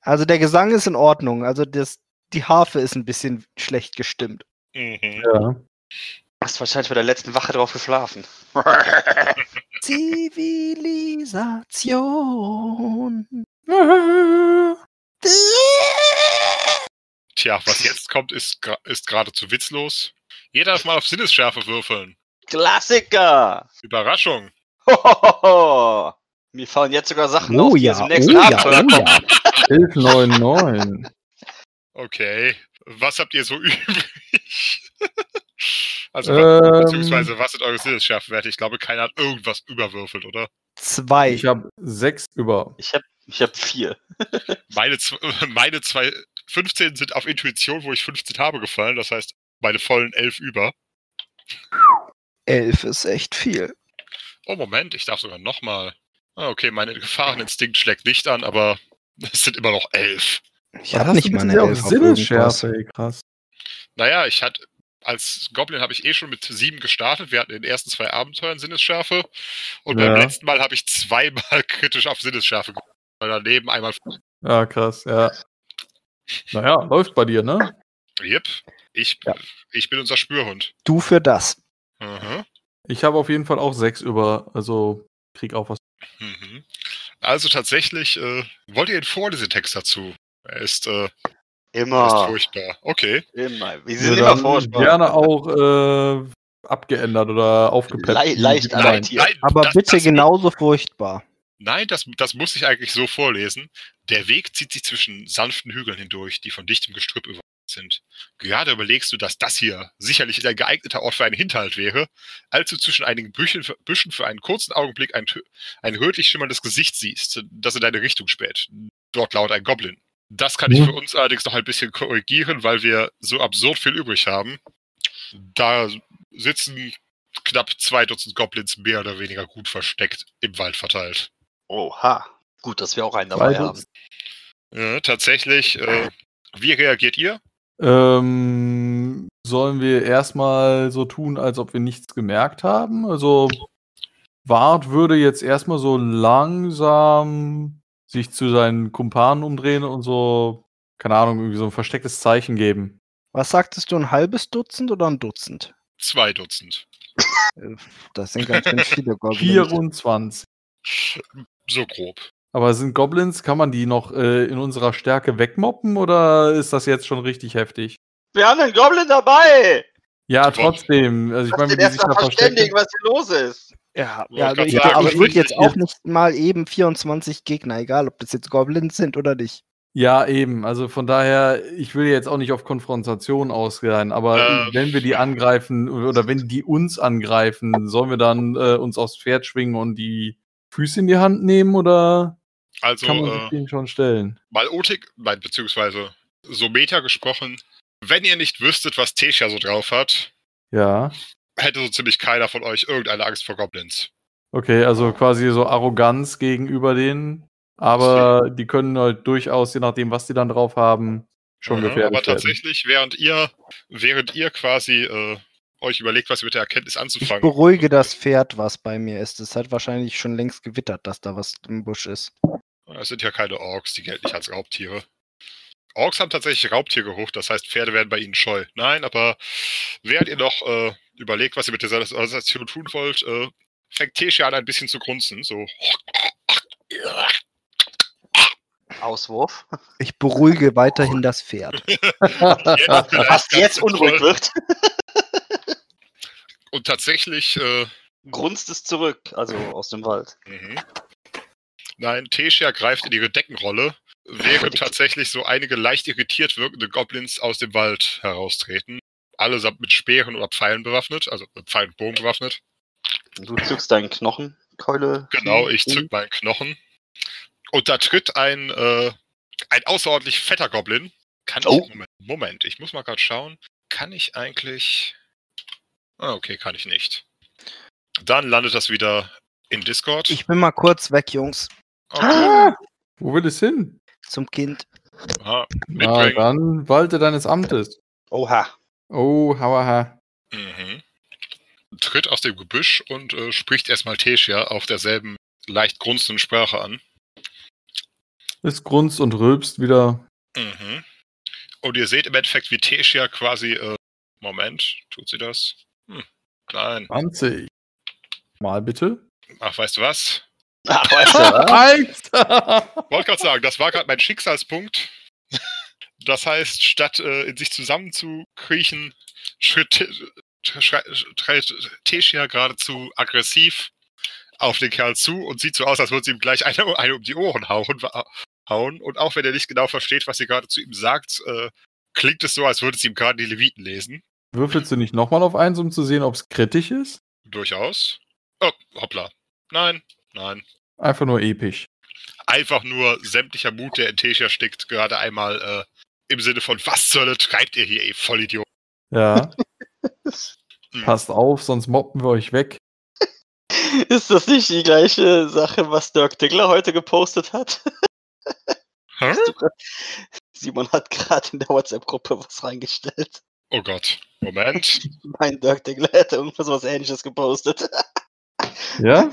Also der Gesang ist in Ordnung. Also das, die Harfe ist ein bisschen schlecht gestimmt. Mhm. Ja. Hast wahrscheinlich bei der letzten Wache drauf geschlafen. *laughs* Zivilisation. *laughs* Tja, was jetzt *laughs* kommt, ist, ist geradezu witzlos. Jeder darf mal auf Sinnesschärfe würfeln. Klassiker! Überraschung. Hohoho. Mir fallen jetzt sogar Sachen auf, Oh die ja, jetzt im oh nächsten ja, Abenteuer oh ja. 1199. Okay. Was habt ihr so *laughs* übrig? also, Ähm. beziehungsweise, was sind eure Sinnesschärfewerte? Ich glaube, keiner hat irgendwas überwürfelt, oder? Zwei. Ich habe sechs über. Ich hab, ich hab vier. Meine, *laughs* meine zwei 15 sind auf Intuition, wo ich 15 habe, gefallen. Das heißt, meine vollen 11 über. Elf ist echt viel. Oh, Moment, ich darf sogar nochmal. Ah, okay, mein Gefahreninstinkt schlägt nicht an, aber *laughs* es sind immer noch 11. Ich habe nicht mal eine. Sinnesschärfe, krass. Naja, ich hatte. Als Goblin habe ich eh schon mit 7 gestartet. Wir hatten in den ersten zwei Abenteuern Sinnesschärfe. Und beim Ja. letzten Mal habe ich zweimal *laughs* kritisch auf Sinnesschärfe geguckt. Weil daneben einmal. Ja, krass, ja. Naja, läuft bei dir, ne? Yep, ich, Ja. ich bin unser Spürhund. Du für das. Mhm. Ich habe auf jeden Fall auch sechs über, also krieg auch was. Mhm. Also tatsächlich, äh, wollt ihr den Vorlesetext dazu? Er ist, äh, er ist Immer. furchtbar. Okay. Immer. Wir Ja, sind immer dann furchtbar. Gerne auch äh, abgeändert oder aufgepeppt. Le leicht meinst. adaptiert. Aber das, bitte das, genauso furchtbar. Nein, das, das muss ich eigentlich so vorlesen. Der Weg zieht sich zwischen sanften Hügeln hindurch, die von dichtem Gestrüpp überwuchert sind. Gerade überlegst du, dass das hier sicherlich ein geeigneter Ort für einen Hinterhalt wäre, als du zwischen einigen Büchen, Büschen für einen kurzen Augenblick ein, ein rötlich schimmerndes Gesicht siehst, das in deine Richtung späht. Dort lauert ein Goblin. Das kann ich Mhm. für uns allerdings noch ein bisschen korrigieren, weil wir so absurd viel übrig haben. Da sitzen knapp zwei Dutzend Goblins mehr oder weniger gut versteckt im Wald verteilt. Oha. Gut, dass wir auch einen dabei haben. Ja, tatsächlich. Äh, wie reagiert ihr? Ähm, sollen wir erstmal so tun, als ob wir nichts gemerkt haben? Also, Wart würde jetzt erstmal so langsam sich zu seinen Kumpanen umdrehen und so, keine Ahnung, irgendwie so ein verstecktes Zeichen geben. Was sagtest du, ein halbes Dutzend oder ein Dutzend? Zwei Dutzend. Äh, Das sind ganz schön viele Goblins. 24. So grob. Aber sind Goblins, kann man die noch äh, in unserer Stärke wegmoppen oder ist das jetzt schon richtig heftig? Wir haben einen Goblin dabei! Ja, trotzdem. Also ich meine, wenn die sich da verständigen, was hier los ist. Ja, ja aber, grad ich, sagen, aber ich ich würde will jetzt auch nicht mal eben 24 Gegner, egal ob das jetzt Goblins sind oder nicht. Ja, eben. Also von daher, ich will jetzt auch nicht auf Konfrontation ausgehen, aber Ähm. wenn wir die angreifen oder wenn die uns angreifen, sollen wir dann äh, uns aufs Pferd schwingen und die Füße in die Hand nehmen oder Also, kann man äh, sich denen schon stellen? mal Otik, nein, beziehungsweise so Meta gesprochen, wenn ihr nicht wüsstet, was Tesha so drauf hat, Ja. hätte so ziemlich keiner von euch irgendeine Angst vor Goblins. Okay, also quasi so Arroganz gegenüber denen, aber die können halt durchaus, je nachdem, was die dann drauf haben, schon Ja, gefährlich aber werden. tatsächlich, während ihr, während ihr quasi äh, euch überlegt, was mit der Erkenntnis Ich anzufangen. beruhige das Pferd, was bei mir ist. Es hat wahrscheinlich schon längst gewittert, dass da was im Busch ist. Es sind ja keine Orks, die gelten nicht als Raubtiere. Orks haben tatsächlich Raubtiergeruch, das heißt, Pferde werden bei ihnen scheu. Nein, aber während ihr noch äh, überlegt, was ihr mit dieser Organisation tun wollt, äh, fängt Tesha an, ein bisschen zu grunzen. So. Auswurf. Ich beruhige weiterhin das Pferd. *laughs* Jetzt Was jetzt unruhig wird, Und tatsächlich, äh, grunzt es zurück, also aus dem Wald. mhm. nein, Tesha greift in ihre Deckenrolle, während tatsächlich so einige leicht irritiert wirkende Goblins aus dem Wald heraustreten. Allesamt mit Speeren oder Pfeilen bewaffnet, also mit Pfeilen und Bogen bewaffnet. Du zückst deinen Knochenkeule. Genau, ich zück meinen Knochen. Und da tritt ein, äh, ein außerordentlich fetter Goblin. Kann Oh. ich, Moment, Moment, ich muss mal gerade schauen. Kann ich eigentlich. Ah, okay, kann ich nicht. Dann landet das wieder in Discord. Ich bin mal kurz weg, Jungs. Okay. Wo will es hin? Zum Kind. Aha, Na, dann walte deines Amtes. Oha. Oh, hauaha. Mhm. Tritt aus dem Gebüsch und äh, spricht erstmal Tesia auf derselben leicht grunzenden Sprache an. Es grunzt und rülpst wieder. Mhm. Und ihr seht im Endeffekt, wie Tesia quasi. Äh, Moment, tut sie das? Hm, nein. 20. Mal bitte. Ach, weißt du was? Ach, weißt du, *laughs* was? Alter! Wollte gerade sagen, das war gerade mein Schicksalspunkt. Das heißt, statt äh, in sich zusammenzukriechen, schritt Te- schrei- tritt Tesia geradezu aggressiv auf den Kerl zu und sieht so aus, als würde sie ihm gleich eine, eine um die Ohren hauen, hauen. Und auch wenn er nicht genau versteht, was sie gerade zu ihm sagt, äh, klingt es so, als würde sie ihm gerade die Leviten lesen. Würfelst du nicht nochmal auf eins, um zu sehen, ob es kritisch ist? Durchaus. Oh, hoppla. Nein, nein. Einfach nur episch. Einfach nur sämtlicher Mut, der in Tesia steckt, gerade einmal äh, im Sinne von, was zur Hölle treibt ihr hier, ihr Vollidiot? Ja. *laughs* Hm. Passt auf, sonst mobben wir euch weg. *laughs* Ist das nicht die gleiche Sache, was Dirk Diggler heute gepostet hat? Hä? *laughs* Simon hat gerade in der WhatsApp-Gruppe was reingestellt. Oh Gott. Moment. *laughs* Mein Dirk Diggler hätte irgendwas was ähnliches gepostet. *laughs* Ja?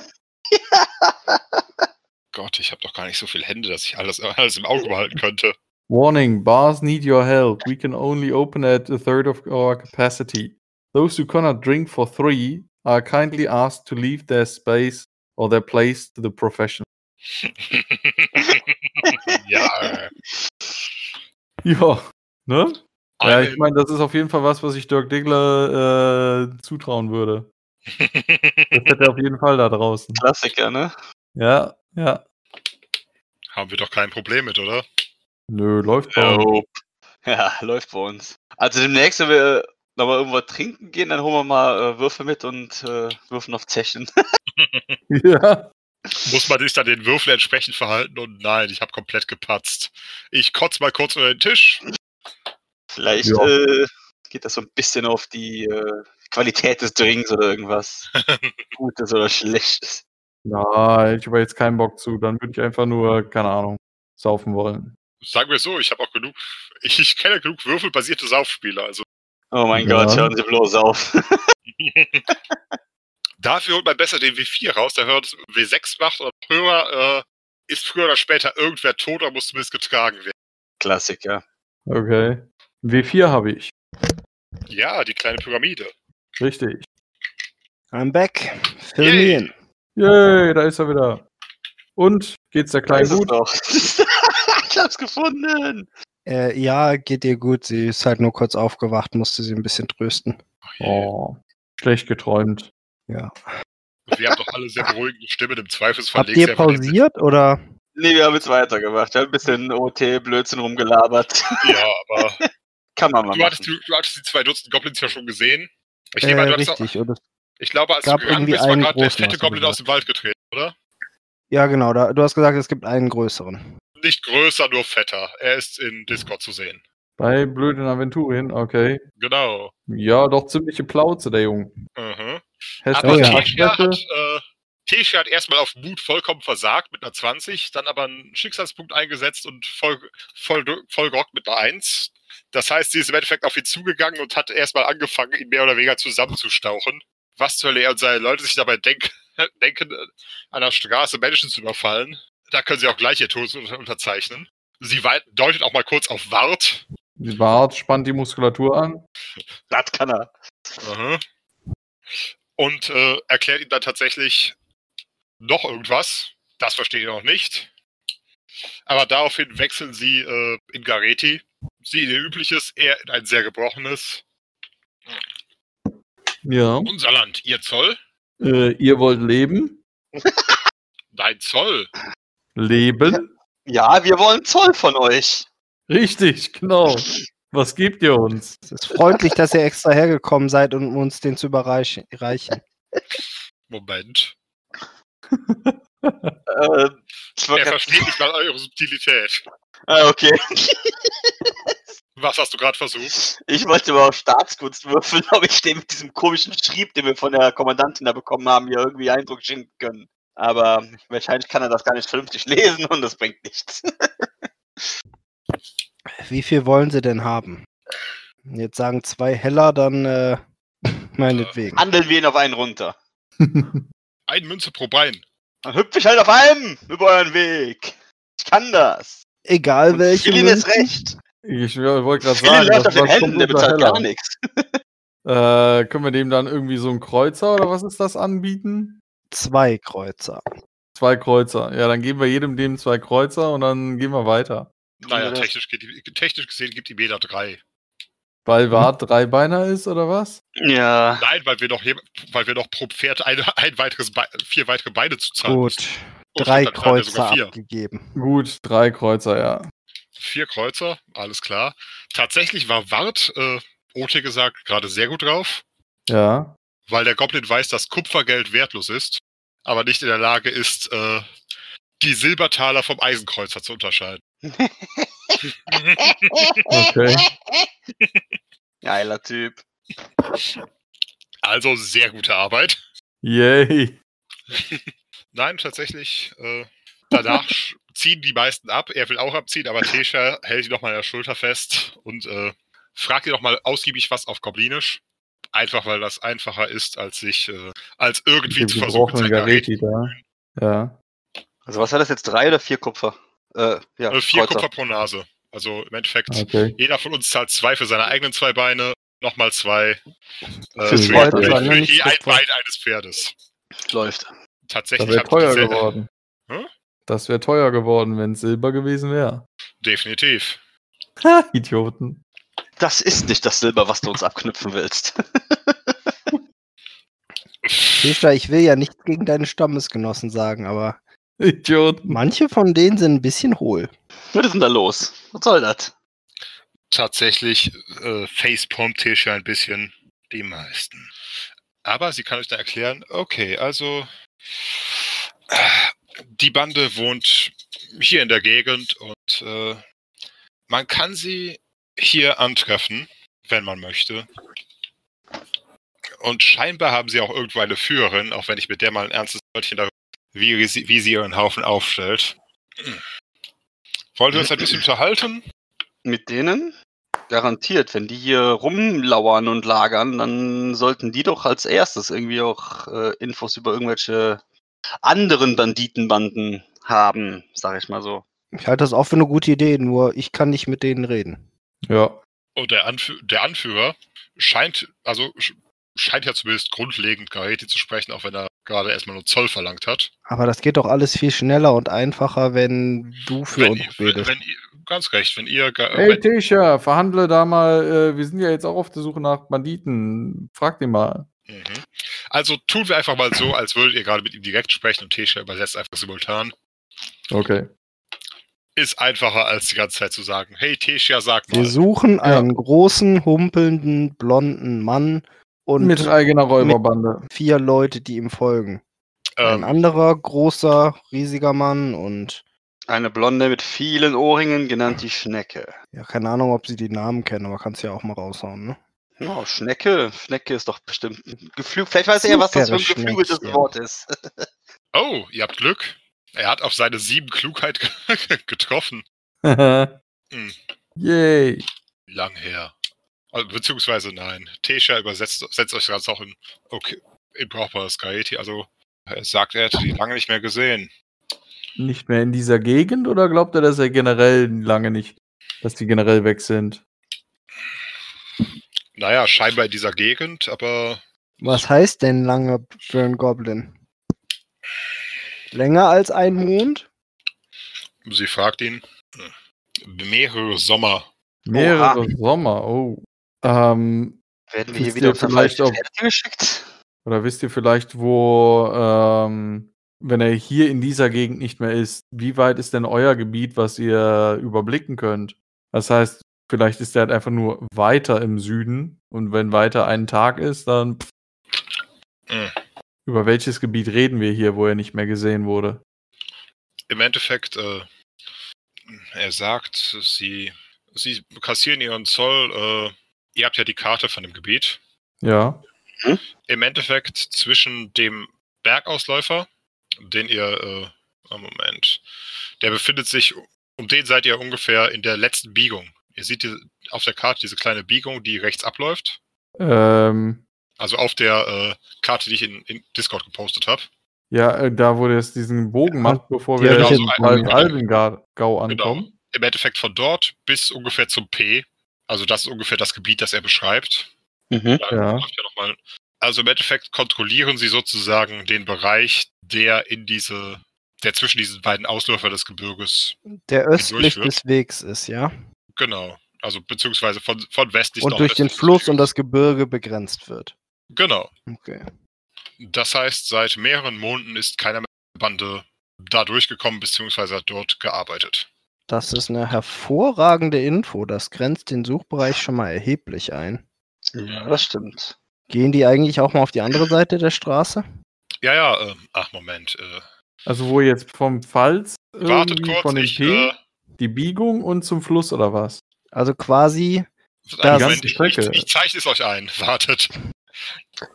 *laughs* Gott, ich habe doch gar nicht so viele Hände, dass ich alles, alles im Auge behalten könnte. Warning, bars need your help. We can only open at a third of our capacity. Those who cannot drink for three are kindly asked to leave their space or their place to the professional. ja. Ja, ne? Ja, ich eine- meine, das ist auf jeden Fall was, was ich Dirk Diggler äh, zutrauen würde. Das hätte er auf jeden Fall da draußen. Klassiker, ne? Ja, ja. Haben wir doch kein Problem mit, oder? Nö, läuft bei uns. Nope. Ja, *laughs* läuft bei uns. Also demnächst, wenn wir nochmal irgendwo trinken gehen, dann holen wir mal äh, Würfel mit und äh, würfen auf Zechen. *laughs* Ja. Muss man sich dann den Würfel entsprechend verhalten? Und nein, ich habe komplett gepatzt. Ich kotze mal kurz unter den Tisch. Vielleicht Ja. äh, geht das so ein bisschen auf die äh, Qualität des Drinks oder irgendwas. *laughs* Gutes oder Schlechtes. Na, ich habe jetzt keinen Bock zu. Dann würde ich einfach nur, keine Ahnung, saufen wollen. Sagen wir so, ich habe auch genug. Ich, ich kenne genug würfelbasierte Saufspiele. Also Oh mein Ja. Gott, hören Sie bloß auf. *laughs* *laughs* dafür holt man besser den W4 raus, der hört W6 macht oder höher äh, ist früher oder später irgendwer tot oder muss zumindest getragen werden. Klassiker. Okay. W4 habe ich. Ja, die kleine Pyramide. Richtig. I'm back. Fill Yay. me in. Yay, da ist er wieder. Und geht's der Kleinen gut? doch. *laughs* ich hab's gefunden. Äh, ja, geht ihr gut. Sie ist halt nur kurz aufgewacht, musste sie ein bisschen trösten. Oh, schlecht geträumt. Ja. Und wir haben doch alle sehr beruhigende Stimmen. Im Zweifelsfall Habt ihr pausiert oder? Nee, wir haben jetzt weitergemacht. Wir haben ein bisschen OT-Blödsinn rumgelabert. Ja, aber *laughs* Kann man mal du, hattest, machen. du, du hattest die zwei Dutzend Goblins ja schon gesehen. Ich, Äh, nehme an, auch, richtig. Es, ich glaube, als gab du gegangen irgendwie bist, war einen gerade der fette Goblin aus dem Wald getreten, oder? ja, genau. Da, du hast gesagt, es gibt einen größeren. Nicht größer, nur fetter. Er ist in Discord zu sehen. Bei blöden Aventurien, okay. Genau. Ja, doch ziemliche Plauze, der Junge. Mhm. Hässliche Aber Oh ja. Hat, äh, hat erstmal auf Mut vollkommen versagt mit einer 20, dann aber einen Schicksalspunkt eingesetzt und voll, voll, voll gerockt mit einer 1. Das heißt, sie ist im Endeffekt auf ihn zugegangen und hat erstmal angefangen, ihn mehr oder weniger zusammenzustauchen. Was zur Hölle er und seine Leute sich dabei denk *laughs* denken, an der Straße Menschen zu überfallen. Da können sie auch gleich ihr Tod unter- unterzeichnen. Sie deutet auch mal kurz auf Wart. Die Bart spannt die Muskulatur an. Das kann er. Mhm. Und äh, erklärt ihm dann tatsächlich noch irgendwas. Das versteht ihr noch nicht. Aber daraufhin wechseln sie äh, in Gareti. Ihr übliches, er in ein sehr gebrochenes. Ja. Unser Land, ihr Zoll? Äh, ihr wollt leben? *laughs* Dein Zoll. Leben? Ja, wir wollen Zoll von euch. Richtig, genau. Was gebt ihr uns? Es ist freundlich, dass ihr extra hergekommen seid, um uns den zu überreichen. reichen. Moment. Äh, Er versteht nicht mal eure Subtilität. *laughs* ah, okay. Was hast du gerade versucht? Ich wollte mal auf Staatskunst würfeln, *laughs* ob ich den mit diesem komischen Schrieb, den wir von der Kommandantin da bekommen haben, hier irgendwie Eindruck schenken können. Aber wahrscheinlich kann er das gar nicht vernünftig *laughs* lesen und das bringt nichts. Wie viel wollen sie denn haben? Jetzt sagen zwei Heller, dann äh, meinetwegen. Handeln wir ihn auf einen runter. Ein Münze pro Bein. Dann hüpfe ich halt auf einem über euren Weg. Ich kann das. Egal Und welche. Philin ist recht. Ich wollte gerade Philin sagen, läuft was, auf den Händen, der bezahlt Heller? gar nichts. Äh, können wir dem dann irgendwie so einen Kreuzer oder was ist das anbieten? Zwei Kreuzer. Zwei Kreuzer. Ja, dann geben wir jedem dem zwei Kreuzer und dann gehen wir weiter. Naja, technisch, technisch gesehen gibt ihm jeder drei. Weil Wart Dreibeiner ist oder was? Ja. Nein, weil wir noch, weil wir noch pro Pferd ein, ein weiteres Be vier weitere Beine zu zahlen Gut. müssen. Drei Kreuzer abgegeben. Gut, drei Kreuzer, ja. Vier Kreuzer, alles klar. Tatsächlich war Wart, äh, Ote gesagt, gerade sehr gut drauf, Ja. weil der Goblin weiß, dass Kupfergeld wertlos ist, aber nicht in der Lage ist, äh, die Silbertaler vom Eisenkreuzer zu unterscheiden. *laughs* Okay. *laughs* Geiler Typ. Also sehr gute Arbeit. Yay. *laughs* Nein, tatsächlich, äh, danach ziehen die meisten ab. Er will auch abziehen, aber Tesha hält ihn nochmal an der Schulter fest und äh, fragt ihn nochmal ausgiebig was auf Goblinisch. Einfach weil das einfacher ist, als sich, äh, als irgendwie zu versuchen, Gareti da. Ja. Also was war das jetzt? Drei oder vier Kupfer? Äh, ja, Äh, vier Kreuzer. Kupfer pro Nase. Also im Endeffekt, Okay. jeder von uns zahlt zwei für seine eigenen zwei Beine, nochmal zwei äh, Fürs für, Pferd, für, für nicht je ein. Bein eines Pferdes. Läuft. Das Tatsächlich wäre hat teuer diese- geworden. Hm? Das wäre teuer geworden, wenn es Silber gewesen wäre. Definitiv. Ha, Idioten. Das ist nicht das Silber, was du uns abknüpfen willst. *laughs* Tisha, ich will ja nichts gegen deine Stammesgenossen sagen, aber *laughs* Idioten. manche von denen sind ein bisschen hohl. Was ist denn da los? Was soll das? Tatsächlich äh, facepalmt Tisha ein bisschen die meisten. Aber sie kann euch dann erklären, okay, also äh, die Bande wohnt hier in der Gegend und äh, man kann sie hier antreffen, wenn man möchte. Und scheinbar haben sie auch irgendwo eine Führerin, auch wenn ich mit der mal ein ernstes Wörtchen darüber, wie sie, wie sie ihren Haufen aufstellt. Wollen wir uns ein bisschen unterhalten? Mit denen? Garantiert, wenn die hier rumlauern und lagern, dann sollten die doch als erstes irgendwie auch äh, Infos über irgendwelche anderen Banditenbanden haben, sag ich mal so. Ich halte das auch für eine gute Idee, nur ich kann nicht mit denen reden. Ja. Und der, Anfü der Anführer scheint, also sch- scheint ja zumindest grundlegend Gareti zu sprechen, auch wenn er gerade erstmal nur Zoll verlangt hat. Aber das geht doch alles viel schneller und einfacher, wenn du für wenn, uns ihr, wenn, redest. wenn ihr, ganz recht, wenn ihr, Hey wenn, Tisha, verhandle da mal. Äh, wir sind ja jetzt auch auf der Suche nach Banditen. Frag den mal. mhm. also tun wir einfach mal so, als würdet ihr gerade mit ihm direkt sprechen und Tesha übersetzt einfach simultan. Okay. ist einfacher, als die ganze Zeit zu sagen, hey Tessia, sag Wir mal. suchen Ja. einen großen, humpelnden, blonden Mann und Mit eigener Räuberbande. vier Leute, die ihm folgen. Ein Ähm, anderer großer, riesiger Mann und Eine Blonde mit vielen Ohrringen, genannt die Schnecke. ja, keine Ahnung, ob sie die Namen kennen, aber kannst ja auch mal raushauen, ne? Oh, Schnecke. Schnecke ist doch bestimmt ein Geflügel. Vielleicht weiß er, was das für ein geflügeltes Schneckchen. Wort ist. *laughs* oh, ihr habt Glück. Er hat auf seine sieben Klugheit *laughs* getroffen. *laughs* Yay. Lang her. Also, beziehungsweise nein. Tesha übersetzt setzt euch das auch in, okay, in brauchbares Gaeti. Also er sagt, er hätte die lange nicht mehr gesehen. Nicht mehr in dieser Gegend oder glaubt er, dass er generell lange nicht, dass die generell weg sind? Naja, scheinbar in dieser Gegend, aber Was heißt denn lange für einen Goblin? Länger als ein Mond? sie fragt ihn. Mehrere Sommer. Mehrere Sommer, oh. Ähm, Werden wir hier Wisst wieder auf vielleicht, Fährte geschickt? oder wisst ihr vielleicht, wo, ähm, wenn er hier in dieser Gegend nicht mehr ist, wie weit ist denn euer Gebiet, was ihr überblicken könnt? Das heißt, vielleicht ist er halt einfach nur weiter im Süden und wenn weiter ein Tag ist, dann pff, Hm. über welches Gebiet reden wir hier, wo er nicht mehr gesehen wurde? Im Endeffekt, äh, er sagt, sie, sie kassieren ihren Zoll. Äh, ihr habt ja die Karte von dem Gebiet. Ja. Im Endeffekt zwischen dem Bergausläufer, den ihr, äh, oh Moment, der befindet sich, um den seid ihr ungefähr in der letzten Biegung. Ihr seht die, auf der Karte diese kleine Biegung, die rechts abläuft. Ähm, Also auf der äh, Karte, die ich in, in Discord gepostet habe. ja, äh, da wo es diesen Bogen Ja, macht, bevor wir ich jetzt in. Albengau ankommen. Genau. Im Endeffekt von dort bis ungefähr zum P. Also das ist ungefähr das Gebiet, das er beschreibt. Mhm. Ja. ja Also im Endeffekt kontrollieren sie sozusagen den Bereich, der in diese, der zwischen diesen beiden Ausläufer des Gebirges, Der östlich des Wegs ist, ja? genau, also beziehungsweise von, von westlich Und durch den Fluss und das Gebirge begrenzt wird. Genau. Okay. Das heißt, seit mehreren Monaten ist keiner mehr der Bande da durchgekommen, beziehungsweise hat dort gearbeitet. Das ist eine hervorragende Info. Das grenzt den Suchbereich schon mal erheblich ein. Ja, das stimmt. Gehen die eigentlich auch mal auf die andere Seite der Straße? Ja, ja, ähm, ach Moment, äh, Also wo jetzt vom Pfalz wartet irgendwie kurz, von dem ich, P, äh, die Biegung und zum Fluss oder was? Also quasi, Das- Moment, ich, ich, Strecke. ich zeichne es euch ein, *laughs* wartet.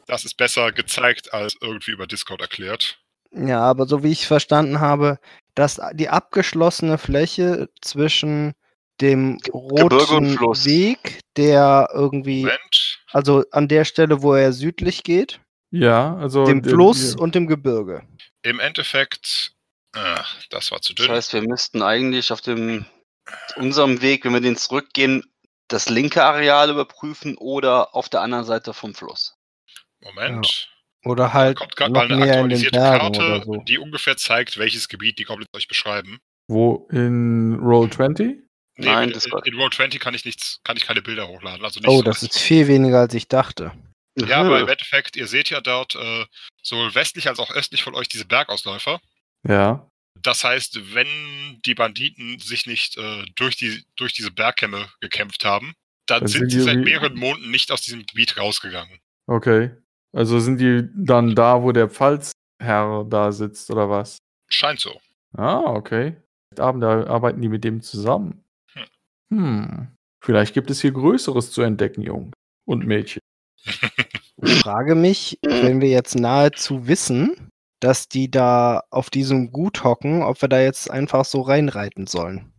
Das ist besser gezeigt als irgendwie über Discord erklärt. ja, aber so wie ich verstanden habe, dass die abgeschlossene Fläche zwischen dem roten. Weg, der irgendwie, Moment, also an der Stelle, wo er südlich geht, Ja, also dem Fluss und dem Gebirge. im Endeffekt, ah, das war zu Das dünn. heißt, wir müssten eigentlich auf dem unserem Weg, wenn wir den zurückgehen, das linke Areal überprüfen oder auf der anderen Seite vom Fluss. Moment. Oder halt Kommt gerade mal eine in aktualisierte Karte, so. die ungefähr zeigt, welches Gebiet die Goblins euch beschreiben. Wo in Roll 20? Nein, in, Discord. in Roll20 kann ich nichts, kann ich keine Bilder hochladen. Also nicht Oh, so, das ist viel weniger, als ich dachte. Ja, aber im *laughs* Endeffekt, ihr seht ja dort äh, sowohl westlich als auch östlich von euch diese Bergausläufer. Ja. Das heißt, wenn die Banditen sich nicht äh, durch, die, durch diese Bergkämme gekämpft haben, dann Dann sind sind sie seit mehreren Monaten nicht aus diesem Gebiet rausgegangen. Okay. Also sind die dann da, wo der Pfalzherr da sitzt oder was? Scheint so. Ah, okay. Abend da arbeiten die mit dem zusammen. Hm. Hm. Vielleicht gibt es hier Größeres zu entdecken, Jungs und Mädchen. *laughs* Ich frage mich, wenn wir jetzt nahezu wissen, dass die da auf diesem Gut hocken, ob wir da jetzt einfach so reinreiten sollen.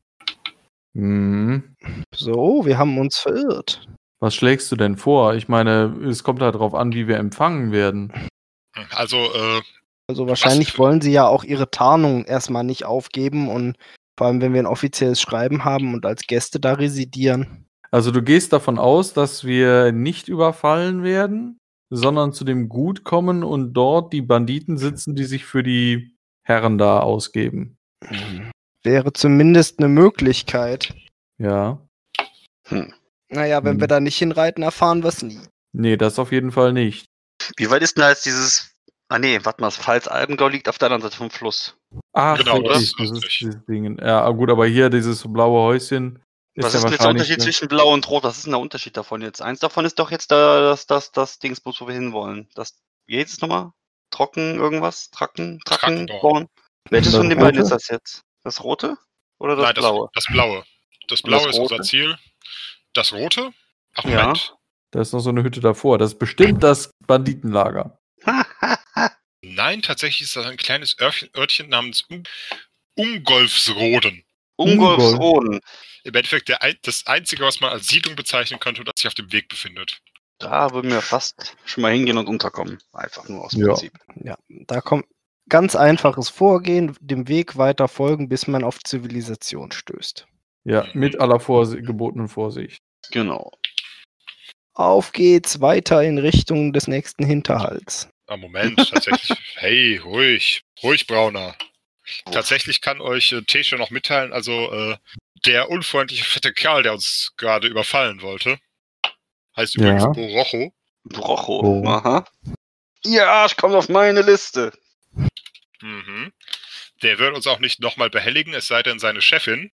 Hm. So, wir haben uns verirrt. Was schlägst du denn vor? Ich meine, es kommt halt darauf an, wie wir empfangen werden. Also, äh, Also wahrscheinlich für- wollen sie ja auch ihre Tarnung erstmal nicht aufgeben und vor allem, wenn wir ein offizielles Schreiben haben und als Gäste da residieren. Also du gehst davon aus, dass wir nicht überfallen werden, sondern zu dem Gut kommen und dort die Banditen sitzen, die sich für die Herren da ausgeben. Wäre zumindest eine Möglichkeit. Ja. Naja, wenn Hm. wir da nicht hinreiten, erfahren wir es nie. Nee, das auf jeden Fall nicht. Wie weit ist denn da jetzt dieses Ah nee, warte mal, das Pfalz-Alpengau liegt auf der anderen Seite vom Fluss. Ach, Genau, richtig, das das, ist dieses Ding. Ja, gut, aber hier dieses blaue Häuschen ist Was ja ist denn jetzt der. Unterschied zwischen Blau und Rot? Was ist denn der Unterschied davon jetzt? Eins davon ist doch jetzt da, das, das, das Dingsbus, wo wir hinwollen. Das, wie es nochmal? Trocken irgendwas? Tracken? Tracken? Born? Welches Das von den beiden ist das jetzt? Das Rote? Oder das Nein, das Blaue? Das Blaue. Das Und das Blaue ist unser? Ziel. Das Rote? Ach, Ja. Moment. Da ist noch so eine Hütte davor. Das ist bestimmt das Banditenlager. *laughs* Nein, tatsächlich ist das ein kleines Örtchen, Örtchen namens um Ungolfsroden. Ungolfsroden. Im Endeffekt der, ein- das Einzige, was man als Siedlung bezeichnen könnte, das sich auf dem Weg befindet. Da würden wir fast schon mal hingehen und unterkommen. Einfach nur aus Ja. Prinzip. Da kommt ganz einfaches Vorgehen, dem Weg weiter folgen, bis man auf Zivilisation stößt. Ja, mit aller Vorsi gebotenen Vorsicht. Genau. Auf geht's weiter in Richtung des nächsten Hinterhalts. Ah, Moment, tatsächlich. *laughs* hey, ruhig. Ruhig, Brauner. Tatsächlich kann euch äh, Tesha noch mitteilen, also äh, der unfreundliche fette Kerl, der uns gerade überfallen wollte, heißt Ja. übrigens Borocho. Brocho. Oh. Aha. Ja, ich komme auf meine Liste. Mhm. Der wird uns auch nicht nochmal behelligen, es sei denn seine Chefin,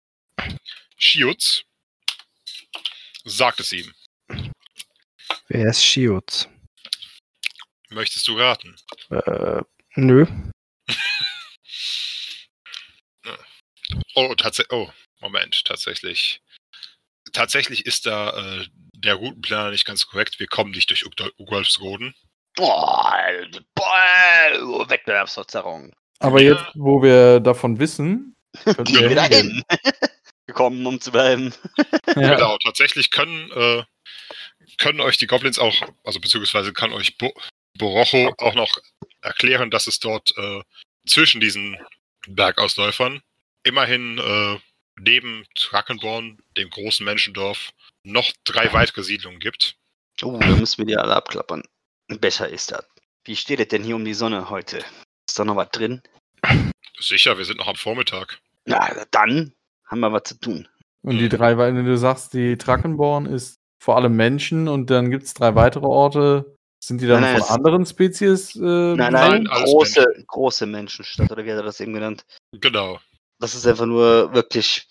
Shiutz, sagt es ihm. Wer ist Shiutz? Möchtest du raten? Äh, nö. Oh, tatsächlich. Oh, Moment, tatsächlich. Tatsächlich ist da äh, der Routenplaner nicht ganz korrekt. Wir kommen nicht durch Ugol- Ugolfsroden. Boah, boah, Wettbewerbsverzerrung. Aber Ja. jetzt, wo wir davon wissen, *laughs* können Gehen wir hingehen. hin. Gekommen, um zu bleiben. Ja. Genau, tatsächlich können, äh, können euch die Goblins auch, also beziehungsweise kann euch Bo Borocho auch noch erklären, dass es dort äh, zwischen diesen Bergausläufern immerhin äh, neben Trackenborn, dem großen Menschendorf, noch drei weitere Siedlungen gibt. Oh, da müssen wir die alle abklappern. Besser ist das. Wie steht es denn hier um die Sonne heute? Ist da noch was drin? Sicher, wir sind noch am Vormittag. Na, dann haben wir was zu tun. Und die drei, weil du sagst, die Trackenborn ist vor allem Menschen und dann gibt es drei weitere Orte. Sind die dann Nein, nein, von anderen Spezies? Äh, Nein, Nein, nein, alles große, große Menschenstadt, oder wie hat er das eben genannt? Genau. Das ist einfach nur wirklich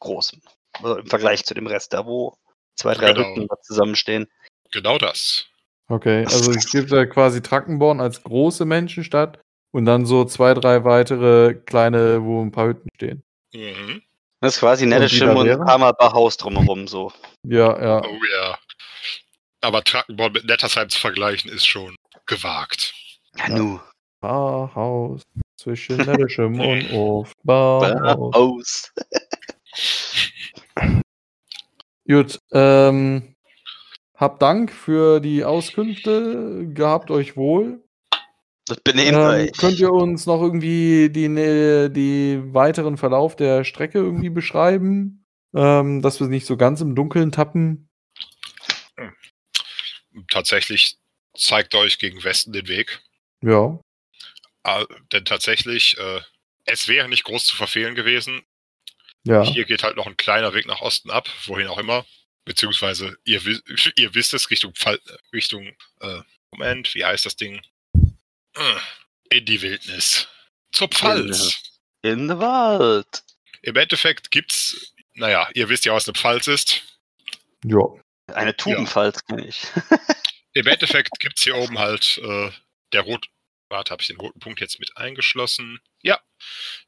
groß. Also Im Vergleich zu dem Rest da, wo zwei, drei Genau. Hütten da zusammenstehen. Genau das. Okay, also es gibt da quasi Trackenborn als große Menschenstadt und dann so zwei, drei weitere kleine, wo ein paar Hütten stehen. Mhm. Das ist quasi die Netteschim da und wären? Hammerbach Haus drumherum so. Ja, ja. Oh ja. Aber Trackenborn mit Nettersheim zu vergleichen ist schon gewagt. Ja, nu. Barhaus zwischen Netteschem *laughs* und Orf. Barhaus. Aus. *laughs* Gut, ähm, habt Dank für die Auskünfte. Gehabt euch wohl. Das benehmt Ähm, könnt ihr uns noch irgendwie die, ne- die weiteren Verlauf der Strecke irgendwie beschreiben? Ähm, dass wir nicht so ganz im Dunkeln tappen? Tatsächlich zeigt euch gegen Westen den Weg. Ja. Ah, denn tatsächlich, äh, es wäre nicht groß zu verfehlen gewesen. Ja. Hier geht halt noch ein kleiner Weg nach Osten ab, wohin auch immer. Beziehungsweise ihr, *laughs* ihr wisst es, Richtung, Pfal Richtung äh, Moment, wie heißt das Ding? Äh, In die Wildnis. Zur Pfalz. In the Wald. Im Endeffekt gibt's, naja, ihr wisst ja, was eine Pfalz ist. Ja. Eine Tubenpfalz kenne ich. *laughs* Im Endeffekt gibt's hier oben halt äh, der rot. Warte, habe ich den roten Punkt jetzt mit eingeschlossen? Ja.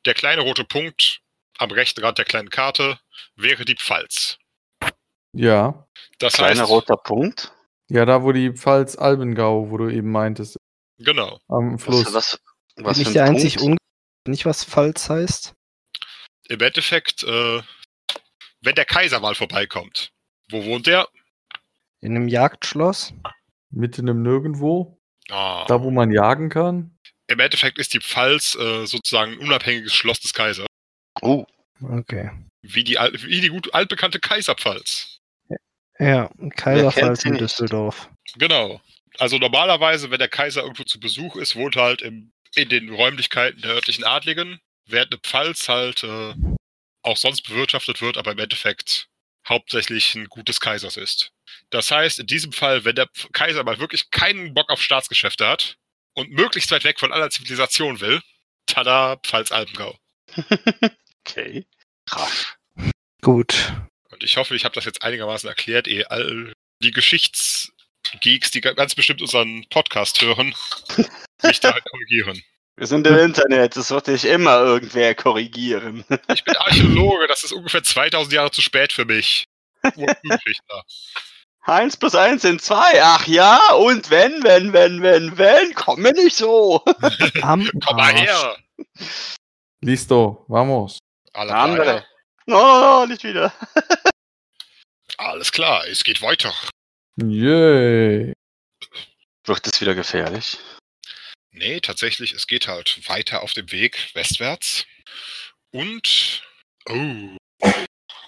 Der kleine rote Punkt am rechten Rand der kleinen Karte wäre die Pfalz. Ja. Das Kleiner heißt, roter Punkt. Ja, da wo die Pfalz Albengau, wo du eben meintest, genau. am Fluss. Was, was, was ich der ein einzig nicht was Pfalz heißt? Im Endeffekt, äh, wenn der Kaiser mal vorbeikommt, wo wohnt der? In einem Jagdschloss? Mitten im Nirgendwo. Ah, Da, wo man jagen kann. Im Endeffekt ist die Pfalz äh, sozusagen ein unabhängiges Schloss des Kaisers. Oh, Okay. Wie die, wie die gut altbekannte Kaiserpfalz. Ja, Kaiserpfalz in nicht? Düsseldorf. Genau. Also normalerweise, wenn der Kaiser irgendwo zu Besuch ist, wohnt er halt im, in den Räumlichkeiten der örtlichen Adligen, während eine Pfalz halt äh, auch sonst bewirtschaftet wird, aber im Endeffekt hauptsächlich ein Gut des Kaisers ist. Das heißt, in diesem Fall, wenn der Kaiser mal wirklich keinen Bock auf Staatsgeschäfte hat und möglichst weit weg von aller Zivilisation will, tada, Pfalz-Alpengau. *laughs* Okay. Krass. Gut. Und ich hoffe, ich habe das jetzt einigermaßen erklärt, ehe all die Geschichtsgeeks, die ganz bestimmt unseren Podcast hören, *laughs* mich da halt korrigieren. Wir sind im Internet, das wird dich immer irgendwer korrigieren. Ich bin Archäologe, das ist ungefähr 2000 Jahre zu spät für mich. Eins plus eins sind zwei. Ach ja, und wenn, wenn, wenn, wenn, wenn, komm mir nicht so. *laughs* Am Komm mal Arsch. her! Listo, vamos. Alle Der andere. klar? No, no, no, nicht wieder. Alles klar, es geht weiter. Yay. Wird es wieder gefährlich? Nee, tatsächlich, es geht halt weiter auf dem Weg westwärts. Und. Oh.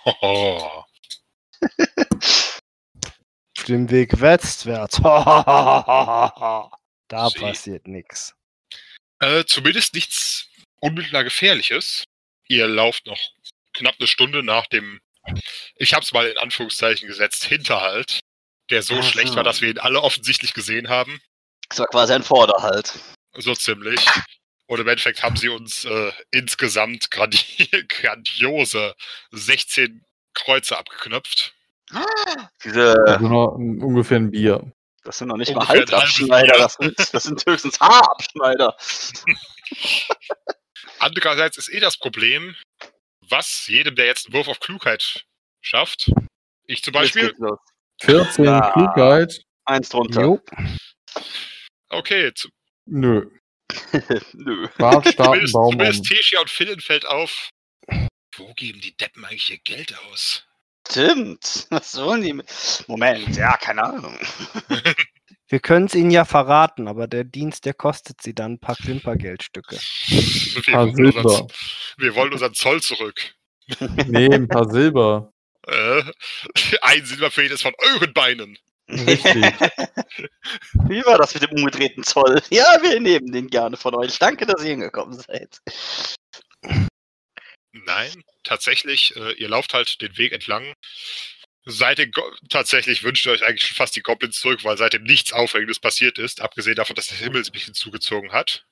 Hoho. Auf *laughs* dem Weg westwärts. *laughs* da Sie. passiert nix. Äh, zumindest nichts unmittelbar Gefährliches. Ihr lauft noch knapp eine Stunde nach dem, ich hab's mal in Anführungszeichen gesetzt, Hinterhalt, der so Ach schlecht war, dass wir ihn alle offensichtlich gesehen haben. Das war quasi ein Vorderhalt. So ziemlich. Und im Endeffekt haben sie uns äh, insgesamt grandi *laughs* grandiose 16 Kreuze abgeknöpft. Diese, Also noch ein- ungefähr ein Bier. das sind noch nicht mal Ungefähr ein Halsabschneider, das sind, das sind höchstens Haarabschneider. *laughs* Andererseits ist eh das Problem, was jedem, der jetzt einen Wurf auf Klugheit schafft. Ich zum Beispiel. Geht's los. 14 Ja. Klugheit? Eins drunter. Jo. Okay, zu- Nö. *laughs* Nö. Bart, Starten, zumindest, Baum zumindest um. Teschia und Philin fällt auf. Wo geben die Deppen eigentlich ihr Geld aus? Stimmt. Was sollen die? mit- Moment, ja, keine Ahnung. *laughs* Wir können es ihnen ja verraten, aber der Dienst, der kostet sie dann ein paar Klimpergeldstücke. Wir, Paar wollen unseren, Silber. wir wollen unseren Zoll zurück. Nee, ein paar Silber. Äh, *laughs* ein Silber für jedes von euren Beinen. Richtig. *laughs* Wie war das mit dem umgedrehten Zoll? Ja, wir nehmen den gerne von euch. Danke, dass ihr hingekommen seid. Nein, tatsächlich, äh, ihr lauft halt den Weg entlang. Seitdem Go tatsächlich wünscht ihr euch eigentlich schon fast die Goblins zurück, weil seitdem nichts Aufregendes passiert ist, abgesehen davon, dass der Himmel sich ein bisschen zugezogen hat.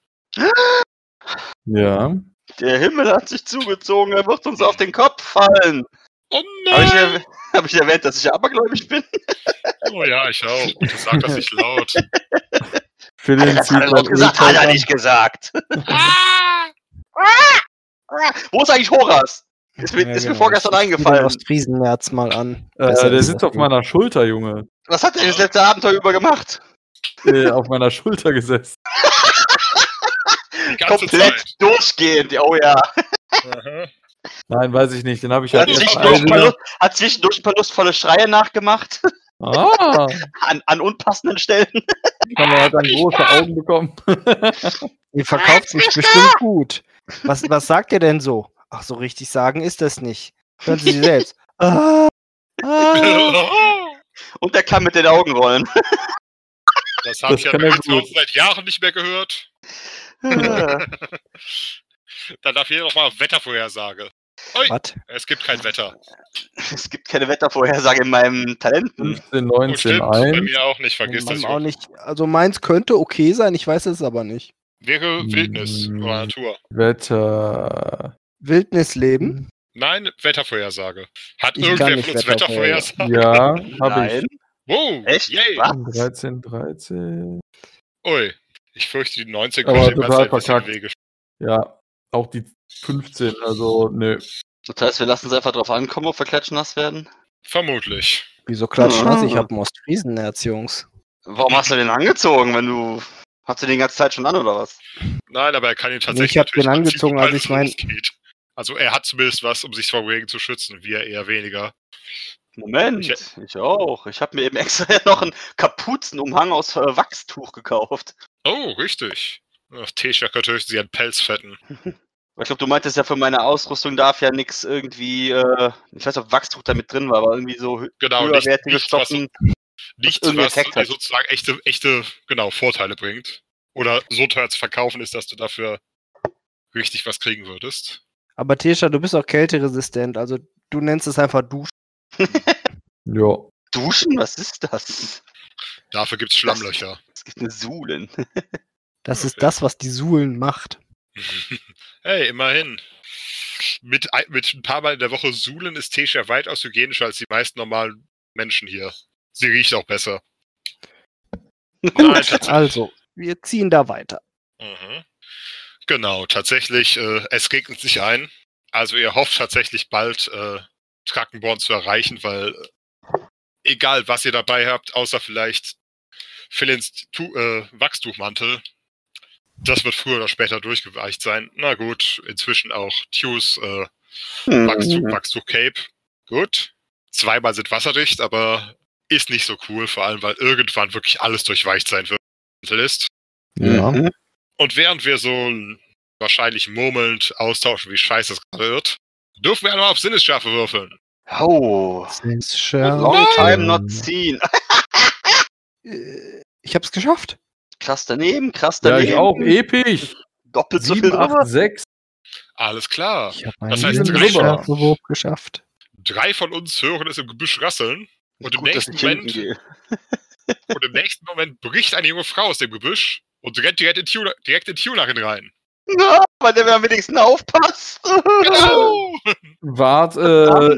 Ja. Der Himmel hat sich zugezogen, er wird uns auf den Kopf fallen. Oh Habe ich, *laughs* hab ich erwähnt, dass ich abergläubig bin? *laughs* Oh ja, ich auch. Bitte sag das nicht laut. Philin Das zieht hat er laut gesagt, hat er nicht gesagt. *laughs* Wo ist eigentlich Horas? Ist mir, Ja, ist mir genau. vorgestern eingefallen. Ostfriesenmärz mal an. Äh, der sitzt das auf meiner Schulter, Junge. Was hat er das letzte Abenteuer über gemacht? Äh, auf meiner Schulter gesessen. Komplett Zeit. durchgehend. Oh ja. Aha. Nein, weiß ich nicht. Den habe ich Hat halt zwischendurch, ein paar eine- Lust, hat zwischendurch ein paar lustvolle Schreie nachgemacht. Ah, *laughs* An, an unpassenden Stellen. kann man halt dann große Augen bekommen. *laughs* Ihr verkauft sich bestimmt gut. Was, was sagt ihr denn so? Ach, so richtig sagen ist das nicht. Hören Sie sie selbst. *laughs* Ah, ah. Und der kann mit den Augen rollen. Das habe ich ja seit Jahren nicht mehr gehört. Dann darf jeder nochmal Wettervorhersage. Was? es gibt kein Wetter. *laughs* es gibt keine Wettervorhersage in meinem Talenten. 15, Oh, 19, stimmt, bei 1. mir auch nicht, vergiss das. auch nicht. Also meins könnte okay sein, ich weiß es aber nicht. Wäre Wildnis Mm. oder Natur. Wetter. Wildnisleben? Nein, Wettervorhersage. Hat Ich irgendwer nicht von uns Wettervorhersage. Ja, habe *laughs* ich. Nein. Wow, Echt? yay. Was? 13, 13. Ui, ich fürchte, die 19 Aber total verkackt. Wege. Ja, auch die 15. Also, nö. Das heißt, wir lassen es einfach drauf ankommen, ob wir klatschnass werden. Vermutlich. Wieso klatschen das? Ich Ah. habe ein Ostfriesenherz, Jungs. Warum hast du den angezogen, wenn du. Hast du den die ganze Zeit schon an oder was? Nein, aber er kann ihn tatsächlich. ich hab den angezogen, als ich mein-. Also er hat zumindest was, um sich vor Regen zu schützen, wir eher weniger. Moment, Ich- ich, auch. Ich habe mir eben *laughs* extra noch einen Kapuzenumhang aus äh, Wachstuch gekauft. Oh, richtig. Tesha könnte höchstens ihren Pelz fetten. *laughs* Ich glaube, du meintest ja, für meine Ausrüstung darf ja nichts irgendwie, äh, ich weiß nicht, ob Wachstuch da mit drin war, aber irgendwie so Genau, höherwertige nichts, was, Stoffen. nichts, was Effekt dir hat. sozusagen echte, echte, genau, Vorteile bringt. Oder so teuer zu verkaufen ist, dass du dafür richtig was kriegen würdest. Aber Tesha, du bist auch kälteresistent, also du nennst es einfach Duschen. *laughs* Ja. Duschen? Was ist das? Dafür gibt's Schlammlöcher. Es gibt eine Suhlen. *laughs* Das ist das, was die Suhlen macht. *laughs* Hey, immerhin. Mit, ein- mit ein paar Mal in der Woche suhlen ist Tesha weitaus hygienischer als die meisten normalen Menschen hier. Sie riecht auch besser. *laughs* Nein. Also, wir ziehen da weiter. Mhm. Genau, tatsächlich, äh, es regnet sich ein. Also ihr hofft tatsächlich bald äh, Trackenborn zu erreichen, weil äh, egal was ihr dabei habt, außer vielleicht Philins tu äh, Wachstuchmantel, das wird früher oder später durchgeweicht sein. Na gut, inzwischen auch Tues äh, Hm. Wachstuch, Wachstuch Cape. Gut. Zweimal sind wasserdicht, aber ist nicht so cool, vor allem weil irgendwann wirklich alles durchweicht sein wird. Ist. Ja. Mhm. Und während wir so wahrscheinlich murmelnd austauschen, wie scheiße es gerade wird, dürfen wir einmal auf Sinnesschärfe würfeln. Oh. Long time not seen. *laughs* Äh, Ich hab's geschafft. Krass daneben, krass Ja, daneben. ich auch. Episch. Doppelt so viel 7, drüber. 8, 6. Alles klar. Ich habe meinen Das heißt, drei- Schärfewurf geschafft. Drei von uns hören es im Gebüsch rasseln. Und im, Gut, nächsten Moment, *laughs* *laughs* und im nächsten Moment bricht eine junge Frau aus dem Gebüsch und rennt direkt in, Tuna, direkt in Tunarin rein. Ja, weil der mir am wenigsten aufpasst. Genau! Wart äh,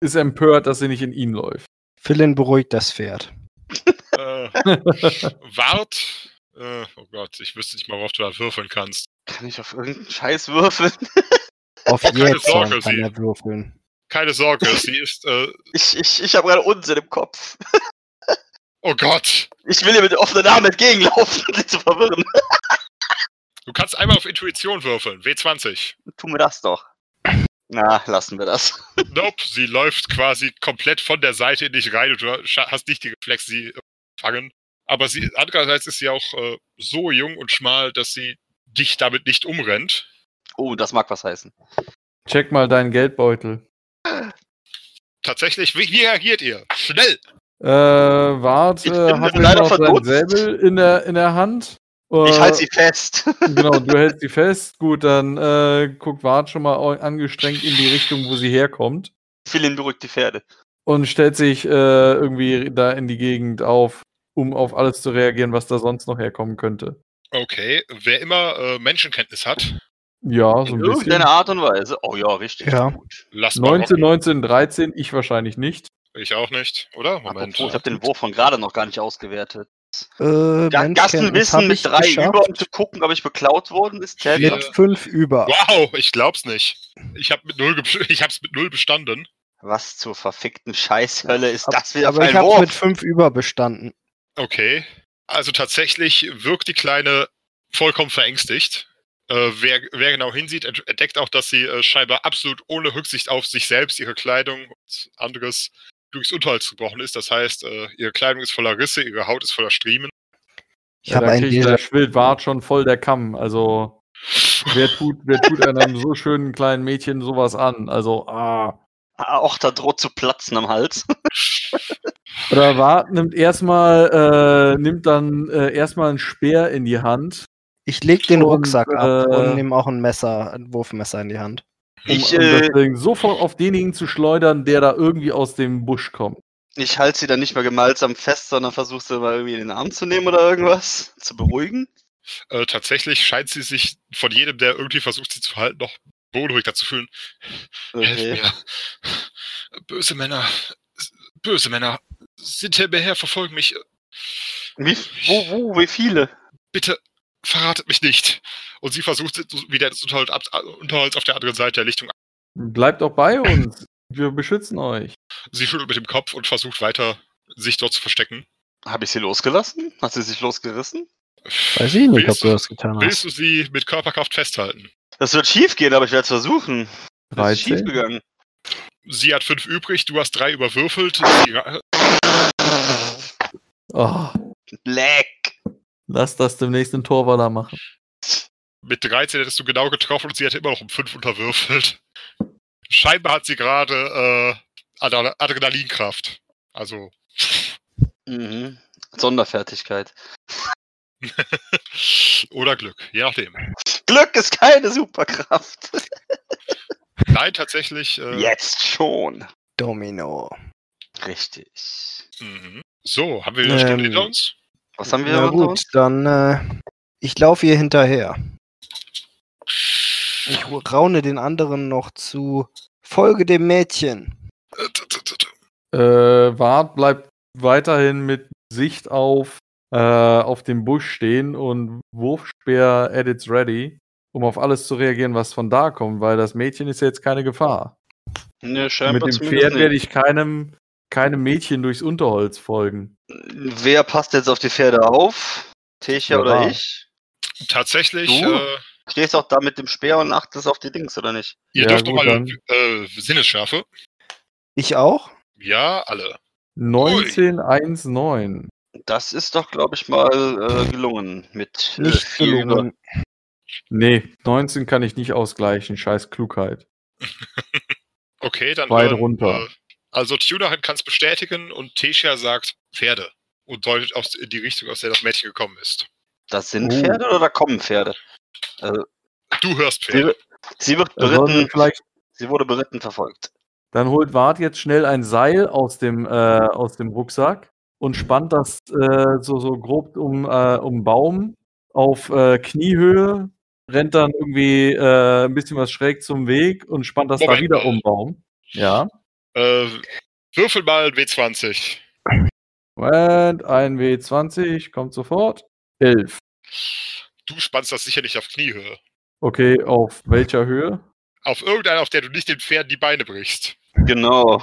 ist empört, dass sie nicht in ihn läuft. Philin beruhigt das Pferd. Äh, Wart. Äh, oh Gott, ich wüsste nicht mal, worauf du da würfeln kannst. Kann ich auf irgendeinen Scheiß würfeln? *laughs* Auf Oh, keine jetzt Sorge, kann sie- er würfeln. Keine Sorge, sie ist. Äh, *laughs* Ich, ich, ich habe gerade Unsinn im Kopf. *laughs* oh Gott! Ich will ihr mit offenen Armen entgegenlaufen, um sie zu verwirren. Du kannst einmal auf Intuition würfeln. W20. Tu mir das doch. Na, lassen wir das. Nope, sie läuft quasi komplett von der Seite in dich rein und du hast nicht die Reflexe, sie fangen. Aber sie, andererseits ist sie auch äh, so jung und schmal, dass sie dich damit nicht umrennt. Oh, das mag was heißen. Check mal deinen Geldbeutel. Tatsächlich, wie, wie reagiert ihr? Schnell! Äh, Wart Ich bin hat leider noch sein verdutzt. Säbel in der, in der Hand. Ich Äh, halte sie fest. *laughs* Genau, du hältst sie fest. Gut, dann äh, guckt Wart schon mal angestrengt in die Richtung, wo sie herkommt. Philin beruhigt die Pferde. Und stellt sich äh, irgendwie da in die Gegend auf, um auf alles zu reagieren, was da sonst noch herkommen könnte. Okay, wer immer äh, Menschenkenntnis hat, Ja, so In ein bisschen. irgendeiner Art und Weise. Oh ja, richtig Ja. gut. lasst mal 19, rocken. 19, 13, ich wahrscheinlich nicht. Ich auch nicht, oder? Moment. Apropos, ich habe den Wurf von gerade noch gar nicht ausgewertet. Äh, Gassenwissen hab mit ich drei geschafft. über, um zu gucken, ob ich beklaut worden ist. Mit das? fünf über. Wow, ich glaub's nicht. Ich habe mit null, *laughs* ich hab's mit null bestanden. Was zur verfickten Scheißhölle ist das wieder Aber für ich ein habe Wurf? mit fünf über bestanden. Okay. Also tatsächlich wirkt die Kleine vollkommen verängstigt. Äh, wer, wer genau hinsieht, ent- entdeckt auch, dass sie äh, scheinbar absolut ohne Rücksicht auf sich selbst, ihre Kleidung und anderes durchs Unterholz gebrochen ist. Das heißt, äh, ihre Kleidung ist voller Risse, ihre Haut ist voller Striemen. Ich habe da ein Déjà der schwillt Wart schon voll der Kamm. Also, wer tut, wer tut einem so schönen kleinen Mädchen sowas an? Also, ah. Auch da droht zu platzen am Hals. *laughs* Oder Wart nimmt erstmal, äh, nimmt dann äh, erstmal einen Speer in die Hand. Ich leg den Und, Rucksack ab äh, und nehme auch ein Messer, ein Wurfmesser in die Hand. Um, Ich, um äh, sofort auf denjenigen zu schleudern, der da irgendwie aus dem Busch kommt. Ich halte sie dann nicht mehr gemeinsam fest, sondern versuche sie mal irgendwie in den Arm zu nehmen oder irgendwas. Zu beruhigen. Äh, tatsächlich scheint sie sich von jedem, der irgendwie versucht, sie zu halten, noch beunruhigter zu fühlen. Helft Okay. mir. Böse Männer, böse Männer sind hinter mir her, verfolgen mich. Wie, wo, wo, wie viele? Bitte verratet mich nicht. Und sie versucht wieder das Unterholz, Unterholz auf der anderen Seite der Lichtung. Bleibt auch bei uns. Wir beschützen euch. Sie schüttelt mit dem Kopf und versucht weiter, sich dort zu verstecken. Habe ich sie losgelassen? Hat sie sich losgerissen? Weiß ich nicht, ob Willst du du- das getan Willst hast. du sie mit Körperkraft festhalten? Das wird schief gehen, aber ich werde es versuchen. Das ist schief 13. gegangen. Sie hat fünf übrig, du hast drei überwürfelt. Oh, Leck. lass das demnächst den Torwaller machen. mit 13 hättest du genau getroffen und sie hat immer noch um fünf unterwürfelt. Scheinbar hat sie gerade äh, Adre- Adrenalinkraft. Also, Mhm. Sonderfertigkeit. *laughs* oder Glück, je nachdem. Glück ist keine Superkraft. *laughs* Nein, tatsächlich. Äh, Jetzt schon. Domino. Richtig. mhm. So, haben wir wieder eine Stunde Ähm, hinter uns? Was haben wir Na gut, uns? dann äh, Ich laufe ihr hinterher. Ich raune den anderen noch zu. Folge dem Mädchen. Äh, Äh, Wart bleibt weiterhin mit Sicht auf, äh, auf dem Busch stehen und Wurfspeer at its ready, um auf alles zu reagieren, was von da kommt, weil das Mädchen ist ja jetzt keine Gefahr. Ne, scheinbar mit dem Pferd werde ich keinem, keinem Mädchen durchs Unterholz folgen. Wer passt jetzt auf die Pferde auf? Techa Ja, oder ich? Tatsächlich, Du? äh, Stehst auch da mit dem Speer und achtest auf die Dings, oder nicht? ihr Ja, dürft doch mal äh, Sinnesschärfe. Ich auch? Ja, alle. 1919. Das ist doch, glaube ich, mal äh, gelungen mit äh, Nicht über- gelungen. Nee, 19 kann ich nicht ausgleichen. Scheiß Klugheit. *laughs* Okay, dann. Weit hören, runter. Äh, also Tudor kann es bestätigen und Tesha sagt Pferde und deutet aus in die Richtung, aus der das Mädchen gekommen ist. Das sind Oh. Pferde oder da kommen Pferde? Du hörst Sie, Pferde. sie wird Da sollen wir beritten, vielleicht sie wurde beritten verfolgt. Dann holt Wart jetzt schnell ein Seil aus dem, äh, aus dem Rucksack und spannt das äh, so, so grob um, äh, um Baum auf äh, Kniehöhe, rennt dann irgendwie äh, ein bisschen was schräg zum Weg und spannt das da Moment wieder mal. um Baum. Ja. Äh, würfel mal W20. Moment, ein W20, kommt sofort. 11. Du spannst das sicher nicht auf Kniehöhe. Okay, auf welcher Höhe? Auf irgendeiner, auf der du nicht den Pferden die Beine brichst. Genau.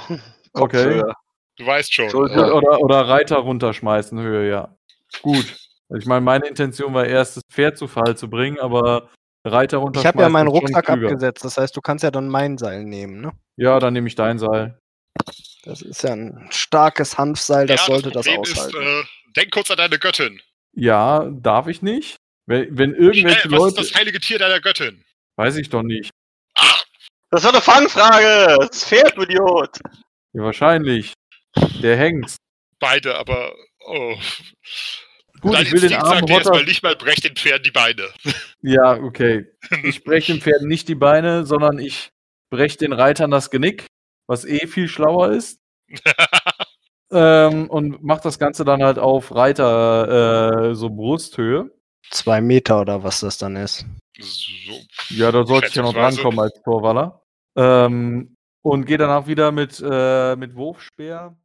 Okay. Kopfhöhe. Du weißt schon. Schulter. Gut, Ja. oder, oder Reiter runterschmeißen, Höhe, ja. Gut. Ich meine, meine Intention war erst, das Pferd zu Fall zu bringen, aber Reiter Ich runterschmeißen. habe ja meinen Rucksack abgesetzt. Das heißt, du kannst ja dann mein Seil nehmen, ne? Ja, dann nehme ich dein Seil. Das ist ja ein starkes Hanfseil, das Ja, sollte das, Problem aushalten. Ist, äh, denk kurz an deine Göttin. Ja, darf ich nicht? Wenn, wenn Schnell, irgendwelche was Leute. ist das heilige Tier deiner Göttin? Weiß ich doch nicht. Das war eine Fangfrage! Das Pferd, du Idiot! Ja, wahrscheinlich. Der hängt. Beide, aber. Oh. Gut, Dein ich will den Instinkt armen sagt dir erstmal Rotter. nicht mal, brech den Pferden die Beine. Ja, okay. Ich breche dem Pferd nicht die Beine, sondern ich breche den Reitern das Genick, was eh viel schlauer ist. *laughs* Ähm, und mach das Ganze dann halt auf Reiter, äh, so Brusthöhe. Zwei Meter oder was das dann ist. so. Ja, da sollte ich ja noch drankommen als Torwaller. Ähm, und gehe danach wieder mit, äh, mit Wurfspeer.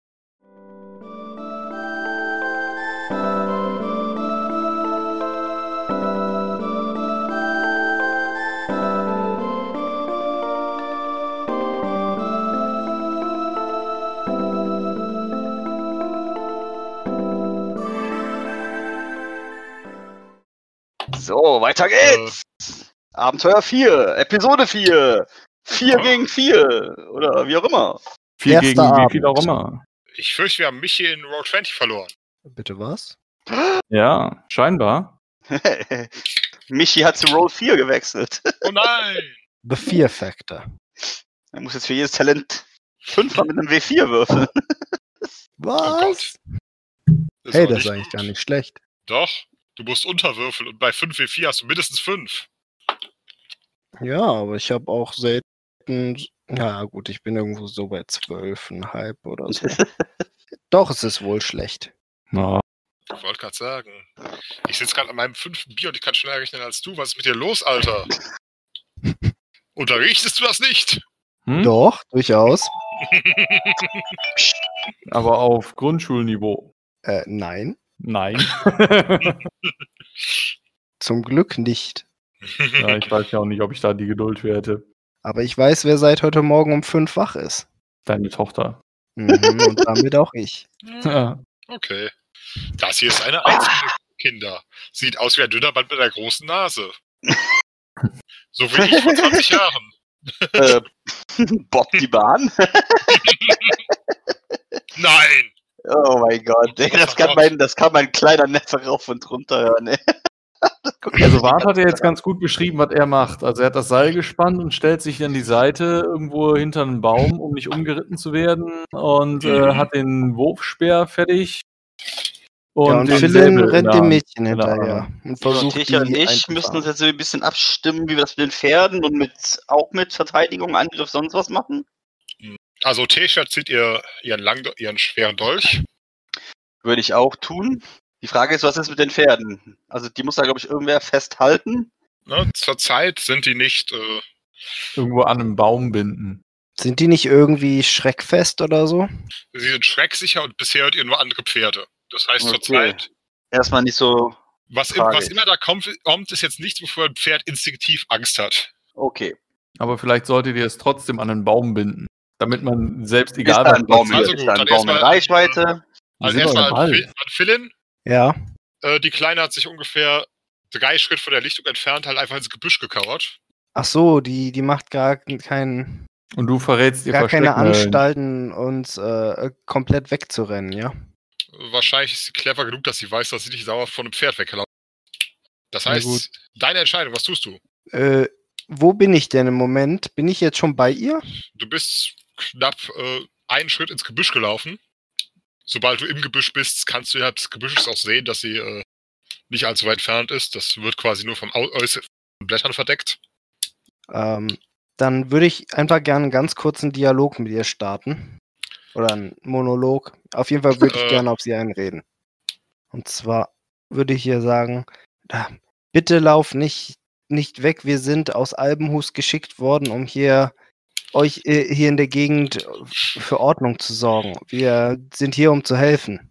So, weiter geht's! Abenteuer 4, Episode 4, 4 Ja. gegen 4 oder wie auch immer. Viel Erster gegen wie viel auch Abend. immer. Ich fürchte, wir haben mich hier in Roll 20 verloren. Bitte was? *gasps* Ja, scheinbar. *laughs* Michi hat zu Roll 4 gewechselt. Oh nein! *laughs* The Fear Factor. Er muss jetzt für jedes Talent 5 mal mit einem W4 würfeln. Was? Das hey, das ist eigentlich gut. gar nicht schlecht. Doch, du musst unterwürfeln und bei 5W4 hast du mindestens 5. Ja, aber ich habe auch selten. Ja, gut, ich bin irgendwo so bei zwölfeinhalb oder so. *laughs* Doch, es ist wohl schlecht. Ja. Ich wollte gerade sagen. Ich sitze gerade an meinem fünften Bier und ich kann schneller rechnen als du. Was ist mit dir los, Alter? *laughs* Unterrichtest du das nicht? Hm? Doch, durchaus. *laughs* Aber auf Grundschulniveau. Äh, nein, Nein. *laughs* zum Glück nicht. ja, ich weiß ja auch nicht, ob ich da die Geduld für hätte. Aber ich weiß, wer seit heute Morgen um fünf wach ist. Deine Tochter. Mhm, und *laughs* damit auch ich. Ja. Okay. Das hier ist eine einzige Kinder. Sieht aus wie ein dünner Mann mit einer großen Nase. *laughs* So wie ich vor 20 Jahren. äh, Bob die Bahn? Nein! Oh mein Gott, ey, das, kann mein, das kann mein kleiner Neffe rauf und runter hören. Ey. *laughs* Also Wart hat ja jetzt ganz gut beschrieben, was er macht. Also er hat das Seil gespannt und stellt sich an die Seite irgendwo hinter einen Baum, um nicht umgeritten zu werden und äh, Mhm. hat den Wurfspeer fertig. ja, und den Philin rennt dem. Mädchen der hinterher und So, versucht und die ich müssen uns jetzt so ein bisschen abstimmen, wie wir das mit den Pferden und mit auch mit Verteidigung, Angriff, sonst was machen. Also Tesha zieht ihr ihren, lang, ihren schweren Dolch. Würde ich auch tun. Die Frage ist, was ist mit den Pferden? Also die muss da, glaube ich, irgendwer festhalten. Ne? Zurzeit sind die nicht. Äh, Irgendwo an einem Baum binden. Sind die nicht irgendwie schreckfest oder so? sie sind schrecksicher und bisher hört ihr nur andere Pferde. Das heißt Okay. zurzeit. Erstmal nicht so. Was, im, was ist- immer da kommt, kommt, ist jetzt nichts, wovor ein Pferd instinktiv Angst hat. Okay. Aber vielleicht solltet ihr es trotzdem an einen Baum binden. Damit man selbst Ist egal da ein Baum, Also ist ein Baum in Reichweite? Also erstmal an, Philin. Ja. Äh, die Kleine hat sich ungefähr drei Schritt von der Lichtung entfernt halt einfach ins Gebüsch gekauert. Ach so, die, die macht gar kein, Und du verrätst ihr gar keine. Anstalten, uns äh, komplett wegzurennen, ja? Wahrscheinlich ist sie clever genug, dass sie weiß, dass sie nicht sauer von einem Pferd weggelaufen ist. Das heißt, deine Entscheidung, was tust du? Äh, wo bin ich denn im Moment? Bin ich jetzt schon bei ihr? Du bist knapp äh, einen Schritt ins Gebüsch gelaufen. Sobald du im Gebüsch bist, kannst du innerhalb des Gebüsches auch sehen, dass sie äh, nicht allzu weit entfernt ist. Das wird quasi nur vom äußeren Blättern verdeckt. Ähm, dann würde ich einfach gerne einen ganz kurzen Dialog mit ihr starten. Oder einen Monolog. Auf jeden Fall würde ich Äh. gerne auf sie einreden. Und zwar würde ich ihr sagen, "Ah, bitte lauf nicht, nicht weg. Wir sind aus Albenhus geschickt worden, um hier euch äh, hier in der Gegend für Ordnung zu sorgen. Wir sind hier, um zu helfen.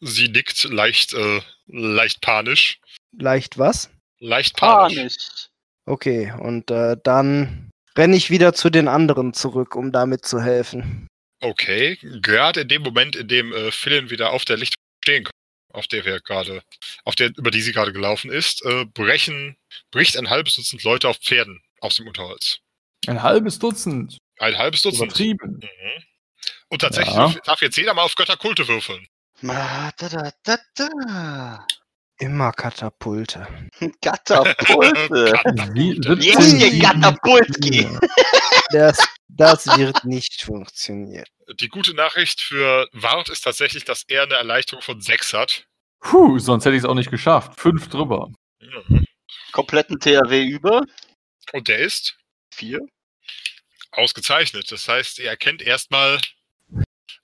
Sie nickt leicht, äh, leicht panisch. Leicht was? Leicht panisch. nicht. Okay, und äh, dann renne ich wieder zu den anderen zurück, um damit zu helfen. Okay, gerade in dem Moment, in dem äh, Philin wieder auf der Lichtung stehen kann, auf der wir gerade, auf der, über die sie gerade gelaufen ist, äh, brechen, bricht ein halbes Dutzend Leute auf Pferden aus dem Unterholz. Ein halbes Dutzend. Ein halbes Dutzend. Übertrieben. Mhm. Und tatsächlich Ja. darf jetzt jeder mal auf Götterkulte würfeln. Da, da, da, da. Immer Katapulte. *laughs* *laughs* Katapulte. Wie, wird Jeske Katapultki. *laughs* Das, das wird nicht funktionieren. Die gute Nachricht für Wart ist tatsächlich, dass er eine Erleichterung von 6 hat. Puh, sonst hätte ich es auch nicht geschafft. Fünf drüber. Mhm. Kompletten THW über. Und der ist Vier. ausgezeichnet. Das heißt, ihr erkennt erstmal,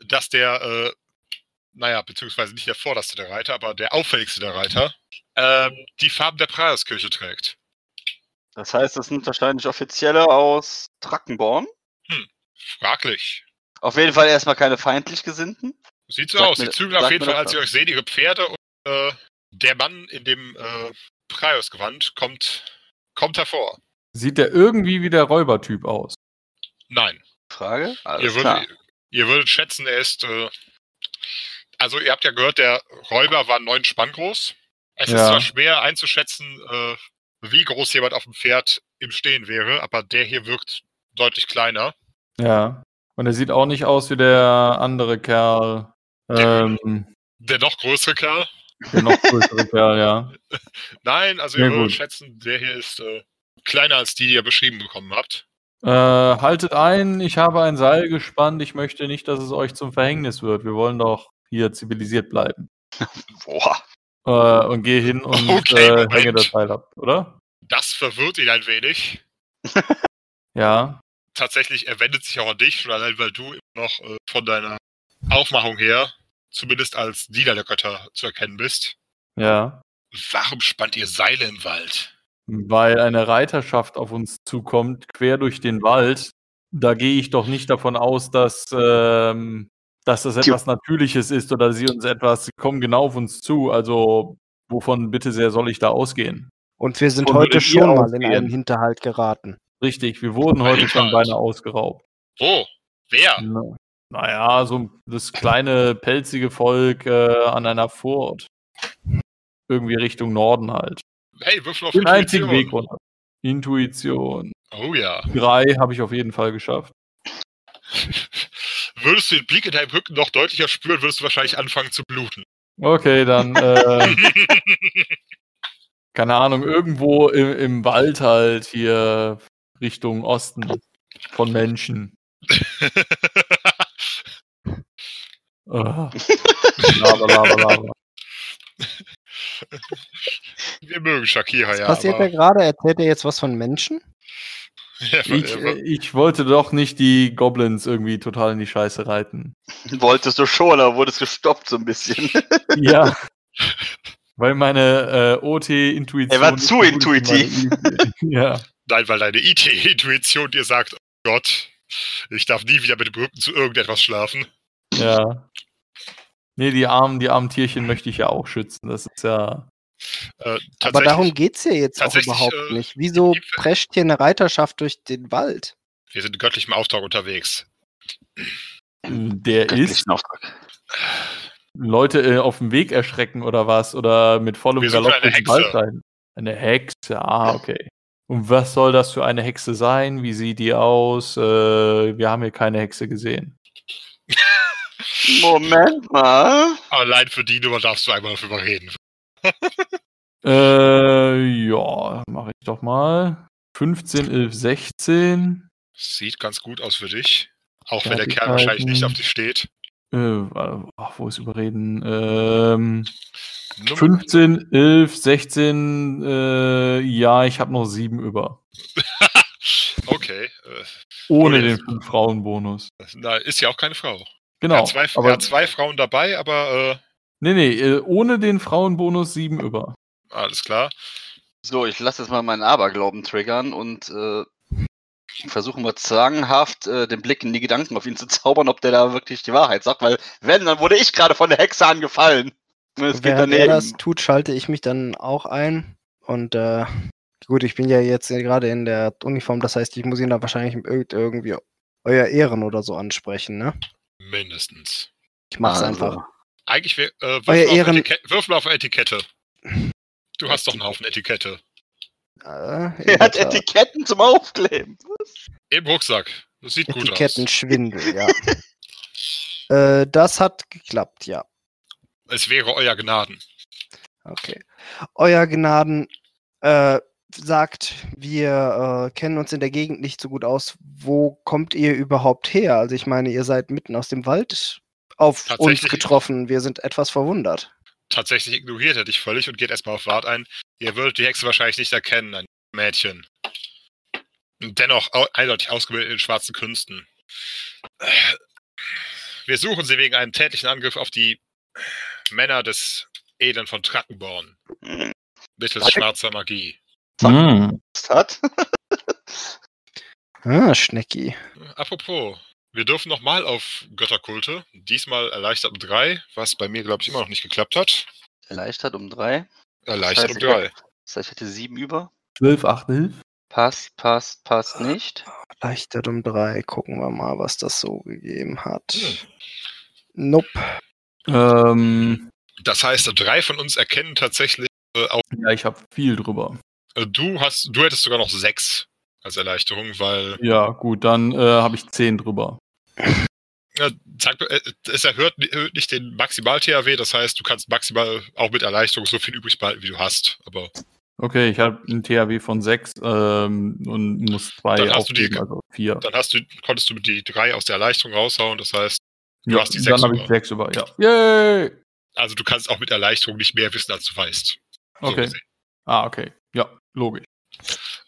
dass der, äh, naja, beziehungsweise nicht der vorderste der Reiter, aber der auffälligste der Reiter, ähm, die Farben der Preiskirche trägt. Das heißt, das sind wahrscheinlich Offizielle aus Trackenborn. Fraglich. Auf jeden Fall erstmal keine feindlich Gesinnten. Sieht so Sag aus. mir- Sie zügeln auf jeden Fall, als sie euch sehen, ihre Pferde und äh, der Mann in dem äh, Praiosgewand kommt, kommt hervor. Sieht der irgendwie wie der Räubertyp aus? Nein. Frage? Ihr Alles klar. würdet, ihr würdet schätzen, er ist. Äh, also, ihr habt ja gehört, der Räuber war neun Spann groß. Es ist Ja. zwar schwer einzuschätzen, äh, wie groß jemand auf dem Pferd im Stehen wäre, aber der hier wirkt deutlich kleiner. Ja. Und er sieht auch nicht aus wie der andere Kerl. Ähm, Der noch größere Kerl. der noch größere Kerl, ja. *laughs* Nein, also Ja, ihr würdet schätzen, der hier ist äh, kleiner als die, die ihr beschrieben bekommen habt. Äh, haltet ein, ich habe ein Seil gespannt. Ich möchte nicht, dass es euch zum Verhängnis wird. Wir wollen doch hier zivilisiert bleiben. *laughs* Boah. Äh, und gehe hin und *laughs* Okay, äh, hänge das Seil ab, oder? Das verwirrt ihn ein wenig. *laughs* Ja. Tatsächlich, er wendet sich auch an dich, schon allein, weil du immer noch äh, von deiner Aufmachung her, zumindest als Diener der Götter zu erkennen bist. Ja. Warum spannt ihr Seile im Wald? Weil eine Reiterschaft auf uns zukommt, quer durch den Wald. Da gehe ich doch nicht davon aus, dass, ähm, dass das etwas Natürliches ist oder sie uns etwas, sie kommen genau auf uns zu. Also, wovon bitte sehr soll ich da ausgehen? Und wir sind Wovon heute schon mal in einen Hinterhalt geraten. Richtig, wir wurden heute schon beinahe ausgeraubt. Wo? Wer? Na, naja, so das kleine pelzige Volk äh, an einer Furt. Irgendwie Richtung Norden halt. Hey, würfel auf Den einzigen Weg runter. Intuition. Oh ja. Drei habe ich auf jeden Fall geschafft. *laughs* Würdest du den Blick in deinem Rücken noch deutlicher spüren, würdest du wahrscheinlich anfangen zu bluten. Okay, dann, äh, *laughs* keine Ahnung, irgendwo im, im Wald halt hier Richtung Osten von Menschen. *laughs* Ah. Laber, laber, laber. Wir mögen Shakira, Was ja. passiert da aber, gerade? Erzählt er jetzt was von Menschen? Ja, Ich, äh, ich wollte doch nicht die Goblins irgendwie total in die Scheiße reiten. *laughs* Wolltest du schon, aber wurdest gestoppt so ein bisschen. *laughs* Ja, Weil meine äh, OT-Intuition. Er war zu so gut ist wie meine I- ja. Nein, weil deine IT-Intuition dir sagt, oh Gott, ich darf nie wieder mit dem Rücken zu irgendetwas schlafen. Ja. Nee, die armen, die armen Tierchen möchte ich ja auch schützen. Das ist ja. Äh, Aber darum geht's ja jetzt auch überhaupt äh, nicht. Wieso prescht hier eine Reiterschaft durch den Wald? Wir sind in göttlichem Auftrag unterwegs. Der ist Göttlichen Auftrag. Leute äh, auf dem Weg erschrecken oder was? Oder mit vollem Wir Galopp eine durch den Hexe. Wald rein. Eine Hexe, ah, okay. Und was soll das für eine Hexe sein? Wie sieht die aus? Äh, wir haben hier keine Hexe gesehen. Moment mal. Allein für die Nummer darfst du einmal darüber reden. *laughs* Äh, ja, mache ich doch mal. 15, 11, 16. Sieht ganz gut aus für dich. Auch wenn der Kerl wahrscheinlich nicht auf dich steht. Äh, ach, wo ist Überreden? Ähm, Nummer- 15, 11, 16, äh, ja, ich habe noch sieben über. *laughs* Okay. Äh, Ohne Oh, den jetzt- fünf Frauen-Bonus. na, ist ja auch keine Frau. Genau. Er, hat zwei, aber, er hat zwei Frauen dabei, aber nee, nee, äh, ohne den Frauenbonus sieben über. äh, alles klar. So, ich lasse jetzt mal meinen Aberglauben triggern und äh, versuche mal zwanghaft äh, den Blick in die Gedanken auf ihn zu zaubern, ob der da wirklich die Wahrheit sagt, weil wenn, dann wurde ich gerade von der Hexe angefallen. Es geht er daneben. das tut, schalte ich mich dann auch ein. Und äh, gut, ich bin ja jetzt gerade in der Uniform, das heißt, ich muss ihn da wahrscheinlich irg- irgendwie euer Ehren oder so ansprechen, ne? Mindestens. Ich mach's Also, einfach. Eigentlich wär, äh, wirf, Euer auf Ehren- Etikette, mal auf Etikette. Du hast doch einen Haufen Etikette. Äh, in Er hat. Etiketten zum Aufkleben. Im Rucksack. Das sieht gut aus. Etikettenschwindel, ja. *laughs* äh, das hat geklappt, ja. Es wäre euer Gnaden. Okay. Euer Gnaden äh, sagt, wir äh, kennen uns in der Gegend nicht so gut aus. Wo kommt ihr überhaupt her? Also ich meine, ihr seid mitten aus dem Wald auf uns getroffen. Wir sind etwas verwundert. Tatsächlich ignoriert er dich völlig und geht erstmal auf Wart ein. Ihr würdet die Hexe wahrscheinlich nicht erkennen, ein Mädchen. Und dennoch eindeutig ausgebildet in schwarzen Künsten. Wir suchen sie wegen einem tätlichen Angriff auf die Männer des Edlen von Trackenborn. Mittels schwarzer Magie. Hm. was hat? *laughs* Ah, Schnecki. Apropos, wir dürfen nochmal auf Götterkulte. Diesmal erleichtert um drei, was bei mir, glaube ich, immer noch nicht geklappt hat. Erleichtert um drei. Erleichtert um Das heißt, drei. Das heißt, ich hätte sieben über. 12, 8, 11. Passt, passt, passt nicht. Leichtert um drei. Gucken wir mal, was das so gegeben hat. Hm. Nope. Ähm, Das heißt, drei von uns erkennen tatsächlich äh, auch. ja, ich habe viel drüber. Äh, du hast, du hättest sogar noch sechs als Erleichterung, weil Ja, gut, dann äh, habe ich 10 drüber. äh, sag, äh, es erhöht, erhöht nicht den Maximal-THW, das heißt, du kannst maximal auch mit Erleichterung so viel übrig behalten, wie du hast. Aber Okay, ich habe einen THW von 6 ähm, und muss 2 Dann hast du die- aufgeben, also 4. dann hast du, konntest du die drei aus der Erleichterung raushauen, das heißt, du Ja, hast die sechs dann habe ich über. 6 über, ja. Yay! also du kannst auch mit Erleichterung nicht mehr wissen, als du weißt. So Okay. gesehen. Ah, okay. Ja, logisch.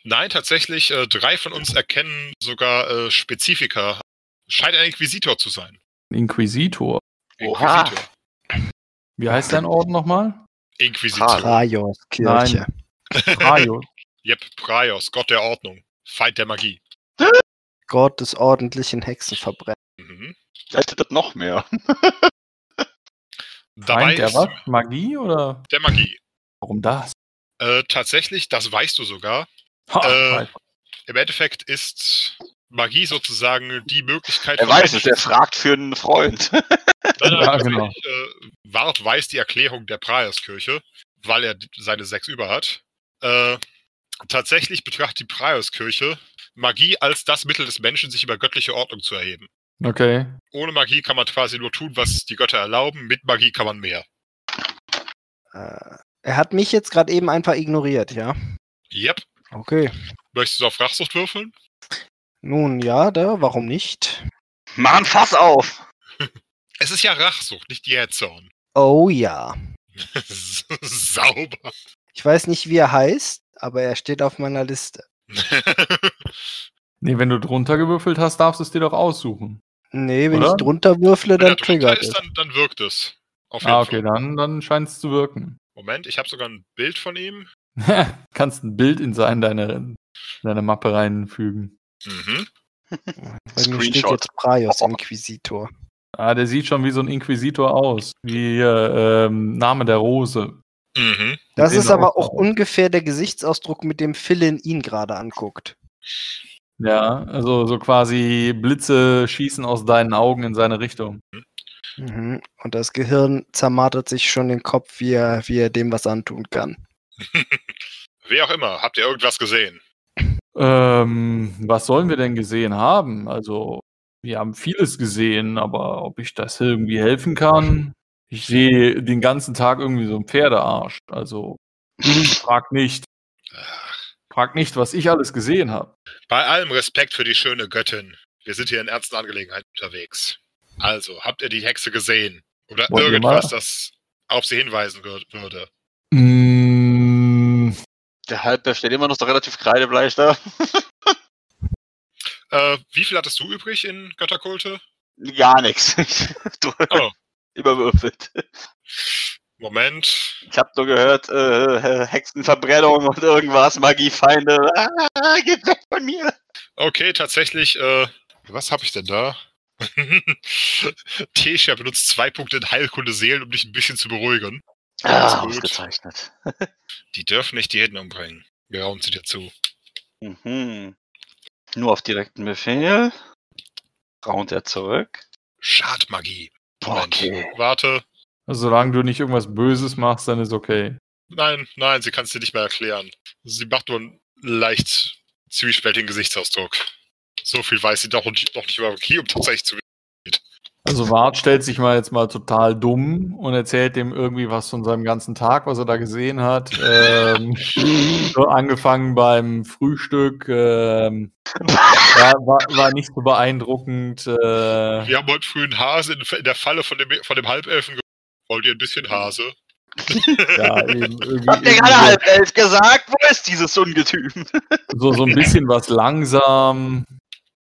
Nein, tatsächlich, äh, drei von uns erkennen sogar äh, Spezifika. Scheint ein Inquisitor zu sein. Inquisitor. Oha. Inquisitor. Wie heißt dein Orden nochmal? Inquisitor. Rajos Kirche. Rajo. *laughs* Yep, Praios, Gott der Ordnung. Feind der Magie. Gott des ordentlichen Hexenverbrennens. Mhm. Vielleicht das noch mehr. Dabei Feind der was? Magie oder der Magie. warum das? Äh, tatsächlich, das weißt du sogar. Ha, Äh. Im Endeffekt ist Magie sozusagen die Möglichkeit. Er weiß es, er fragt für einen Freund. Nein, *laughs* nein, Ja, genau. äh, Wart weiß die Erklärung der Praierskirche, weil er seine sechs über hat. Äh, tatsächlich betrachtet die Praierskirche Magie als das Mittel des Menschen, sich über göttliche Ordnung zu erheben. Okay. Ohne Magie kann man quasi nur tun, was die Götter erlauben. Mit Magie kann man mehr. Äh, er hat mich jetzt gerade eben einfach ignoriert, ja? Yep. Okay. Möchtest du auf Rachsucht würfeln? Nun ja, da, warum nicht? Mach ein Fass auf! *laughs* Es ist ja Rachsucht, nicht Jähzorn. Oh ja. *laughs* Sauber. Ich weiß nicht, wie er heißt, aber er steht auf meiner Liste. *laughs* Nee, wenn du drunter gewürfelt hast, darfst du es dir doch aussuchen. Nee, wenn Oder? ich drunter würfle, Wenn er dann triggert es. dann, dann wirkt es. Auf jeden Ah, okay, Fall. dann, dann scheint es zu wirken. Moment, ich habe sogar ein Bild von ihm. *laughs* Kannst ein Bild in sein, deine, deine Mappe reinfügen. Mhm. *laughs* Bei mir steht Screenshot. jetzt Praios Inquisitor. Ah, der sieht schon wie so ein Inquisitor aus. Wie äh, ähm, Name der Rose. Mhm. Das ist aber auch auch aus. ungefähr der Gesichtsausdruck, mit dem Philin ihn gerade anguckt. Ja, also so quasi Blitze schießen aus deinen Augen in seine Richtung. Mhm. Und das Gehirn zermartert sich schon den Kopf, wie er, wie er dem was antun kann. *laughs* Wie auch immer, habt ihr irgendwas gesehen? Ähm, was sollen wir denn gesehen haben? Also, wir haben vieles gesehen, aber ob ich das irgendwie helfen kann? Ich sehe den ganzen Tag irgendwie so einen Pferdearsch. Also, *laughs* frag nicht. Frag nicht, was ich alles gesehen habe. Bei allem Respekt für die schöne Göttin. Wir sind hier in ernsten Angelegenheiten unterwegs. Also, habt ihr die Hexe gesehen? Oder Wollt irgendwas, das auf sie hinweisen wür- würde? Mm, Der Halbär steht immer noch so relativ kreidebleich da. *laughs* Äh, wie viel hattest du übrig in Götterkulte? Gar nichts. *laughs* Du Oh, überwürfelt. Moment. Ich habe nur gehört, äh, Hexenverbrennung und irgendwas, Magiefeinde. Ah, geht weg von mir. Okay, tatsächlich, äh, was habe ich denn da? *laughs* Tesha benutzt zwei Punkte in Heilkunde Seelen, um dich ein bisschen zu beruhigen. Ah, gut. ausgezeichnet. *laughs* Die dürfen nicht jeden umbringen. Wir rauben sie dir zu. Mhm. Nur auf direkten Befehl. Raunt er zurück. Schadmagie. Moment. Okay. Warte. also, solange du nicht irgendwas Böses machst, dann ist okay. Nein, nein, sie kann es dir nicht mehr erklären. Sie macht nur einen leicht zwiespältigen Gesichtsausdruck. So viel weiß sie doch nicht, noch nicht über Magie, um tatsächlich zu Also Wart stellt sich mal jetzt mal total dumm und erzählt dem irgendwie was von seinem ganzen Tag, was er da gesehen hat. *laughs* Ähm, so angefangen beim Frühstück, ähm, war, war, war nicht so beeindruckend. Äh, Wir haben heute früh einen Hase in, der Falle von dem, von dem Halbelfen. Wollt ihr ein bisschen Hase? ja, *laughs* eben irgendwie, Habt ihr gerade halb elf gesagt? Wo ist dieses Ungetüm? so, so ein bisschen was langsam.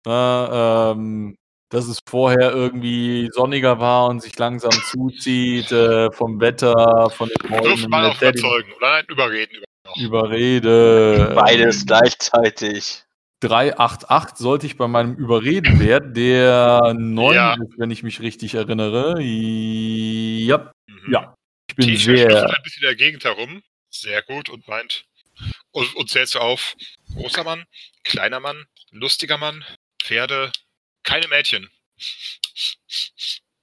Ne, ähm, dass es vorher irgendwie sonniger war und sich langsam zuzieht äh, vom Wetter, von den Bäumen. mal auf ihm Überzeugen. Oder nein, überreden. Überrede. Beides gleichzeitig. 388 sollte ich bei meinem Überredenwert, der 9 Ja. ist, wenn ich mich richtig erinnere. Ja, Mhm. ja. Ich bin schnüffelt sehr. ein bisschen in der Gegend herum. Sehr gut und meint. Und, und zählst du auf. Großer Mann, kleiner Mann, lustiger Mann, Pferde, keine Mädchen.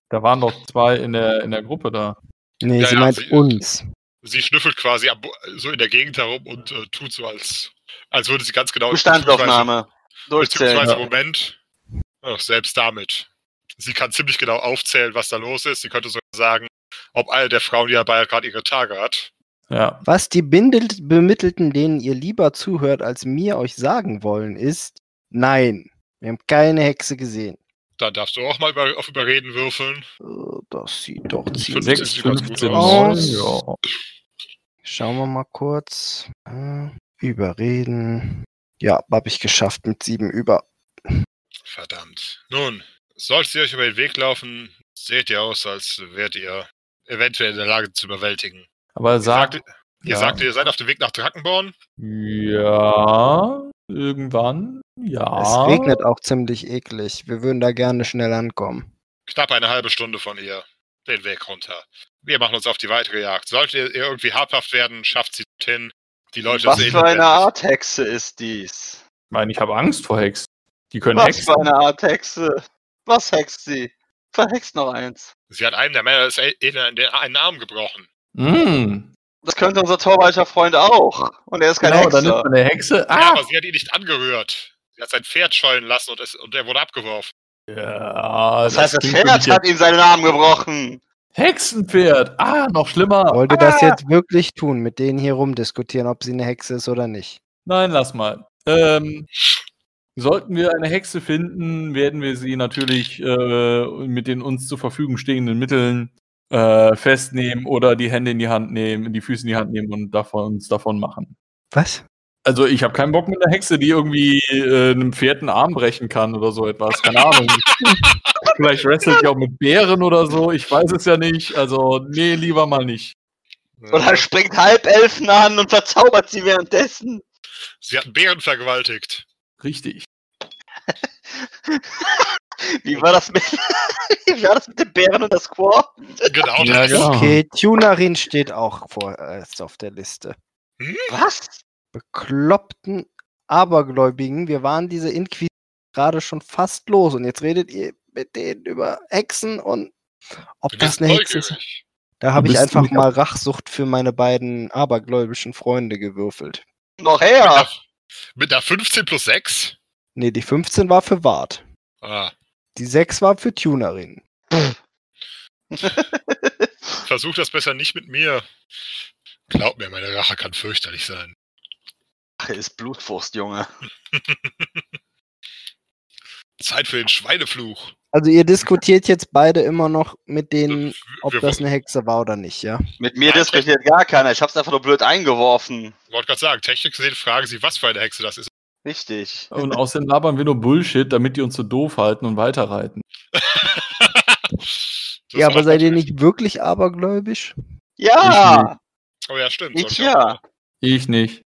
Da waren doch zwei in der, in der Gruppe da. Nee, Ja, sie ja, meint sie- uns. Sie schnüffelt quasi am Bo- so in der Gegend herum und äh, tut so, als, als würde sie ganz genau. Bestandsaufnahme. Beziehungsweise, Durchzählen. Moment. Ach, selbst damit. Sie kann ziemlich genau aufzählen, was da los ist. Sie könnte sogar sagen, ob eine der Frauen, die dabei gerade ihre Tage hat. Ja. Was die Bindel Bemittelten, denen ihr lieber zuhört, als mir euch sagen wollen, ist, nein, wir haben keine Hexe gesehen. Dann darfst du auch mal über, auf Überreden würfeln. Äh, Das sieht doch ziemlich... 6, sieht ganz gut 15, aus. 9. Ja. Schauen wir mal kurz. Äh, überreden. Ja, habe ich geschafft mit sieben über. Verdammt. Nun, solltet ihr euch über den Weg laufen, seht ihr aus, als wärt ihr eventuell in der Lage zu überwältigen. Aber Ihr sagt, sagt, ihr ja. sagt, ihr seid auf dem Weg nach Drakenborn? ja, irgendwann, ja. Es regnet auch ziemlich eklig. Wir würden da gerne schnell ankommen. Knapp eine halbe Stunde von ihr. Den Weg runter. Wir machen uns auf die weitere Jagd. Solltet ihr irgendwie habhaft werden, schafft sie hin. Die Leute Was sehen für eine Art Hexe ist dies? Ich meine, ich habe Angst vor Hexen. Die können Was hexen. für eine Art Hexe? Was hext sie? Verhext noch eins. Sie hat einem der Männer des Elenden den einen Arm gebrochen. Mm, Das könnte unser torwalcher Freund auch. Und er ist kein genau, dann ist man eine Hexe. Ja, Ah! aber sie hat ihn nicht angerührt. Sie hat sein Pferd scheuen lassen und, es, und er wurde abgeworfen. Ja, Das heißt, das klingt für Pferd hat ihm seinen Arm gebrochen. Hexenpferd! Ah, noch schlimmer. Wollt ihr ah! das jetzt wirklich tun, mit denen hier rumdiskutieren, ob sie eine Hexe ist oder nicht? Nein, lass mal. Ähm, sollten wir eine Hexe finden, werden wir sie natürlich äh, mit den uns zur Verfügung stehenden Mitteln äh, festnehmen oder die Hände in die Hand nehmen, die Füße in die Hand nehmen und davon, uns davon machen. Was? Also ich habe keinen Bock mit einer Hexe, die irgendwie äh, einem Pferd einen Arm brechen kann oder so etwas. Keine Ahnung. *laughs* Vielleicht wrestelt die auch mit Bären oder so. Ich weiß es ja nicht. Also nee, lieber mal nicht. Oder springt Halbelfen an und verzaubert sie währenddessen. Sie hatten Bären vergewaltigt. Richtig. *laughs* Wie war das mit, *laughs* wie war das mit den Bären und der Squaw? Genau Ja, das. genau. Okay, Tunerin steht auch vorerst auf der Liste. Was? Bekloppten Abergläubigen, wir waren diese Inquisition gerade schon fast los und jetzt redet ihr mit denen über Hexen und ob das eine Hexe ist. Da habe ich einfach mal Rachsucht für meine beiden abergläubischen Freunde gewürfelt. Noch Mit, her. der, mit der 15 plus 6? Ne, die 15 war für Wart. Ah, Die 6 war für Tunerin. *laughs* versuch das besser nicht mit mir. Glaub mir, meine Rache kann fürchterlich sein. Ach, ist Blutwurst, Junge. *laughs* Zeit für den Schweinefluch. Also ihr diskutiert jetzt beide immer noch mit denen, ob wir das eine Hexe war oder nicht, ja? Mit mir Nein, diskutiert gar keiner. Ich hab's einfach nur blöd eingeworfen. wollte gerade sagen, technisch gesehen fragen Sie, was für eine Hexe das ist. Richtig. Und außerdem labern wir nur Bullshit, damit die uns so doof halten und weiterreiten. *laughs* Ja, aber seid ihr nicht wirklich abergläubisch? Ja, Oh ja, stimmt. ich ja. Ich nicht.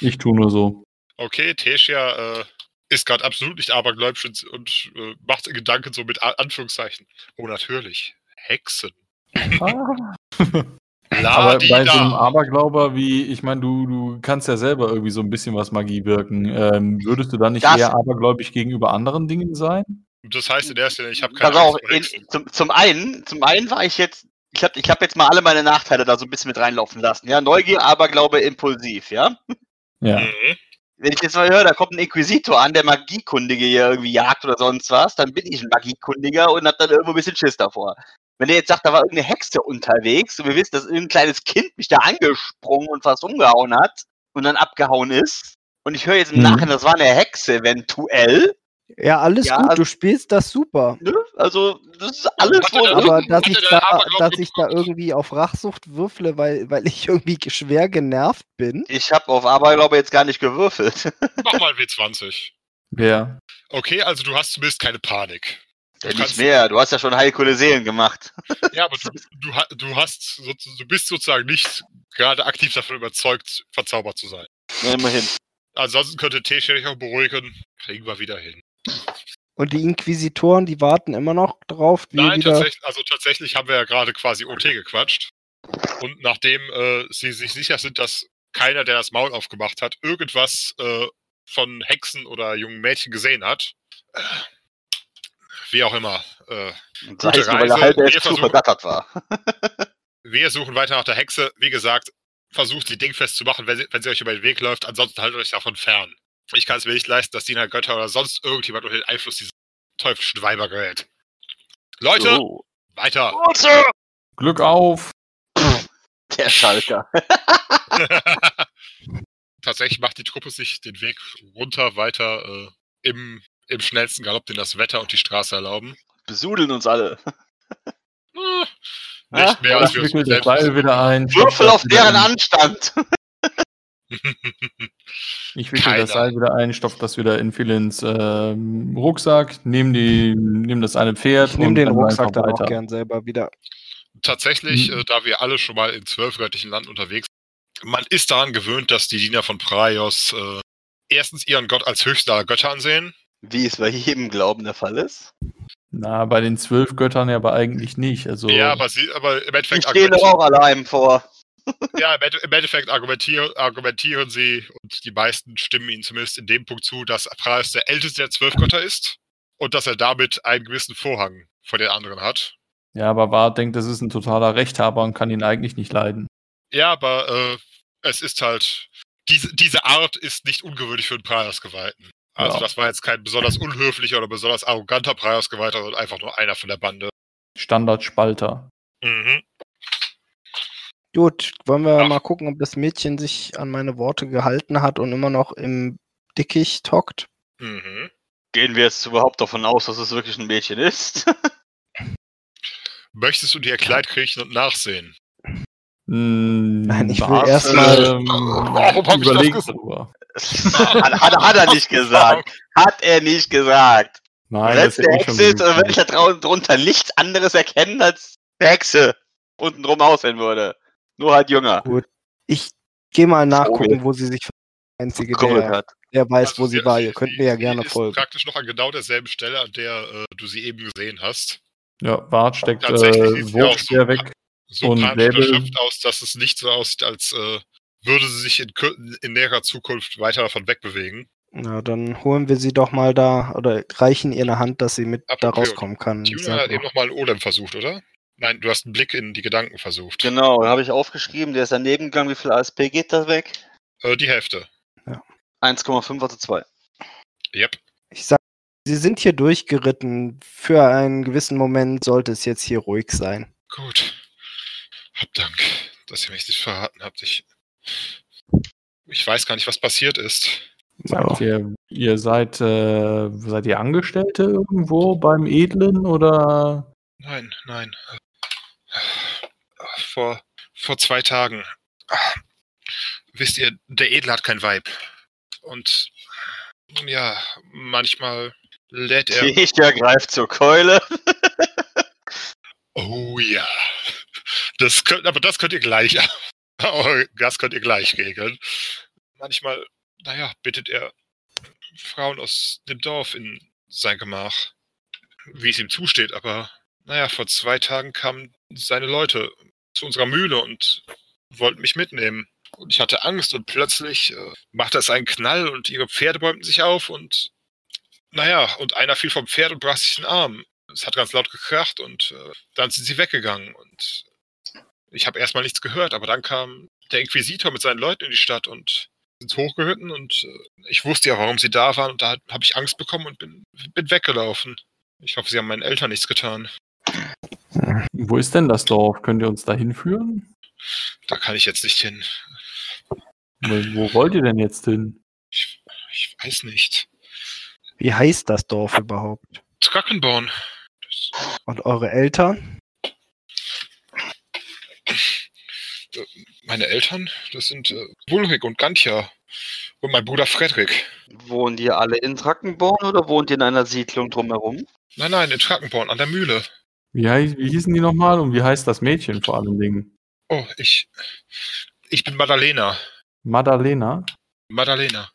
Ich tu nur so. Okay, Tesia äh, ist gerade absolut nicht abergläubisch und, und äh, macht Gedanken so mit A Anführungszeichen. Oh, natürlich. Hexen. La *laughs* Aber bei so einem. Aberglauber wie, ich meine, du, du kannst ja selber irgendwie so ein bisschen was Magie wirken. Ähm, würdest du dann nicht Das- eher abergläubig gegenüber anderen Dingen sein? Das heißt in erster Linie, ich habe keine Pass auf, in, zum, zum einen, zum einen war ich jetzt, ich habe ich hab jetzt mal alle meine Nachteile da so ein bisschen mit reinlaufen lassen. Ja, Neugier, aber glaube impulsiv, ja. Ja. Mhm. Wenn ich jetzt mal höre, da kommt ein Inquisitor an, der Magiekundige hier irgendwie jagt oder sonst was, dann bin ich ein Magiekundiger und hab dann irgendwo ein bisschen Schiss davor. Wenn der jetzt sagt, da war irgendeine Hexe unterwegs und wir wissen, dass irgendein kleines Kind mich da angesprungen und fast umgehauen hat und dann abgehauen ist und ich höre jetzt im Mhm. Nachhinein, das war eine Hexe eventuell, Ja, alles Ja, gut, also- du spielst das super. ne? Also, das ist alles wohl denn- Aber Hat dass er ich, da, dass ich da irgendwie auf Rachsucht würfle, weil, weil ich irgendwie schwer genervt bin. Ich habe auf Aberglaube jetzt gar nicht gewürfelt. Mach mal W20. Wer? Okay, also du hast zumindest keine Panik. Du Ja, nicht kannst- mehr, du hast ja schon heilkunde Seelen gemacht. Ja, aber du, du, du hast, so- du bist sozusagen nicht gerade aktiv davon überzeugt, verzaubert zu sein. Ja, immerhin. Ansonsten könnte Tesia dich auch beruhigen. Kriegen wir wieder hin. Und die Inquisitoren, die warten immer noch drauf, wie Nein, wieder. tatsächlich, also tatsächlich haben wir ja gerade quasi OT gequatscht. Und nachdem äh, sie sich sicher sind, dass keiner, der das Maul aufgemacht hat, irgendwas äh, von Hexen oder jungen Mädchen gesehen hat, äh, wie auch immer, äh, sei es nur, weil der Reise, halbe wir versuchen- war. *laughs* wir suchen weiter nach der Hexe. Wie gesagt, versucht sie dingfest zu machen, wenn sie, wenn sie euch über den Weg läuft. Ansonsten haltet euch davon fern. Ich kann es mir nicht leisten, dass Diener Götter oder sonst irgendjemand unter den Einfluss dieser teuflischen Weiber gerät. Leute, So. weiter. Glück auf! Der Schalker. *laughs* Tatsächlich macht die Truppe sich den Weg runter weiter äh, im, im schnellsten Galopp, den das Wetter und die Straße erlauben. Besudeln uns alle. *laughs* Ah, nicht mehr, als wir Ich uns wickel das Seil wieder ein. Würfel auf deren Anstand. *laughs* Ich wickel Keiner. das Seil wieder ein, stopf das wieder in Philins ähm, Rucksack, nehm, die, nehm das eine Pferd Ich nehme den Rucksack dann auch gern selber wieder. Tatsächlich, Mhm. äh, da wir alle schon mal in zwölfgöttlichen Land unterwegs sind, man ist daran gewöhnt, dass die Diener von Praios äh, erstens ihren Gott als höchster aller Götter ansehen. Wie es bei jedem Glauben der Fall ist. Na, bei den zwölf Göttern ja aber eigentlich nicht. Also, Ja, aber, sie, aber im Endeffekt, doch argumentieren, auch alle einem vor. *laughs* ja, im Ende- im Endeffekt argumentieren, argumentieren sie und die meisten stimmen ihnen zumindest in dem Punkt zu, dass Praios der älteste der zwölf Götter ist und dass er damit einen gewissen Vorhang vor den anderen hat. ja, aber Bart denkt, das ist ein totaler Rechthaber und kann ihn eigentlich nicht leiden. Ja, aber äh, es ist halt, diese, diese Art ist nicht ungewöhnlich für einen Praios-Geweihten. Also Ja. das war jetzt kein besonders unhöflicher oder besonders arroganter Praios-Geweihter, sondern einfach nur einer von der Bande. Standardspalter. Mhm. Gut, wollen wir Ach. mal gucken, ob das Mädchen sich an meine Worte gehalten hat und immer noch im Dickicht hockt. Mhm. Gehen wir jetzt überhaupt davon aus, dass es wirklich ein Mädchen ist? *laughs* Möchtest du dir ihr Kleid kriechen und nachsehen? Nein, ich will erstmal- ähm, Warum ich das gesagt? hat, hat, hat er nicht gesagt. Hat er nicht gesagt. Nein, ja der eh Hexe ist, oder wenn ich da drunter nichts anderes erkennen als eine Hexe unten drum aussehen würde. Nur halt jünger. Ich gehe mal nachgucken, wo sie sich einzige, der, hat. der weiß, Also wo sie sie- war. Ihr könnt mir ja sie gerne ist folgen. praktisch noch an genau derselben Stelle, an der äh, du sie eben gesehen hast. Ja, Bart steckt äh, Wurfspeer so- weg. So Und panisch erschöpft aus, dass es nicht so aussieht, als äh, würde sie sich in, in näherer Zukunft weiter davon wegbewegen. Na, dann holen wir sie doch mal da oder reichen ihr eine Hand, dass sie mit da Apropos, rauskommen kann. Tuna hat eben noch, nochmal einen Odem versucht, oder? Nein, du hast einen Blick in die Gedanken versucht. Genau, habe ich aufgeschrieben. Der ist daneben gegangen. Wie viel ASP geht das weg? Äh, die Hälfte. 1,5 also 2. Yep. ich sag, sie sind hier durchgeritten. Für einen gewissen Moment sollte es jetzt hier ruhig sein. Gut. Hab Dank, dass ihr mich nicht verraten habt. Ich, ich weiß gar nicht, was passiert ist. Sagt ihr, ihr seid, äh, seid ihr Angestellte irgendwo beim Edlen oder? Nein, nein. Vor, vor zwei Tagen. Wisst ihr, der Edel hat kein Weib. Und ja, manchmal lädt er. *laughs* Ich ja greift zur Keule. Oh ja. Das könnt, aber das könnt ihr gleich. *laughs* Das könnt ihr gleich regeln. Manchmal, naja, bittet er Frauen aus dem Dorf in sein Gemach, wie es ihm zusteht. Aber naja, vor zwei Tagen kamen seine Leute zu unserer Mühle und wollten mich mitnehmen. Und ich hatte Angst und plötzlich äh, machte es einen Knall und ihre Pferde bäumten sich auf und naja, und einer fiel vom Pferd und brach sich den Arm. Es hat ganz laut gekracht und äh, dann sind sie weggegangen und ich habe erstmal nichts gehört, aber dann kam der Inquisitor mit seinen Leuten in die Stadt und sind hochgeritten und äh, ich wusste ja, warum sie da waren und da habe ich Angst bekommen und bin, bin weggelaufen. Ich hoffe, sie haben meinen Eltern nichts getan. Wo ist denn das Dorf? Könnt ihr uns da hinführen? Da kann ich jetzt nicht hin. Wo, wo wollt ihr denn jetzt hin? Ich, ich weiß nicht. Wie heißt das Dorf überhaupt? Drachenborn. Das, Und eure Eltern? Meine Eltern, das sind äh, Wulrich und Gantja und mein Bruder Frederik. Wohnen die alle in Trackenborn oder wohnt ihr in einer Siedlung drumherum? Nein, nein, in Trackenborn an der Mühle. Wie, wie hießen die nochmal und wie heißt das Mädchen vor allen Dingen? Oh, ich. Ich bin Madalena. Madalena? Madalena.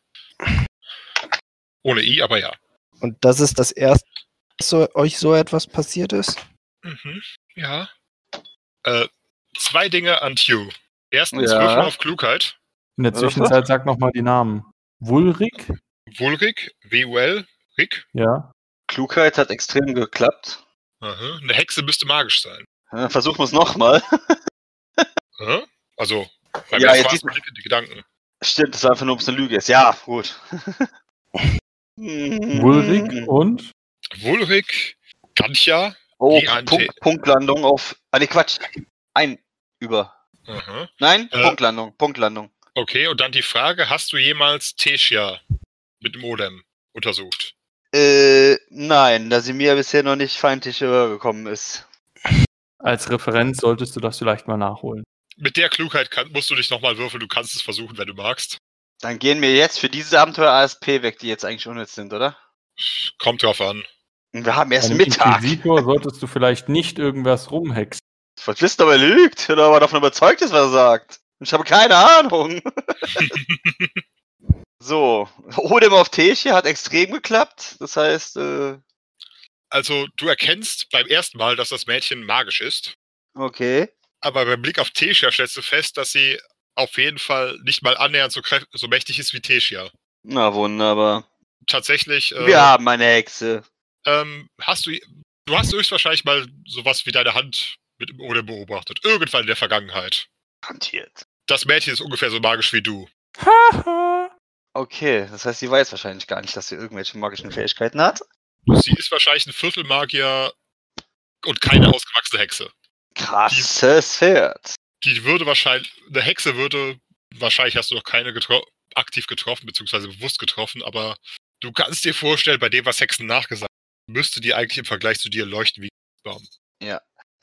Ohne I, aber ja. Und das ist das erste, dass so, euch so etwas passiert ist? Mhm. Ja. Äh, zwei Dinge an Hugh. Erstens, Ja. Würfel auf Klugheit. In der? Zwischenzeit sag nochmal die Namen. Wulrik? Wulrik, W-U-L, Rick. Ja. Klugheit hat extrem geklappt. Aha. Eine Hexe müsste magisch sein. Versuchen wir es nochmal. *laughs* Also, beim Ja, ersten jetzt die Gedanken. Stimmt, das war einfach nur, ob es eine Lüge ist. Ja, gut. *laughs* Wulrik und? Wulrik, Gantja. Oh, Punkt, Punktlandung auf. Ah, nee, Quatsch. Ein über. Aha. Nein, Äh. Punktlandung, Punktlandung. Okay, und dann die Frage, hast du jemals Teschia mit dem Modem untersucht? Äh, nein, da sie mir bisher noch nicht feindlich gekommen ist. Als Referenz solltest du das vielleicht mal nachholen. Mit der Klugheit kann, musst du dich nochmal würfeln, du kannst es versuchen, wenn du magst. Dann gehen wir jetzt für dieses Abenteuer ASP weg, die jetzt eigentlich unnütz sind, oder? Kommt drauf an. Wir haben erst Mittag. Inquisitor solltest du vielleicht nicht irgendwas rumhexen. Ihr, ob er lügt? Oder ob er davon überzeugt ist, was er sagt? Ich habe keine Ahnung. *laughs* so, Odem auf Tesche hat extrem geklappt. Das heißt, äh, Also, du erkennst beim ersten Mal, dass das Mädchen magisch ist, okay. aber beim Blick auf Teschia stellst du fest, dass sie auf jeden Fall nicht mal annähernd so, so mächtig ist wie Teschia. Na wunderbar. Tatsächlich, äh, Wir haben eine Hexe. ähm, hast du, du hast höchstwahrscheinlich mal sowas wie deine Hand mit dem Odem beobachtet. Irgendwann in der Vergangenheit. Hantiert. Das Mädchen ist ungefähr so magisch wie du. Okay, das heißt, sie weiß wahrscheinlich gar nicht, dass sie irgendwelche magischen Fähigkeiten hat. Sie ist wahrscheinlich ein Viertelmagier und keine ausgewachsene Hexe. Krasses Pferd. Die würde wahrscheinlich, eine Hexe würde, wahrscheinlich hast du noch keine getro aktiv getroffen, beziehungsweise bewusst getroffen, aber du kannst dir vorstellen, bei dem, was Hexen nachgesagt haben, müsste die eigentlich im Vergleich zu dir leuchten wie ein Baum.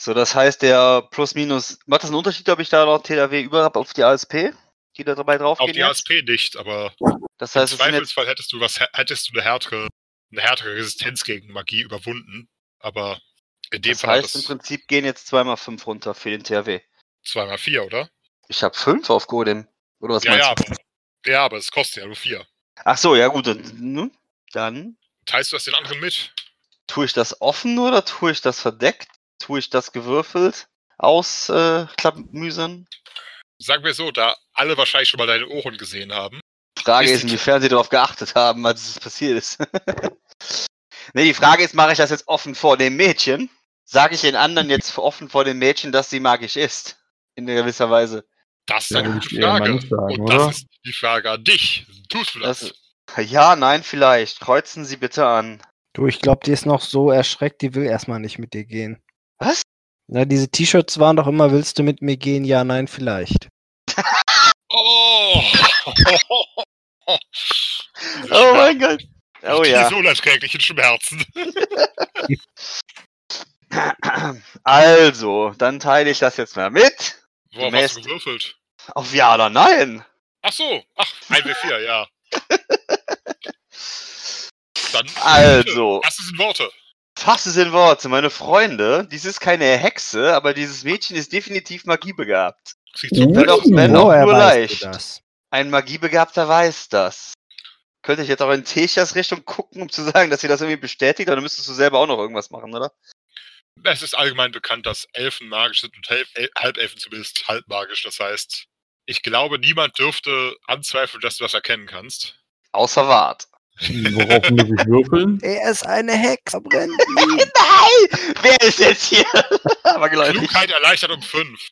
So, das heißt, der plus minus. Macht das einen Unterschied, ob ich da noch THW über habe auf die ASP? Die da dabei drauf Auf die jetzt? ASP nicht, aber Das im heißt, jetzt, Zweifelsfall hättest du was, hättest du eine härtere, eine härtere Resistenz gegen Magie überwunden. Aber in dem das Fall heißt, im das Prinzip gehen jetzt 2x5 runter für den THW. zweimal vier, oder? Ich habe 5 auf Godem. Oder was Ja, meinst ja, du? aber, ja, aber es kostet ja nur vier. Ach so, ja gut. Dann, ne? dann Teilst du das den anderen mit? tue ich das offen oder tue ich das verdeckt? Tue ich das gewürfelt? Ausklabmüsern? Äh, klappmüsern? Sagen wir so, da alle wahrscheinlich schon mal deine Ohren gesehen haben. Frage Ist inwiefern sie darauf geachtet haben, als es passiert ist. *laughs* ne, die Frage ist, mache ich das jetzt offen vor dem Mädchen? Sage ich den anderen *laughs* jetzt offen vor dem Mädchen, dass sie magisch ist? In gewisser Weise. Das ist Ja, eine würde gute Frage. sagen, Und oder? das ist die Frage an dich. Tust du das? Das- Ja, nein, vielleicht. Kreuzen Sie bitte an. Du, ich glaube, die ist noch so erschreckt, die will erstmal nicht mit dir gehen. Na, diese T-Shirts waren doch immer, willst du mit mir gehen? Ja, nein, vielleicht. Oh! *laughs* Oh mein Gott. Oh die ja. so unerträglichen Schmerzen. *laughs* Also, dann teile ich das jetzt mal mit. Worauf hast du gewürfelt? Auf Ja oder Nein. Ach so, ach, 1W4, ja. *laughs* Dann, Also, das sind Worte. Fass es in Worte, meine Freunde. Dies ist keine Hexe, aber dieses Mädchen ist definitiv magiebegabt. Sieht so Wenn auch, aus. wenn auch nur leicht. Ein Magiebegabter weiß das. Könnte ich jetzt auch in Techas Richtung gucken, um zu sagen, dass sie das irgendwie bestätigt, oder müsstest du selber auch noch irgendwas machen, oder? Es ist allgemein bekannt, dass Elfen magisch sind und Hel- El- Halbelfen zumindest halbmagisch. Das heißt, ich glaube, niemand dürfte anzweifeln, dass du das erkennen kannst. Außer Wart. Worauf muss ich würfeln? Er ist eine Hexe, brennt *laughs* Nein! Wer ist jetzt hier? *laughs* aber. Klugheit erleichtert um 5.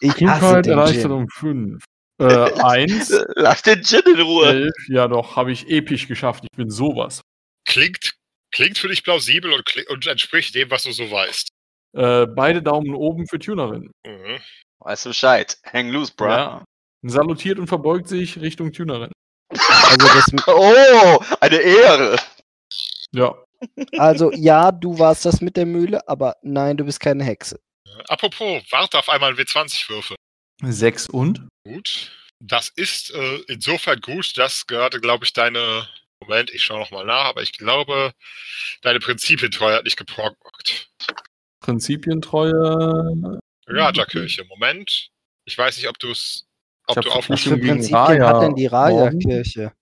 Ich hasse Klugheit den erleichtert Gin. um 5. Äh, *laughs* 1, Lass den Gin in Ruhe. 11, ja doch, habe ich episch geschafft. Ich bin sowas. Klingt, klingt für dich plausibel und, und entspricht dem, was du so weißt. Äh, beide Daumen oben für Tunerin. Mhm. Weißt du Bescheid? Hang loose, bro. Ja. Salutiert und verbeugt sich Richtung Tunerin. Also, das, *laughs* Oh, eine Ehre. Ja. also, ja, du warst das mit der Mühle, aber nein, du bist keine Hexe. Apropos, warte auf einmal einen W20 würfe. 6 und? Gut. Das ist äh, insofern gut, dass gerade, glaube ich, deine. Moment, ich schaue nochmal nach, aber ich glaube, deine Prinzipientreue hat nicht geprockt. Prinzipientreue. Raja-Kirche, Moment. Ich weiß nicht, ob du es. Ob Ich du hab auf. Was Stimmt, für gegen Prinzipien hat denn die. Raja-Kirche?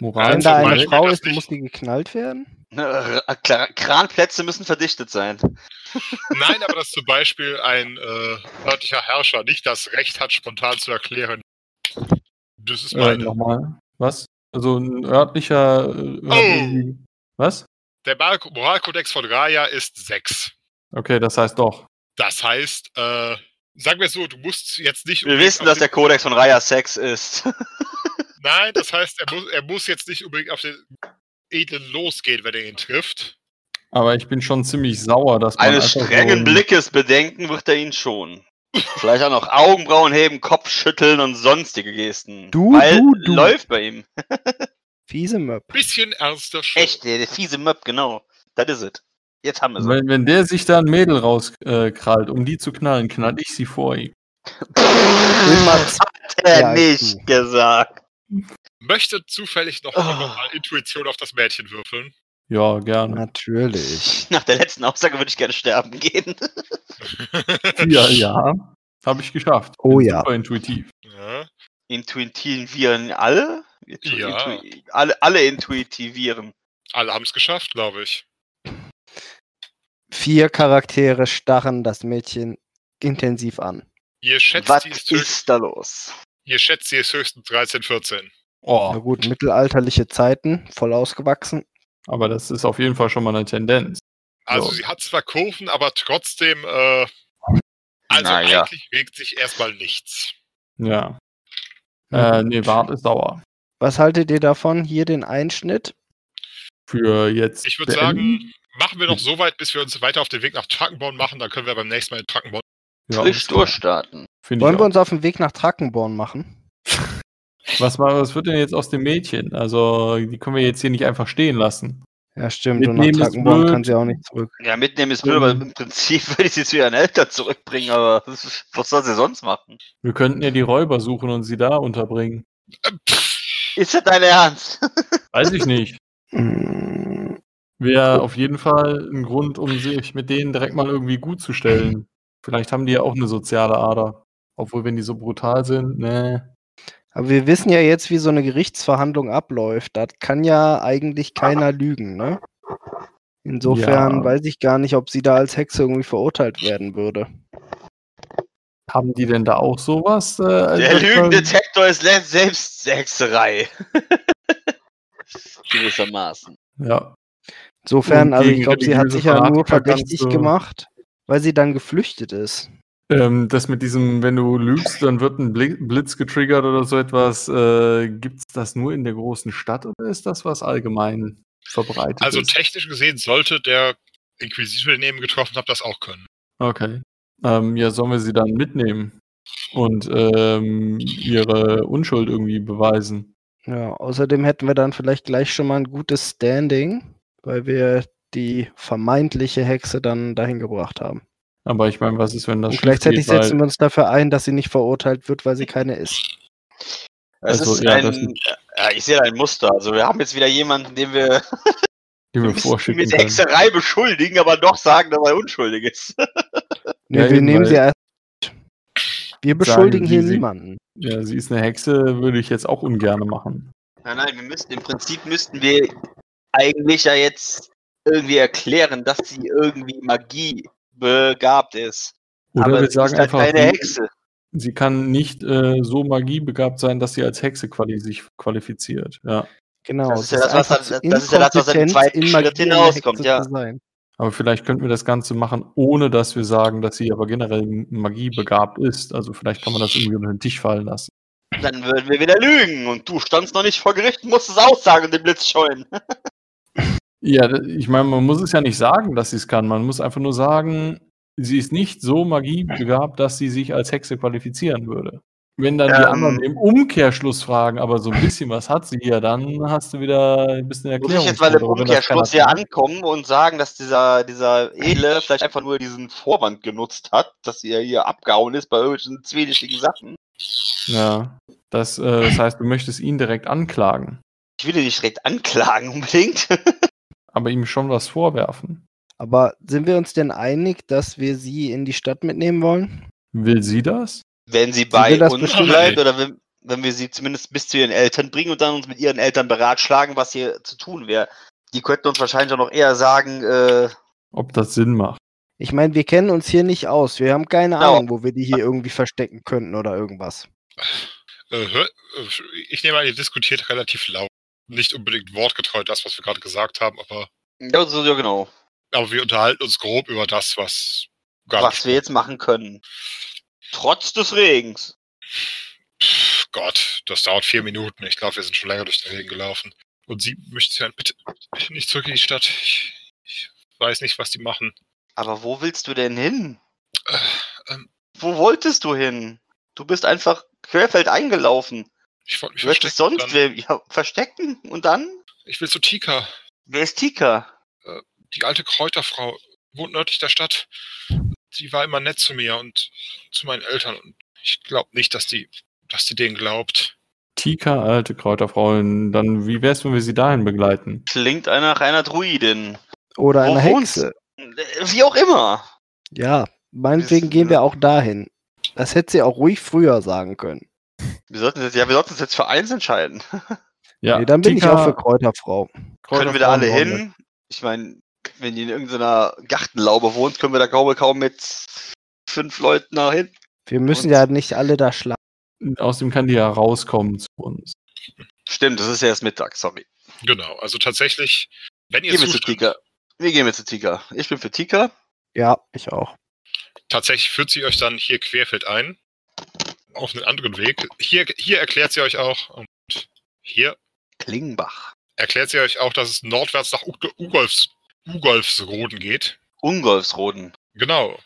Moral Wenn da eine Frau ist, muss die geknallt werden? *laughs* Äh, Kra- Kranplätze müssen verdichtet sein. *laughs* Nein, aber dass zum Beispiel ein äh, örtlicher Herrscher nicht das Recht hat, spontan zu erklären. Das ist Äh, meine. nochmal. Was? Also ein örtlicher. Äh, Oh. Was? Der Moral- Moralkodex von Raya ist 6. Okay, das heißt doch. Das heißt, äh, sagen wir so, du musst jetzt nicht. Wir wissen, dass der Kodex von Raya Sex ist. *laughs* Nein, das heißt, er muss, er muss jetzt nicht unbedingt auf den Edlen losgehen, wenn er ihn trifft. Aber ich bin schon ziemlich sauer, dass man. Eines so strengen ein- Blickes bedenken wird er ihn schon. Vielleicht auch noch Augenbrauen heben, Kopf schütteln und sonstige Gesten. Du, Weil du, du. läuft bei ihm. *laughs* Fiese Möb. Bisschen ernster schon. Echt, der, der fiese Möb, genau. Das is it. Jetzt haben wir sie. Wenn, wenn der sich da ein Mädel rauskrallt, äh, um die zu knallen, knall ich sie vor ihm. Immer Hat er Ja, nicht du. gesagt. Möchte zufällig noch Oh. mal Intuition auf das Mädchen würfeln. Ja, gerne. Natürlich. Nach der letzten Aussage würde ich gerne sterben gehen. *laughs* Ja, ja. Habe ich geschafft. Oh Bin ja. Super intuitiv. Ja. Intuitivieren alle? Ja. Intu- alle, alle intuitivieren. Alle haben es geschafft, glaube ich. Vier Charaktere starren das Mädchen intensiv an. Ihr schätzt, Was sie ist ist da los? ihr schätzt, sie ist höchstens 13, 14. Na Oh, gut, mittelalterliche Zeiten, voll ausgewachsen. aber das ist auf jeden Fall schon mal eine Tendenz. Also So. sie hat zwar Kurven, aber trotzdem, äh, also Naja. eigentlich regt sich erstmal nichts. Ja. Na Äh, nee, Wart ist sauer. Was haltet ihr davon? Hier den Einschnitt. Für jetzt. Ich würde sagen, machen wir noch so weit, bis wir uns weiter auf den Weg nach Trackenborn machen, dann können wir beim nächsten Mal in Trackenborn. Ja, Frisch durchstarten. Wollen wir uns auf den Weg nach Trackenborn machen? *laughs* Was, war- was wird denn jetzt aus dem Mädchen? Also, die können wir jetzt hier nicht einfach stehen lassen. Ja, stimmt. Und Mitnehmen nach ist Trackenborn blöd. kann sie auch nicht zurück. Ja, mitnehmen ist blöd, aber im Prinzip *laughs* würde ich sie zu ihren Eltern zurückbringen, aber *laughs* was soll sie sonst machen? Wir könnten ja die Räuber suchen und sie da unterbringen. Pff, Ist das dein Ernst? Weiß ich nicht. Wäre auf jeden Fall ein Grund, um sich mit denen direkt mal irgendwie gut zu stellen. Vielleicht haben die ja auch eine soziale Ader. Obwohl, wenn die so brutal sind, ne. Aber wir wissen ja jetzt, wie so eine Gerichtsverhandlung abläuft. Da kann ja eigentlich keiner lügen, ne? Insofern Ja. weiß ich gar nicht, ob sie da als Hexe irgendwie verurteilt werden würde. Haben die denn da auch sowas? Äh, Der Lügendetektor ist selbst Hexerei. *laughs* Gewissermaßen. Ja. Insofern, also ich glaube, sie hat sich ja nur verdächtig du- gemacht, weil sie dann geflüchtet ist. Ähm, das mit diesem, wenn du lügst, dann wird ein Bli- Blitz getriggert oder so etwas. Äh, Gibt es das nur in der großen Stadt oder ist das was allgemein verbreitet Also ist? technisch gesehen sollte der Inquisitor, den eben getroffen habt, das auch können. Okay. Ähm, ja, sollen wir sie dann mitnehmen und ähm, ihre Unschuld irgendwie beweisen? Ja, außerdem hätten wir dann vielleicht gleich schon mal ein gutes Standing, weil wir die vermeintliche Hexe dann dahin gebracht haben. Aber ich meine, was ist, wenn das Und gleichzeitig geht, weil- setzen wir uns dafür ein, dass sie nicht verurteilt wird, weil sie keine ist. Es Also, ist ja, ein, das ja, ich sehe da ein Muster. Also wir haben jetzt wieder jemanden, den wir *laughs* die wir vorschicken mit können. Hexerei beschuldigen, aber doch sagen, dass er unschuldig ist. *laughs* Nee, Ja, wir nehmen sie erst. Wir beschuldigen sie- hier sie- niemanden. Ja, sie ist eine Hexe, würde ich jetzt auch ungern machen. Nein, nein, wir müssten im Prinzip müssten wir eigentlich ja jetzt irgendwie erklären, dass sie irgendwie Magie begabt ist. Oder aber wir sie sagen ist halt einfach, keine sie, Hexe. sie kann nicht äh, so magiebegabt sein, dass sie als Hexe quali sich qualifiziert. Ja. Genau. Das es ist ja das, was das ist ja das, was im zweiten in Schritt hinauskommt, ja. Aber vielleicht könnten wir das Ganze machen, ohne dass wir sagen, dass sie aber generell magiebegabt ist. Also vielleicht kann man das irgendwie unter den Tisch fallen lassen. Dann würden wir wieder lügen und du standst noch nicht vor Gericht und musstest aussagen und den Blitz scheuen. *laughs* Ja, ich meine, man muss es ja nicht sagen, dass sie es kann. Man muss einfach nur sagen, sie ist nicht so magiebegabt, dass sie sich als Hexe qualifizieren würde. Wenn dann die Ähm. anderen im Umkehrschluss fragen, aber so ein bisschen was hat sie ja, dann hast du wieder ein bisschen Muss Erklärung. ich jetzt mal im Umkehrschluss hier ankommen und sagen, dass dieser, dieser Edle vielleicht einfach nur diesen Vorwand genutzt hat, dass sie ja hier abgehauen ist bei irgendwelchen zwielichtigen Sachen. Ja, das, äh, das heißt, du möchtest ihn direkt anklagen, Ich will ihn nicht direkt anklagen *laughs* unbedingt. Aber ihm schon was vorwerfen. Aber sind wir uns denn einig, dass wir sie in die Stadt mitnehmen wollen? Will sie das? wenn sie bei das uns bestimmt bleibt oder wenn, wenn wir sie zumindest bis zu ihren Eltern bringen und dann uns mit ihren Eltern beratschlagen, was hier zu tun wäre. Die könnten uns wahrscheinlich auch noch eher sagen, äh, Ob das Sinn macht? Ich meine, wir kennen uns hier nicht aus. Wir haben keine Genau. Ahnung, wo wir die hier irgendwie verstecken könnten oder irgendwas. Äh, äh, ich nehme an, ihr diskutiert relativ laut. Nicht unbedingt wortgetreu das, was wir gerade gesagt haben, aber, ja, so, ja genau, aber wir unterhalten uns grob über das, was was wir jetzt machen können. Trotz des Regens. Pff, Gott, das dauert vier Minuten. Ich glaube, wir sind schon länger durch den Regen gelaufen. Und Sie möchten hören, bitte nicht zurück in die Stadt. Ich, ich weiß nicht, was die machen. Aber wo willst du denn hin? Äh, ähm, Wo wolltest du hin? Du bist einfach querfeld eingelaufen. Ich wollte mich verstecken. sonst Dann, wer, ja, verstecken und dann? ich will zu Tika. Wer ist Tika? Die alte Kräuterfrau wohnt nördlich der Stadt. Sie war immer nett zu mir und zu meinen Eltern. Und ich glaube nicht, dass die, dass die denen glaubt. Tika, alte Kräuterfrau, dann wie wär's, wenn wir sie dahin begleiten? Klingt einer nach einer Druidin. Oder Wo eine wohnst Hexe. Äh, Wie auch immer. Ja, meinetwegen gehen wir auch dahin. Das hätte sie auch ruhig früher sagen können. Wir sollten jetzt, ja, wir sollten uns jetzt für eins entscheiden. *laughs* Ja, nee, dann bin ich Tika, auch für Kräuterfrau. können wir da alle hin? Ich meine, wenn die in irgendeiner Gartenlaube wohnt, können wir da kaum, kaum mit fünf Leuten da hin. Wir müssen Und- ja nicht alle da schlafen. Außerdem kann die ja rauskommen zu uns. Stimmt, das ist ja erst Mittag, sorry. Genau, also tatsächlich, wenn ihr Gehen wir zu zustimmt, Tika. Wir gehen jetzt zu Tika. Ich bin für Tika. Ja, ich auch. tatsächlich führt sie euch dann hier querfeld ein. Auf einen anderen Weg. Hier, hier erklärt sie euch auch, und hier Klingenbach. erklärt sie euch auch, dass es nordwärts nach Ugolfs, Ugolfsroden geht. Ungolfsroden. Genau.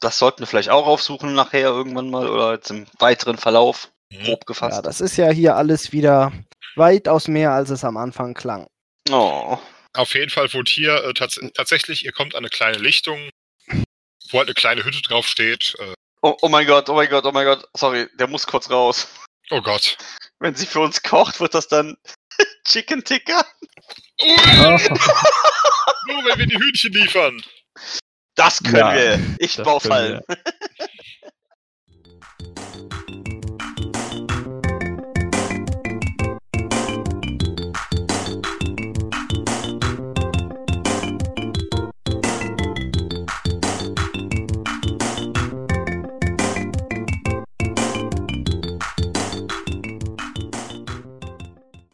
Das sollten wir vielleicht auch aufsuchen nachher irgendwann mal oder jetzt im weiteren Verlauf. Mhm. Grob Ja, gefasst. das ist ja hier alles wieder weitaus mehr, als es am Anfang klang. Oh. Auf jeden Fall wohnt hier äh, tats tatsächlich, ihr kommt an eine kleine Lichtung, wo halt eine kleine Hütte draufsteht. Äh, oh. Oh mein Gott, oh mein Gott, oh mein Gott. Sorry, der muss kurz raus. oh Gott. Wenn sie für uns kocht, wird das dann *laughs* Chicken Ticker? Ui, *laughs* nur wenn wir die Hühnchen liefern. Das können Ja, wir. Ich baue Fallen. *laughs*